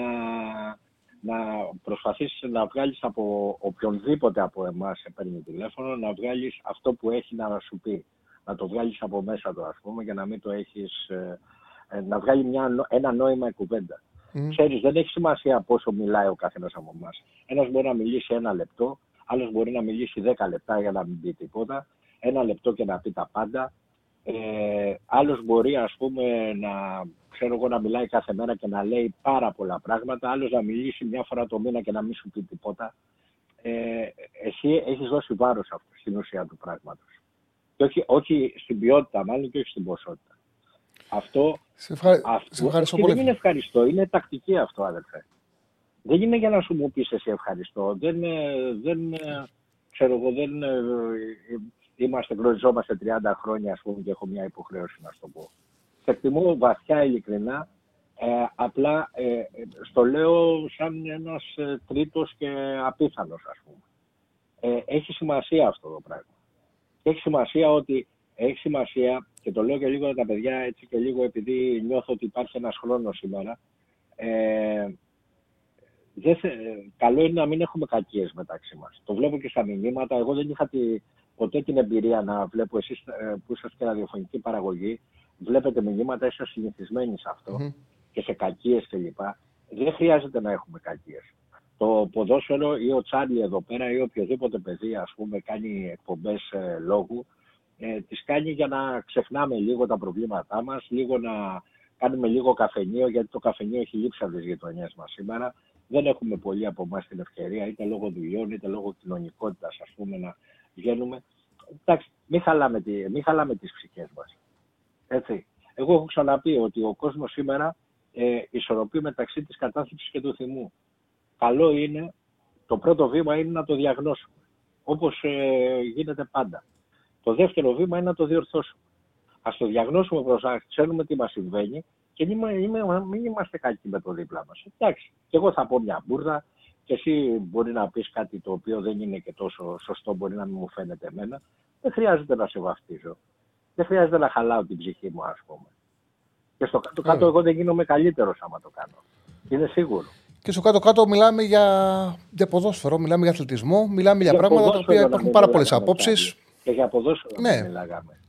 να προσπαθείς να βγάλεις από οποιονδήποτε από εμάς σε παίρνει τηλέφωνο, να βγάλεις αυτό που έχει να σου πει. Να το βγάλεις από μέσα του ας πούμε και να μην το έχεις, ε, ε, να βγάλει μια, νο- ένα νόημα η κουβέντα. Μμ. Ξέρεις, δεν έχει σημασία πόσο μιλάει ο καθένας από εμάς. Ένας μπορεί να μιλήσει ένα λεπτό, άλλος μπορεί να μιλήσει δέκα λεπτά για να μην πει τίποτα. ένα λεπτό και να πει τα πάντα. Ε, άλλος μπορεί ας πούμε να, ξέρω εγώ, να μιλάει κάθε μέρα και να λέει πάρα πολλά πράγματα, άλλος να μιλήσει μια φορά το μήνα και να μην σου πει τίποτα. Ε, εσύ έχεις δώσει βάρος αυτό στην ουσία του πράγματος. Και όχι, όχι στην ποιότητα μάλλον και όχι στην ποσότητα. Αυτό, Σε, ευχα... αυτό σε ευχαριστώ και πολύ. δεν είναι ευχαριστώ, είναι τακτική αυτό αδερφέ. Δεν είναι για να σου μου πεις εσύ ευχαριστώ. Δεν, ε, δεν ε, ξέρω εγώ, δεν ε, ε, είμαστε, γνωριζόμαστε 30 χρόνια ας πούμε και έχω μια υποχρέωση να σου το πω. Σε εκτιμώ βαθιά ειλικρινά, ε, απλά ε, ε, στο λέω σαν ένας ε, τρίτος και απίθανος ας πούμε. Ε, έχει σημασία αυτό το πράγμα. Και έχει σημασία ότι έχει σημασία και το λέω και λίγο για τα παιδιά έτσι και λίγο επειδή νιώθω ότι υπάρχει ένας χρόνος σήμερα. Ε, δεν θε- καλό είναι να μην έχουμε κακίες μεταξύ μας. Το βλέπω και στα μηνύματα. Εγώ δεν είχα τη, ποτέ την εμπειρία να βλέπω εσείς ε, που είσαστε ραδιοφωνική παραγωγή. Βλέπετε μηνύματα, είστε συνηθισμένοι σε αυτό Μμμ. και σε κακίες κλπ. Δεν χρειάζεται να έχουμε κακίες. Το ποδόσφαιρο ή ο Τσάρλι εδώ πέρα ή οποιοδήποτε παιδί ας πούμε κάνει εκπομπές ε, λόγου ε, τις κάνει για να ξεχνάμε λίγο τα προβλήματά μας, λίγο να κάνουμε λίγο καφενείο, γιατί το καφενείο έχει λείψει από τις γειτονιές μας σήμερα. Δεν έχουμε πολλοί από εμάς την ευκαιρία, είτε λόγω δουλειών, είτε λόγω κοινωνικότητας, ας πούμε, να βγαίνουμε. Εντάξει, μην χαλάμε, τη, μην χαλάμε τις ψυχές μας. Έτσι. Εγώ έχω ξαναπεί ότι ο κόσμος σήμερα ε, ισορροπεί μεταξύ της κατάθλιψης και του θυμού. Καλό είναι, το πρώτο βήμα είναι να το διαγνώσουμε, όπως ε, γίνεται πάντα. Το δεύτερο βήμα είναι να το διορθώσουμε. Α το διαγνώσουμε μπροστά, ξέρουμε τι μας συμβαίνει και μην, είμαι- μην είμαστε κακοί με το δίπλα μας. Εντάξει, και εγώ θα πω μια μπουρδα και εσύ μπορεί να πεις κάτι το οποίο δεν είναι και τόσο σωστό, μπορεί να μην μου φαίνεται εμένα. Δεν χρειάζεται να σε βαφτίζω. Δεν χρειάζεται να χαλάω την ψυχή μου, ας πούμε. Και στο κάτω-κάτω, Βέβαια. εγώ δεν γίνομαι καλύτερος άμα το κάνω. Είναι σίγουρο. Και στο κάτω-κάτω μιλάμε για, για ποδόσφαιρο, μιλάμε για αθλητισμό, μιλάμε για, Για πράγματα τα ποδόσφαιρο οποία να υπάρχουν μην πάρα πολλές μιλάγαμε απόψεις. Πάλι. Και για ποδόσφαιρο Ναι. να μιλάγαμε.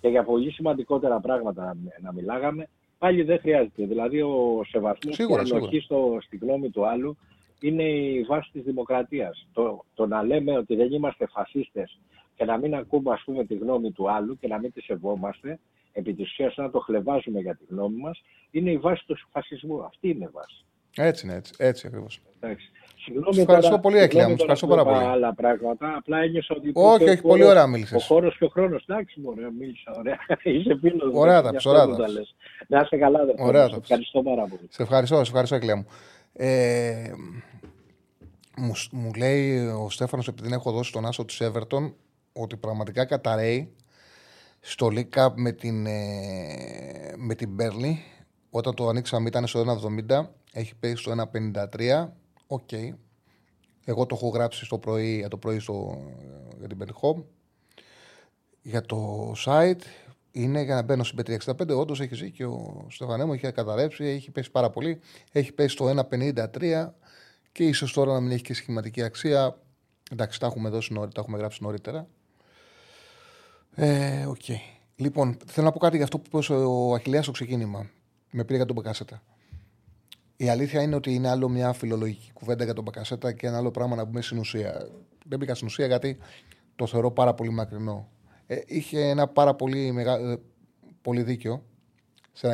Και για πολύ σημαντικότερα πράγματα να, να μιλάγαμε. Πάλι δεν χρειάζεται. Δηλαδή ο σεβασμός και Σίγουρα, η ανοχή στο, στη γνώμη του άλλου είναι η βάση της δημοκρατίας. Το, το να λέμε ότι δεν είμαστε φασίστες και να μην ακούμε ας πούμε τη γνώμη του άλλου και να μην τη σεβόμαστε, επί της ουσίας να το χλεβάζουμε για τη γνώμη μας, είναι η βάση του φασισμού. Αυτή είναι η βάση. Έτσι είναι, έτσι, έτσι ακριβώς. Εντάξει. Συγγνώμη Σου ευχαριστώ τώρα- πολύ, Έκλεια συγγνώμη μου, σου τώρα ευχαριστώ που πάρα είπα πολύ. άλλα πράγματα. Απλά ένιωσα ότι. Όχι, υπήρχε όχι, ο πολύ χώρος- ωραία μίλησες. Ο χώρος και ο χρόνος. Εντάξει, μου ωραία, μίλησα. Ωραία. [laughs] Είσαι φίλος μου. Ωραία τα γι' πεις, αυτό ωραία μου τα τα πεις. λες. Να είσαι καλά, αδερφέ Ωραία μου. τα Σε πεις. Ευχαριστώ πάρα πολύ. Σε ευχαριστώ, σε ευχαριστώ, Εκλέα μου. Ε, μου, μου λέει ο Στέφανος, επειδή έχω δώσει τον άσο της Everton, ότι πραγματικά καταραίει στο League Cup με την, ε, με την Burnley. Όταν το ανοίξαμε ήταν στο 1,70, έχει πέσει στο 1,53. Οκ. Εγώ το έχω γράψει στο πρωί, για το πρωί στο, για την Burnley Home. Για το site είναι για να μπαίνω στην Πέτρια 65. Όντως έχει ζει και ο Στεφανέ μου έχει καταρρεύσει, έχει πέσει πάρα πολύ. Έχει πέσει στο 1,53 και ίσως τώρα να μην έχει και σχηματική αξία. Εντάξει, τα έχουμε δώσει νωρίτερα, τα έχουμε γράψει νωρίτερα. Ε, οκ. Λοιπόν, θέλω να πω κάτι για αυτό που είπε ο Αχιλλέας στο ξεκίνημα. Με πήρε για τον Μπακασέτα. Η αλήθεια είναι ότι είναι άλλο μια φιλολογική κουβέντα για τον Μπακασέτα και ένα άλλο πράγμα να μπούμε στην ουσία. Δεν μπήκα στην ουσία γιατί το θεωρώ πάρα πολύ μακρινό. Ε, είχε ένα πάρα πολύ, μεγα... ε, πολύ δίκιο σε,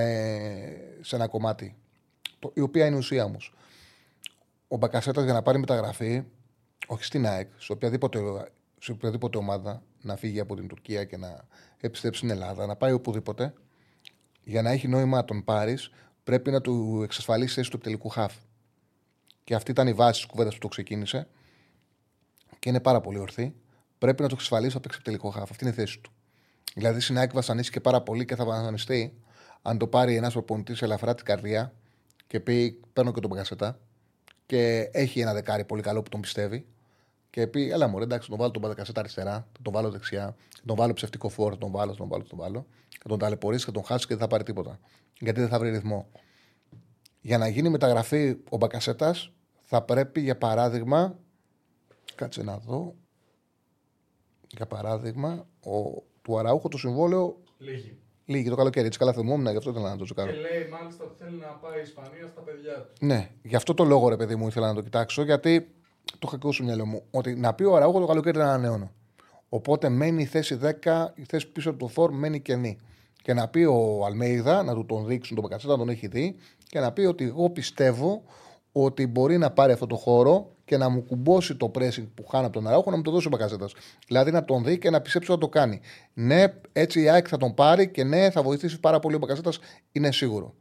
σε ένα κομμάτι. Το, η οποία είναι η ουσία όμως. Ο Μπακασέτας για να πάρει μεταγραφή, όχι στην ΑΕΚ, σε οποιαδήποτε, σε οποιαδήποτε ομάδα να φύγει από την Τουρκία και να επιστρέψει στην Ελλάδα, να πάει οπουδήποτε, για να έχει νόημα να τον πάρει, πρέπει να του εξασφαλίσει θέση του επιτελικού χαφ. Και αυτή ήταν η βάση της κουβέντας που το ξεκίνησε. Και είναι πάρα πολύ ορθή. Πρέπει να το εξασφαλίσει να παίξει επιτελικό χαφ. Αυτή είναι η θέση του. Δηλαδή στην ΑΕΚ βασανίστηκε πάρα πολύ και θα βασανιστεί αν το πάρει ένας προπονητής ελαφρά την καρδιά και πει: Παίρνω και τον Μπαγκασετά και έχει ένα δεκάρι πολύ καλό που τον πιστεύει και πει: Έλα μου, εντάξει, τον βάλω τον Μπαγκασετά αριστερά, θα τον βάλω δεξιά, θα τον βάλω ψευτικό φόρ, θα τον βάλω, θα τον βάλω, θα τον βάλω. Θα τον ταλαιπωρήσει, θα τον χάσεις και δεν θα πάρει τίποτα. Γιατί δεν θα βρει ρυθμό. Για να γίνει μεταγραφή ο Μπακασέτας, θα πρέπει για παράδειγμα. Κάτσε να δω. Για παράδειγμα, ο, του Αραούχο το συμβόλαιο Λίγη. λύγει το καλοκαίρι. Έτσι καλά θυμόμουν, γι' αυτό ήθελα να το τσεκάρω. Και λέει μάλιστα ότι θέλει να πάει η Ισπανία στα παιδιά του. Ναι, γι' αυτό το λόγο ρε παιδί μου ήθελα να το κοιτάξω, γιατί το είχα ακούσει στο μυαλό μου. Ότι να πει ο Αραούχο το καλοκαίρι δεν ανανεώνω. Οπότε μένει η θέση 10, η θέση πίσω από το Φορ μένει κενή. Και να πει ο Αλμέιδα, να του τον δείξουν τον Μπακασέτα, να τον έχει δει, και να πει ότι εγώ πιστεύω ότι μπορεί να πάρει αυτό το χώρο και να μου κουμπώσει το pressing που χάνω από τον Αράουχο να μου το δώσει ο Μπακασέτας. Δηλαδή να τον δει και να πιστέψει ότι θα το κάνει. Ναι, έτσι η ΑΕΚ θα τον πάρει και ναι, θα βοηθήσει πάρα πολύ ο Μπακασέτας, είναι σίγουρο.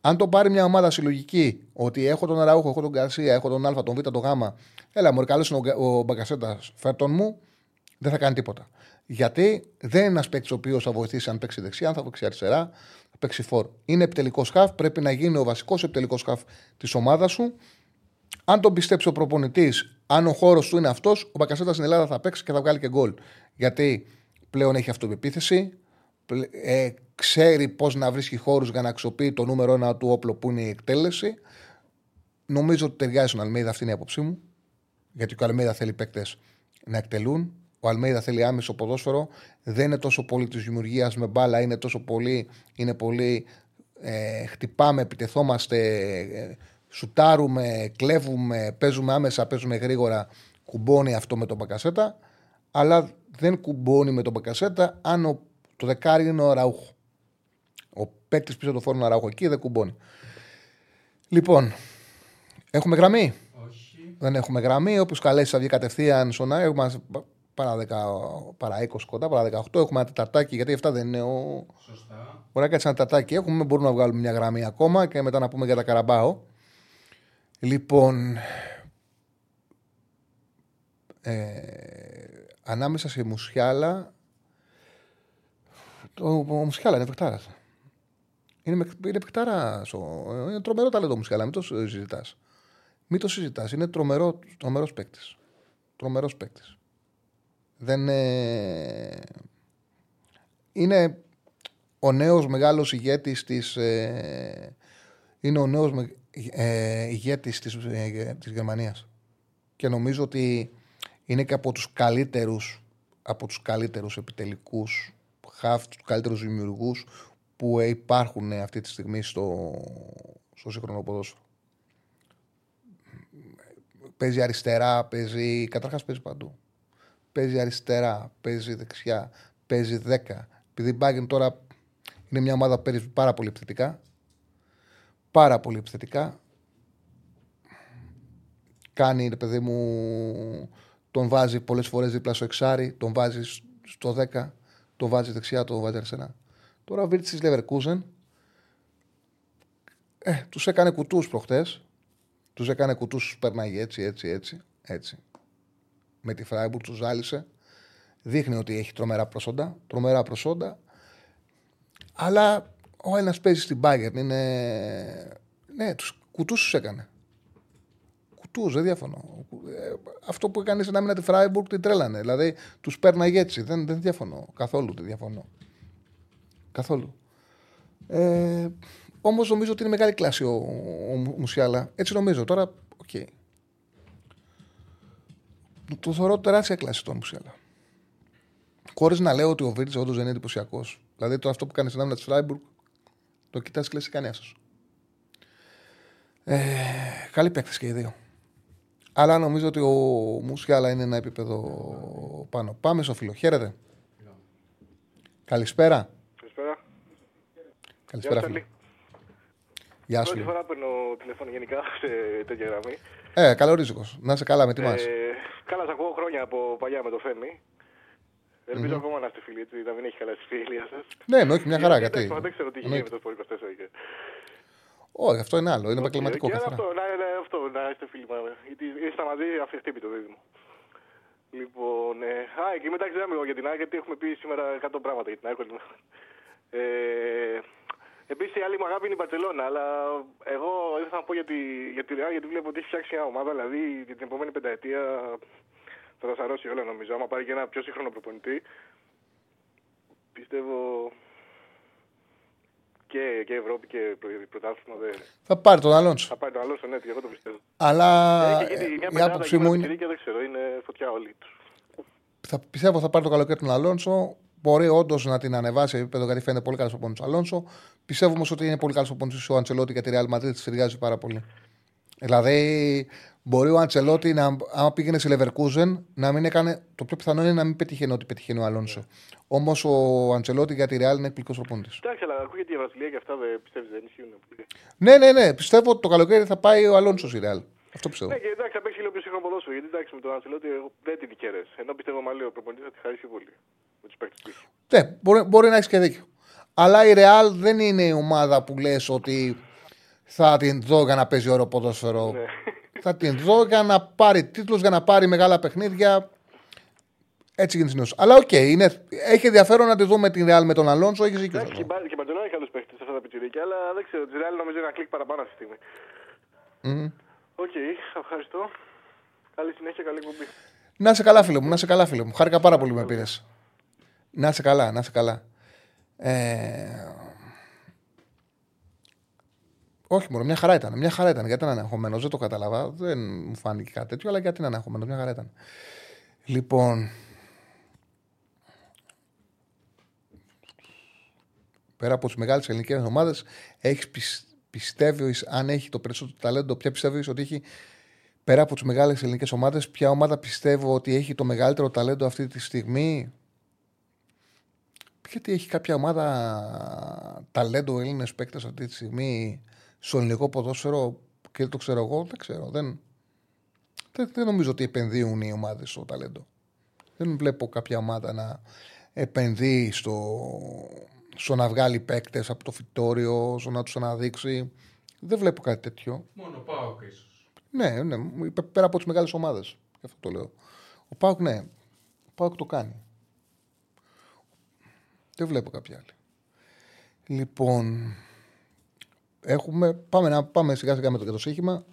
Αν το πάρει μια ομάδα συλλογική, ότι έχω τον Αραούχο, έχω τον Καρσία, έχω τον Α, τον Β, τον Γ, έλα μου, καλό είναι ο, ο Μπακασέτας, φέρτον μου, δεν θα κάνει τίποτα. Γιατί δεν είναι ένας παίκτης ο οποίος θα βοηθήσει αν παίξει δεξιά, αν θα παίξει αριστερά, θα παίξει φόρ. Είναι επιτελικός χαφ, πρέπει να γίνει ο βασικός επιτελικός χαφ της ομάδας σου. Αν τον πιστέψει ο προπονητής, αν ο χώρος του είναι αυτός, ο Μπακασέτα στην Ελλάδα θα παίξει και θα βγάλει και γκολ. Γιατί πλέον έχει αυτοπεποίθηση, ε, ξέρει πώς να βρίσκει χώρους για να αξιοποιεί το νούμερο ένα του όπλο που είναι η εκτέλεση. Νομίζω ότι ταιριάζει στον Αλμίδα, αυτή είναι η άποψή μου. Γιατί ο Αλμίδα θέλει παίκτες να εκτελούν. Ο Αλμέιδα θέλει άμεσο ποδόσφαιρο. Δεν είναι τόσο πολύ της δημιουργίας με μπάλα, είναι τόσο πολύ. Είναι πολύ ε, χτυπάμε, επιτεθόμαστε, ε, σουτάρουμε, κλέβουμε, παίζουμε άμεσα, παίζουμε γρήγορα. Κουμπώνει αυτό με τον Μπακασέτα. Αλλά δεν κουμπώνει με τον Μπακασέτα αν ο, το δεκάρι είναι ο Ραούχο. Ο παίκτης πίσω το φόρμα Ραούχο εκεί δεν κουμπώνει. Λοιπόν, έχουμε γραμμή; Όχι. Δεν έχουμε γραμμή. Όποιο καλέσει θα βγει κατευθείαν στον Άι. Έχουμε παρά, 10, παρά 20 κοντά, παρά 18. Έχουμε ένα τεταρτάκι, γιατί αυτά δεν είναι ο. Σωστά. Μπορεί να κάτσει ένα τεταρτάκι. Έχουμε, μπορούμε να βγάλουμε μια γραμμή ακόμα και μετά να πούμε για τα καραμπάω. Λοιπόν. Ε, ανάμεσα σε Μουσιάλα. Το, ο Μουσιάλα είναι παιχτάρα. Είναι, με- είναι παιχτάρα. Είναι τρομερό ταλέντο ο Μουσιάλα. Μην το συζητάς. Μην το συζητάς. Είναι τρομερό τρομερός παίκτης. Τρομερός παίκτης. Δεν ε, είναι ο νέος μεγάλος ηγέτης της ε, είναι ο νέος με- ε, ηγέτης της, ε, της Γερμανίας και νομίζω ότι είναι και από τους καλύτερους από τους καλύτερους επιτελικούς χαφ, τους καλύτερους δημιουργούς που ε, υπάρχουν ε, αυτή τη στιγμή στο, στο σύγχρονο ποδόσφαιρο. Παίζει αριστερά, παίζει. Καταρχάς παίζει παντού. Παίζει αριστερά, παίζει δεξιά, παίζει 10. Επειδή η Bayern τώρα είναι μια ομάδα που παίζει πάρα πολύ επιθετικά. Πάρα πολύ επιθετικά. Κάνει, ρε παιδί μου, τον βάζει πολλές φορές δίπλα στο εξάρι, τον βάζει στο 10, τον βάζει δεξιά, τον βάζει αριστερά. Τώρα ο Βίρτς Leverkusen ε, τους έκανε κουτούς προχτές. Τους έκανε κουτούς, τους πέρναγε έτσι, έτσι, έτσι, έτσι. Με τη Φράιμπουργκ τους ζάλισε. Δείχνει ότι έχει τρομερά προσόντα. Τρομερά προσόντα. Αλλά ο ένα παίζει στην Bayern. Είναι... Ναι, τους κουτούς τους έκανε. Κουτούς, δεν διαφωνώ. Ε, αυτό που έκανε στην άμυνα τη Φράιμπουργκ την τρέλανε. Δηλαδή τους πέρναγε έτσι. Δεν, δεν διαφωνώ. Καθόλου δεν διαφωνώ. Καθόλου. Ε, Όμως νομίζω ότι είναι μεγάλη κλάση ο, ο Μουσιάλα. Έτσι νομίζω. Τώρα, οκ. Το, το θεωρώ τεράστια κλάση τον Μουσιάλα. Χωρίς να λέω ότι ο Βίρτζ όντως δεν είναι εντυπωσιακός. Δηλαδή το αυτό που κάνει στην άμυνα τη Φράιμπουργκ το κοιτάς και λες κανένα σα. Ε, καλοί παίκτες και οι δύο. Αλλά νομίζω ότι ο Μουσιάλα είναι ένα επίπεδο πάνω. Πάμε στο φίλο. Χαίρετε. Καλησπέρα. Καλησπέρα. Καλησπέρα, Γεια φίλε. σας, Γεια σου. Πρώτη φορά παίρνω τηλέφωνο γενικά σε τέτοια γραμμή. Ε, καλό ρίζικο. Να είσαι καλά με τι μας. Ε, καλά, σας ακούω χρόνια από παλιά με το Φέμι. Ελπίζω ακόμα να είστε φίλοι, έτσι, να μην έχει χαλάσει η φιλία σας. Ναι, εννοείται μια χαρά. Γιατί. Εντάξει, Δεν ξέρω τι γίνει με Εννοείται. το Sport 24. και- Όχι, αυτό είναι άλλο. Είναι επαγγελματικό Και καθαρά. αυτό, να, να, αυτό, να είστε φίλοι μας. Γιατί είστε μαζί αυτοχτύπητο δίδυμο. Λοιπόν, ε, α, εκεί μεταξύ δεν μιλάω για την ΑΕΚ, γιατί έχουμε πει σήμερα 100 πράγματα για την ΑΕΚ. Ε, Επίσης, η άλλη μου αγάπη είναι η Μπαρσελόνα, αλλά εγώ ήθελα να πω για τη, για τη Real, γιατί βλέπω ότι έχει φτιάξει μια ομάδα, δηλαδή για την επόμενη πενταετία θα τα σαρώσει όλα νομίζω. Άμα πάρει και ένα πιο σύγχρονο προπονητή, πιστεύω και, και Ευρώπη και πρω- πρωτάθλημα δεν. Θα πάρει τον Αλόνσο. Θα πάρει τον Αλόνσο, ναι, εγώ το πιστεύω. Αλλά Έχει γίνει ε, μια η πεντάδα άποψή εκεί μου με είναι. πιτσιρίκια, δεν ξέρω, είναι φωτιά όλοι τους. Θα, πιστεύω θα πάρει το καλοκαίρι τον Αλόνσο. Μπορεί όντως να την ανεβάσει σε επίπεδο γιατί φαίνεται πολύ καλός προπονητή ο Αλόνσο. Πιστεύω όμως ότι είναι πολύ καλός προπονητή ο Αντσελότη γιατί η Real Madrid τη ταιριάζει πάρα πολύ. Δηλαδή, Μπορεί ο Αντσελότη, να, άμα πήγαινε σε Leverkusen, να μην έκανε. Το πιο πιθανό είναι να μην πετυχαίνει ό,τι πετυχαίνει ο Αλόνσο. Όμως ο Αντσελότη για τη Ρεάλ είναι εκπληκτικός προπονητή. Εντάξει, αλλά ακούγεται η Βραζιλία και αυτά δεν πιστεύεις, δεν ισχύουν. Ναι, ναι, ναι. Πιστεύω ότι το καλοκαίρι θα πάει ο Αλόνσος στη Ρεάλ. Αυτό πιστεύω. Ναι, και εντάξει, θα παίξει λίγο πιο σύγχρονο ποδόσφαιρο. Γιατί εντάξει, με τον Αντσελότι εγώ δεν την κέρε. Ενώ πιστεύω μάλλον ο προπονητής θα τη χαρίσει πολύ. Με τους παίκτες του. Ναι, μπορεί, μπορεί να έχεις και δίκιο. Αλλά η Ρεάλ δεν είναι η ομάδα που λες ότι θα την δω για να παίζει ωραίο ποδόσφαιρο. Ναι. θα την δω για να πάρει τίτλους, για να πάρει μεγάλα παιχνίδια. Έτσι γίνεται συνήθως. Αλλά οκ, είναι, έχει ενδιαφέρον να τη δούμε την Ρεάλ με τον Αλόνσο. Έχεις δίκιο. σε Εντάξει, αυτό. και η Μπα- και η Μπαρτσελόνα έχει άλλους παίκτες σε αυτά τα πιτσιρίκια, αλλά δεν ξέρω. Τη Ρεάλ νομίζω είναι ένα κλικ παραπάνω αυτή τη στιγμή. Μμμ. Οκ, ευχαριστώ. Καλή συνέχεια, καλή εκπομπή. Να 'σαι καλά, φίλε μου, να 'σαι καλά, φίλε μου. Χάρηκα πάρα πολύ με πήρες. Να 'σαι καλά, να 'σαι καλά. Ε... Όχι, μόνο μια χαρά ήταν. Μια χαρά ήταν. Γιατί ήταν αγχωμένος, δεν το κατάλαβα. Δεν μου φάνηκε κάτι τέτοιο, αλλά γιατί είναι αγχωμένος. Μια χαρά ήταν. Λοιπόν. Πέρα από τις μεγάλες ελληνικές ομάδες, έχεις πιστεύεις, αν έχει το περισσότερο ταλέντο, ποια πιστεύεις ότι έχει πέρα από τις μεγάλες ελληνικές ομάδες, ποια ομάδα πιστεύω ότι έχει το μεγαλύτερο ταλέντο αυτή τη στιγμή; Γιατί έχει κάποια ομάδα ταλέντο Έλληνες παίκτες αυτή τη στιγμή στο ελληνικό ποδόσφαιρο και το ξέρω εγώ, δεν ξέρω. Δεν, δεν, δεν νομίζω ότι επενδύουν οι ομάδες στο ταλέντο. Δεν βλέπω κάποια ομάδα να επενδύει στο, στο να βγάλει παίκτες από το φυτόριο, στο να τους αναδείξει. Δεν βλέπω κάτι τέτοιο. Μόνο πάω ίσως. Ναι, ναι, πε- πέρα από τις μεγάλες ομάδες. Γι' αυτό το λέω. Ο Πάουκ, ναι. Ο Πάουκ το κάνει. Δεν βλέπω κάποια άλλη. Λοιπόν, έχουμε, πάμε, να, πάμε σιγά σιγά με το και το σύγχυμα.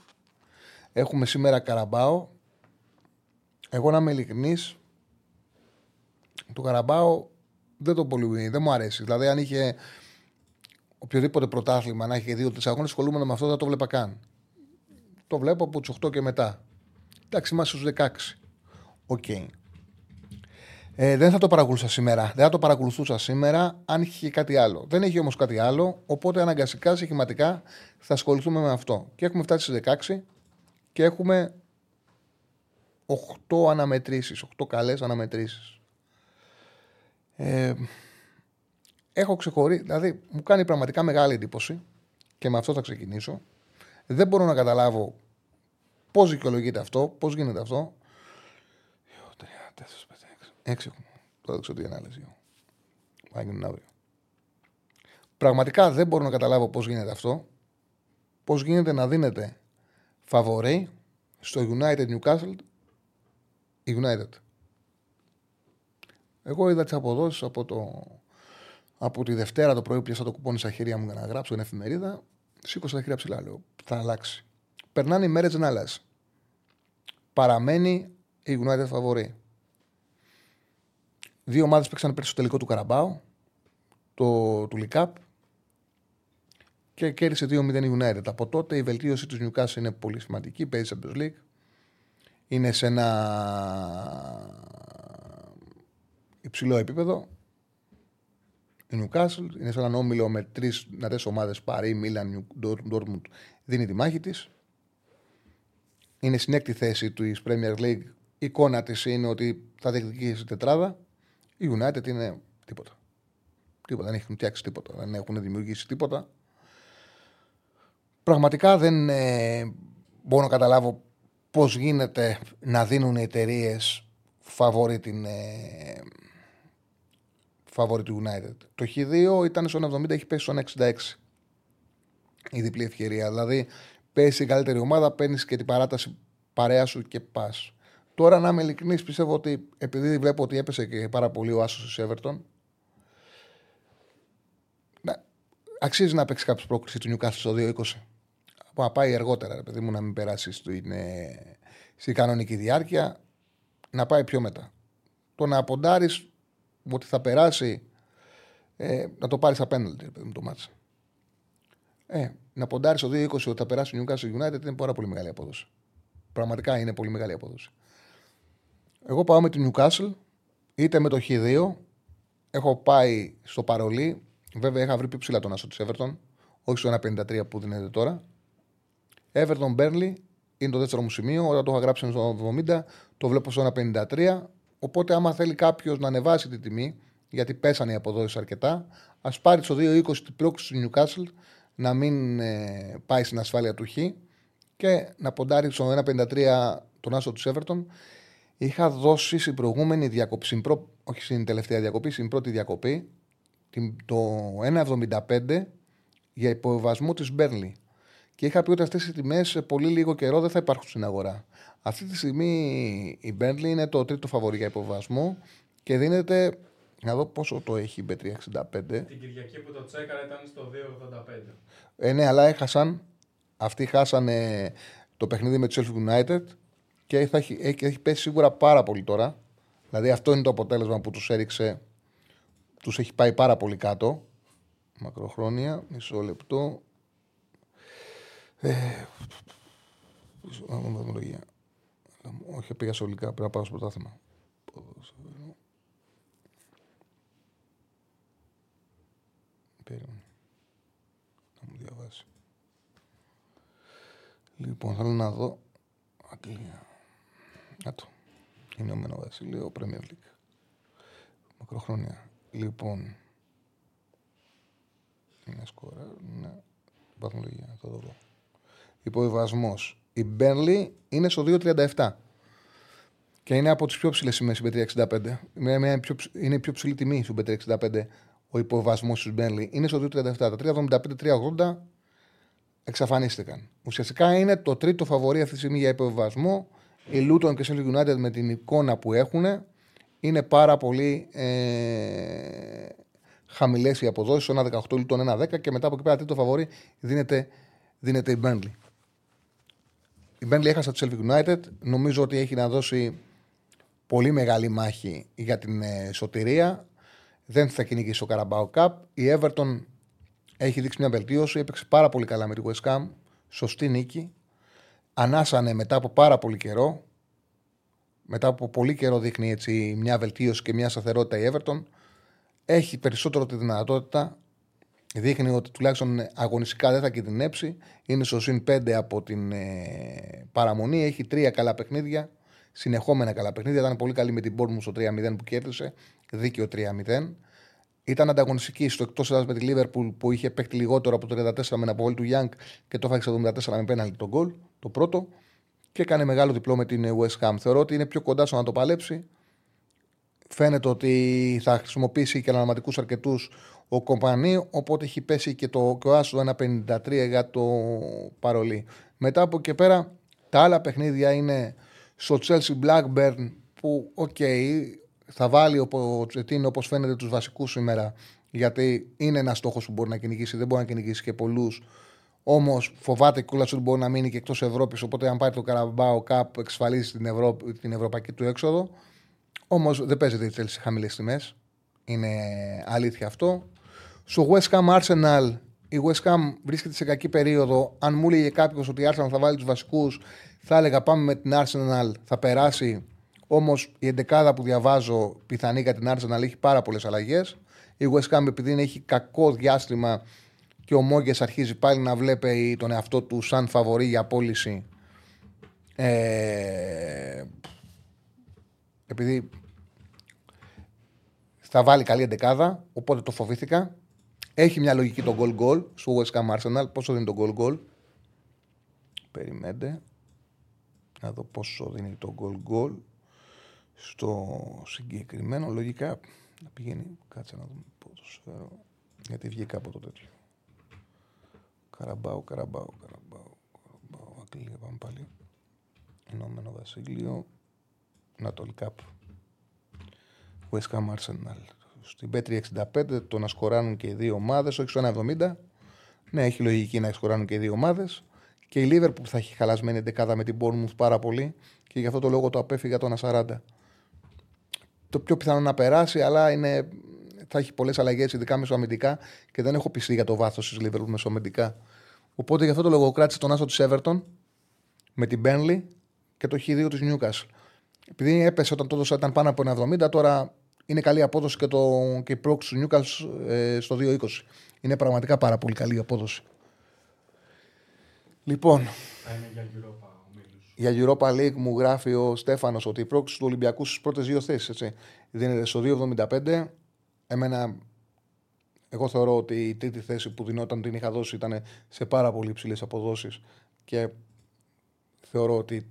Έχουμε σήμερα Καραμπάο. Εγώ να είμαι ειλικρινής, το Καραμπάο δεν το πολύ, δεν μου αρέσει. Δηλαδή αν είχε οποιοδήποτε πρωτάθλημα να έχει δύο-τρεις αγώνες, ασχολούμαι με αυτό, δεν το βλέπα καν. Το βλέπω από του 8 και μετά. Εντάξει, είμαστε στους 16. Οκ. Ε, δεν θα το παρακολουθούσα σήμερα. Δεν θα το παρακολουθούσα σήμερα αν είχε κάτι άλλο. Δεν έχει όμως κάτι άλλο, οπότε αναγκαστικά, στοιχηματικά θα ασχοληθούμε με αυτό. Και έχουμε φτάσει στις 16 και έχουμε 8 αναμετρήσεις, 8 καλές αναμετρήσεις. Ε, έχω ξεχωρίσει, δηλαδή μου κάνει πραγματικά μεγάλη εντύπωση και με αυτό θα ξεκινήσω. Δεν μπορώ να καταλάβω πώς δικαιολογείται αυτό, πώς γίνεται αυτό. 2, 3, 4, 5, 6. 6 έχουμε. Το έδειξα ότι ανάλυση. Θα γίνουν αύριο. Πραγματικά δεν μπορώ να καταλάβω πώς γίνεται αυτό. Πώς γίνεται να δίνεται φαβορή στο United Newcastle η United. Εγώ είδα τις αποδόσεις από, το... από τη Δευτέρα το πρωί, πιάσα το κουπόνι στα χέρια μου για να γράψω την εφημερίδα. Σήκωσα τα χέρια ψηλά, λέω. Θα αλλάξει. Περνάνε οι μέρες, δεν αλλάζει. Παραμένει η United φαβορή. Δύο ομάδες παίξαν πέρσι στο τελικό του Καραμπάου, το, του Λικάπ, και κέρδισε 2-0 η United. Από τότε η βελτίωση του Newcastle είναι πολύ σημαντική. Παίζει Champions League. Είναι σε ένα υψηλό επίπεδο. Η Newcastle είναι σε έναν όμιλο με τρεις δυνατές ομάδες. Παρή, Μίλαν, Ντόρτμουντ. Δίνει τη μάχη της. Είναι στην έκτη θέση του Premier League. Η εικόνα της είναι ότι θα διεκδικήσει τετράδα. Η United είναι τίποτα. Τίποτα. Δεν έχουν φτιάξει τίποτα. Δεν έχουν δημιουργήσει τίποτα. Πραγματικά δεν ε, μπορώ να καταλάβω πώς γίνεται να δίνουν οι εταιρείες φαβόρη την ε, φαβόρη του United. Το Χ2 ήταν στο 70, έχει πέσει στο 66. Η διπλή ευκαιρία. Δηλαδή, πέσει η καλύτερη ομάδα, παίρνεις και την παράταση παρέα σου και πας. Τώρα, να είμαι ειλικρινής, πιστεύω ότι επειδή βλέπω ότι έπεσε και πάρα πολύ ο Άσος τη Everton, να, αξίζει να παίξει κάποιος πρόκληση του Newcastle στο 2-20. Που να πάει αργότερα, ρε παιδί μου, να μην περάσει στην, ε, στη κανονική διάρκεια, να πάει πιο μετά. Το να ποντάρει ότι θα περάσει, ε, να το πάρεις απέναντι, ρε παιδί μου, το μάτσα. Ε, να ποντάρει το 2-20 ότι θα περάσει ο Newcastle United είναι πάρα πολύ μεγάλη απόδοση. Πραγματικά είναι πολύ μεγάλη απόδοση. Εγώ πάω με την Newcastle, είτε με το Χ2. Έχω πάει στο παρολί. Βέβαια, είχα βρει πιο ψηλά τον άσο της Everton. Όχι στο 1,53 που δίνεται τώρα. Everton Burnley είναι το δεύτερο μου σημείο. Όταν το είχα γράψει στο 70, το βλέπω στο 1,53. Οπότε, άμα θέλει κάποιος να ανεβάσει τη τιμή, γιατί πέσανε οι αποδόσεις αρκετά, ας πάρει στο 2,20 την πρόκληση του Newcastle, να μην ε, πάει στην ασφάλεια του Χ και να ποντάρει στο 1,53 τον άσο του Everton. Είχα δώσει στην προηγούμενη διακοπή, στην προ... όχι στην τελευταία διακοπή, στην πρώτη διακοπή, την- το 1,75 για υποβασμό της Μπέρνλι. Και είχα πει ότι αυτές οι τιμές σε πολύ λίγο καιρό δεν θα υπάρχουν στην αγορά. Αυτή τη στιγμή η Μπέρνλι είναι το τρίτο φαβορή για υποβασμό και δίνεται. Να δω πόσο το έχει η B365. Την Κυριακή που το τσέκαρα ήταν στο 2,85. Ε, ναι, αλλά έχασαν. Αυτοί χάσανε το παιχνίδι με του Sheffield United και θα έχει, έχει, έχει πέσει σίγουρα πάρα πολύ τώρα. Δηλαδή αυτό είναι το αποτέλεσμα που τους έριξε. Τους έχει πάει πάρα πολύ κάτω. Μακροχρόνια. Μισό λεπτό. Ε, μισό- α, μου βαθμολογία. Όχι, πήγα σε ολικά. Πρέπει να πάω στο πρωτάθλημα. Ποδόσφαιρο. Περίμενε. Να μου διαβάσει. Λοιπόν, θέλω να δω. Αγγλία. Να το. Ηνωμένο Βασίλειο, Premier League. Μακροχρόνια. Λοιπόν. Είναι σκορά. Ναι. Βαθμολογία. Θα το δω. Υποβιβασμός. Η Μπέρλι είναι στο 2,37. Και είναι από τις πιο ψηλές σημαίες η B365. Είναι, μια πιο, ψ- είναι η πιο ψηλή τιμή στο B365 ο υποβασμό της Μπέρλι. Είναι στο 2,37. Τα 3,75-3,80 εξαφανίστηκαν. Ουσιαστικά είναι το τρίτο φαβορή αυτή τη στιγμή για υποβιβασμό. Η Λούτον και Sheffield United με την εικόνα που έχουν είναι πάρα πολύ ε, χαμηλές οι αποδόσεις. Ένα 18 Λούτον, ένα 10 και μετά από εκεί πέρα τρίτο φαβορή δίνεται, δίνεται η Burnley. Η Burnley έχασε το Sheffield United. Νομίζω ότι έχει να δώσει πολύ μεγάλη μάχη για την ε, σωτηρία. Δεν θα κυνηγήσει το Carabao Cup. Η Everton έχει δείξει μια βελτίωση. Έπαιξε πάρα πολύ καλά με τη West Ham. Σωστή νίκη. Ανάσανε μετά από πάρα πολύ καιρό. Μετά από πολύ καιρό δείχνει έτσι μια βελτίωση και μια σταθερότητα η Everton. Έχει περισσότερο τη δυνατότητα. Δείχνει ότι τουλάχιστον αγωνιστικά δεν θα κινδυνεύσει. Είναι στο συν 5 από την ε, παραμονή. Έχει τρία καλά παιχνίδια. Συνεχόμενα καλά παιχνίδια. Ήταν πολύ καλή με την Bournemouth στο 3-0 που κέρδισε. Δίκαιο 3-0. Ήταν ανταγωνιστική στο εκτός έδρας με τη Liverpool που είχε παίχτη λιγότερο από το 34 με ένα αποβόλ του Young και το έφαγε 74 με πέναλτι τον γκολ, το πρώτο. Και έκανε μεγάλο διπλό με την West Ham. Θεωρώ ότι είναι πιο κοντά στο να το παλέψει. Φαίνεται ότι θα χρησιμοποιήσει και αναπληρωματικούς αρκετούς ο Κομπανί, οπότε έχει πέσει και το και ο άσος 1,53 για το παρολί. Μετά από εκεί και πέρα, τα άλλα παιχνίδια είναι στο Chelsea Blackburn που, οκ, θα βάλει ο Ποκετίνο όπως φαίνεται τους βασικούς σήμερα, γιατί είναι ένας στόχος που μπορεί να κυνηγήσει, δεν μπορεί να κυνηγήσει και πολλούς. Όμως φοβάται κιόλας ότι μπορεί να μείνει και εκτός Ευρώπης. Οπότε, αν πάρει το Καραμπάο Cup, εξασφαλίζει την, Ευρώπη, την ευρωπαϊκή του έξοδο. Όμως δεν παίζεται η Chelsea σε χαμηλές τιμές. Είναι αλήθεια αυτό. Στο West Ham Arsenal, η West Ham βρίσκεται σε κακή περίοδο. Αν μου έλεγε κάποιος ότι η Arsenal θα βάλει τους βασικούς, θα έλεγα πάμε με την Arsenal, θα περάσει. Όμως η εντεκάδα που διαβάζω πιθανή για την Arsenal έχει πάρα πολλές αλλαγές. Η West Ham επειδή έχει κακό διάστημα και ο Μόγκες αρχίζει πάλι να βλέπει τον εαυτό του σαν φαβορή για πώληση. Ε, επειδή θα βάλει καλή εντεκάδα, οπότε το φοβήθηκα. Έχει μια λογική το goal goal στο West Ham Arsenal. Πόσο δίνει το goal goal; Περιμένετε. Να δω πόσο δίνει το goal goal στο συγκεκριμένο. Λογικά να πηγαίνει. Κάτσε να δούμε πόσο φέρω. Γιατί βγήκα από το τέτοιο. Καραμπάου, Καραμπάου, Καραμπάου. Καραμπάου. Αγγλία πάμε πάλι. Ενωμένο Βασίλειο. Ανατολή Cup. West Ham Arsenal. Στην B365 το να σκοράνουν και οι δύο ομάδες, όχι στο 1,70. Ναι, έχει λογική να σκοράνουν και οι δύο ομάδες. Και η Liverpool που θα έχει χαλασμένη δεκάδα με την Bournemouth πάρα πολύ και γι' αυτό το λόγο το απέφυγα το 1,40. Το πιο πιθανό να περάσει, αλλά είναι, θα έχει πολλές αλλαγές, ειδικά μεσοαμυντικά και δεν έχω πιστεί για το βάθος της Liverpool μεσοαμυντικά. Οπότε γι' αυτό το λόγο κράτησε τον άσο της Everton με την Burnley και το Χ2 της Newcastle. Επειδή έπεσε όταν το έδωσα ήταν πάνω από 1,70, τώρα είναι καλή απόδοση και, το, και η πρόξη του Newcastle ε, στο 2,20. Είναι πραγματικά πάρα πολύ καλή η απόδοση. Λοιπόν, Θα είναι για Europa ο Μίλος. Για Europa League μου γράφει ο Στέφανος ότι η πρόκληση του Ολυμπιακού στις πρώτες δύο θέσεις δίνεται στο 2,75. Εμένα, εγώ θεωρώ ότι η τρίτη θέση που δινόταν την είχα δώσει ήταν σε πάρα πολύ υψηλές αποδόσεις και θεωρώ ότι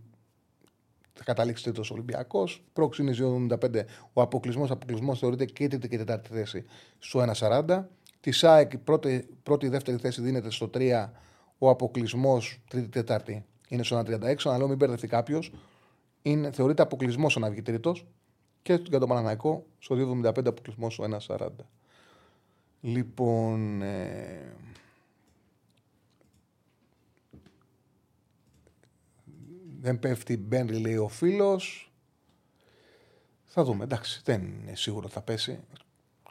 θα καταλήξει τρίτος Ολυμπιακός. Πρόξη είναι 2,75. Ο αποκλεισμός αποκλεισμός θεωρείται και τρίτη και τετάρτη θέση στο 1,40. Τη ΣΑΕΚ πρώτη, πρώτη δεύτερη θέση δίνεται στο 3. Ο αποκλεισμός τρίτη-τετάρτη είναι στο 1,36. Αλλά λέω μην μπερδευτεί κάποιος. Θεωρείται αποκλεισμός ο να βγει τρίτος. Και για τον Παναναϊκό στο 2,75 αποκλεισμός στο 1,40. Λοιπόν. Ε... Δεν πέφτει Μπένρι, λέει ο φίλος. Θα δούμε. Εντάξει, δεν είναι σίγουρο θα πέσει.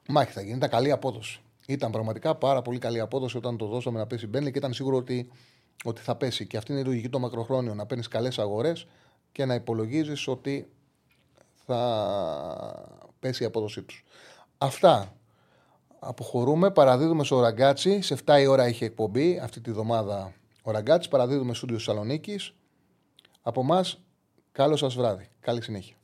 Μάχη θα γίνει. Ήταν καλή απόδοση. Ήταν πραγματικά πάρα πολύ καλή απόδοση όταν το δώσαμε να πέσει Μπένρι και ήταν σίγουρο ότι, ότι θα πέσει. Και αυτή είναι η λογική το μακροχρόνιο. Να παίρνεις καλές αγορές και να υπολογίζεις ότι θα πέσει η απόδοσή τους. Αυτά. Αποχωρούμε. Παραδίδουμε στο Ραγκάτσι. Σε 7 η ώρα είχε εκπομπή αυτή τη βδομάδα ο Ραγκάτσι. Παραδίδουμε στο Θεσσαλονίκης. Από εμάς, καλό σας βράδυ. Καλή συνέχεια.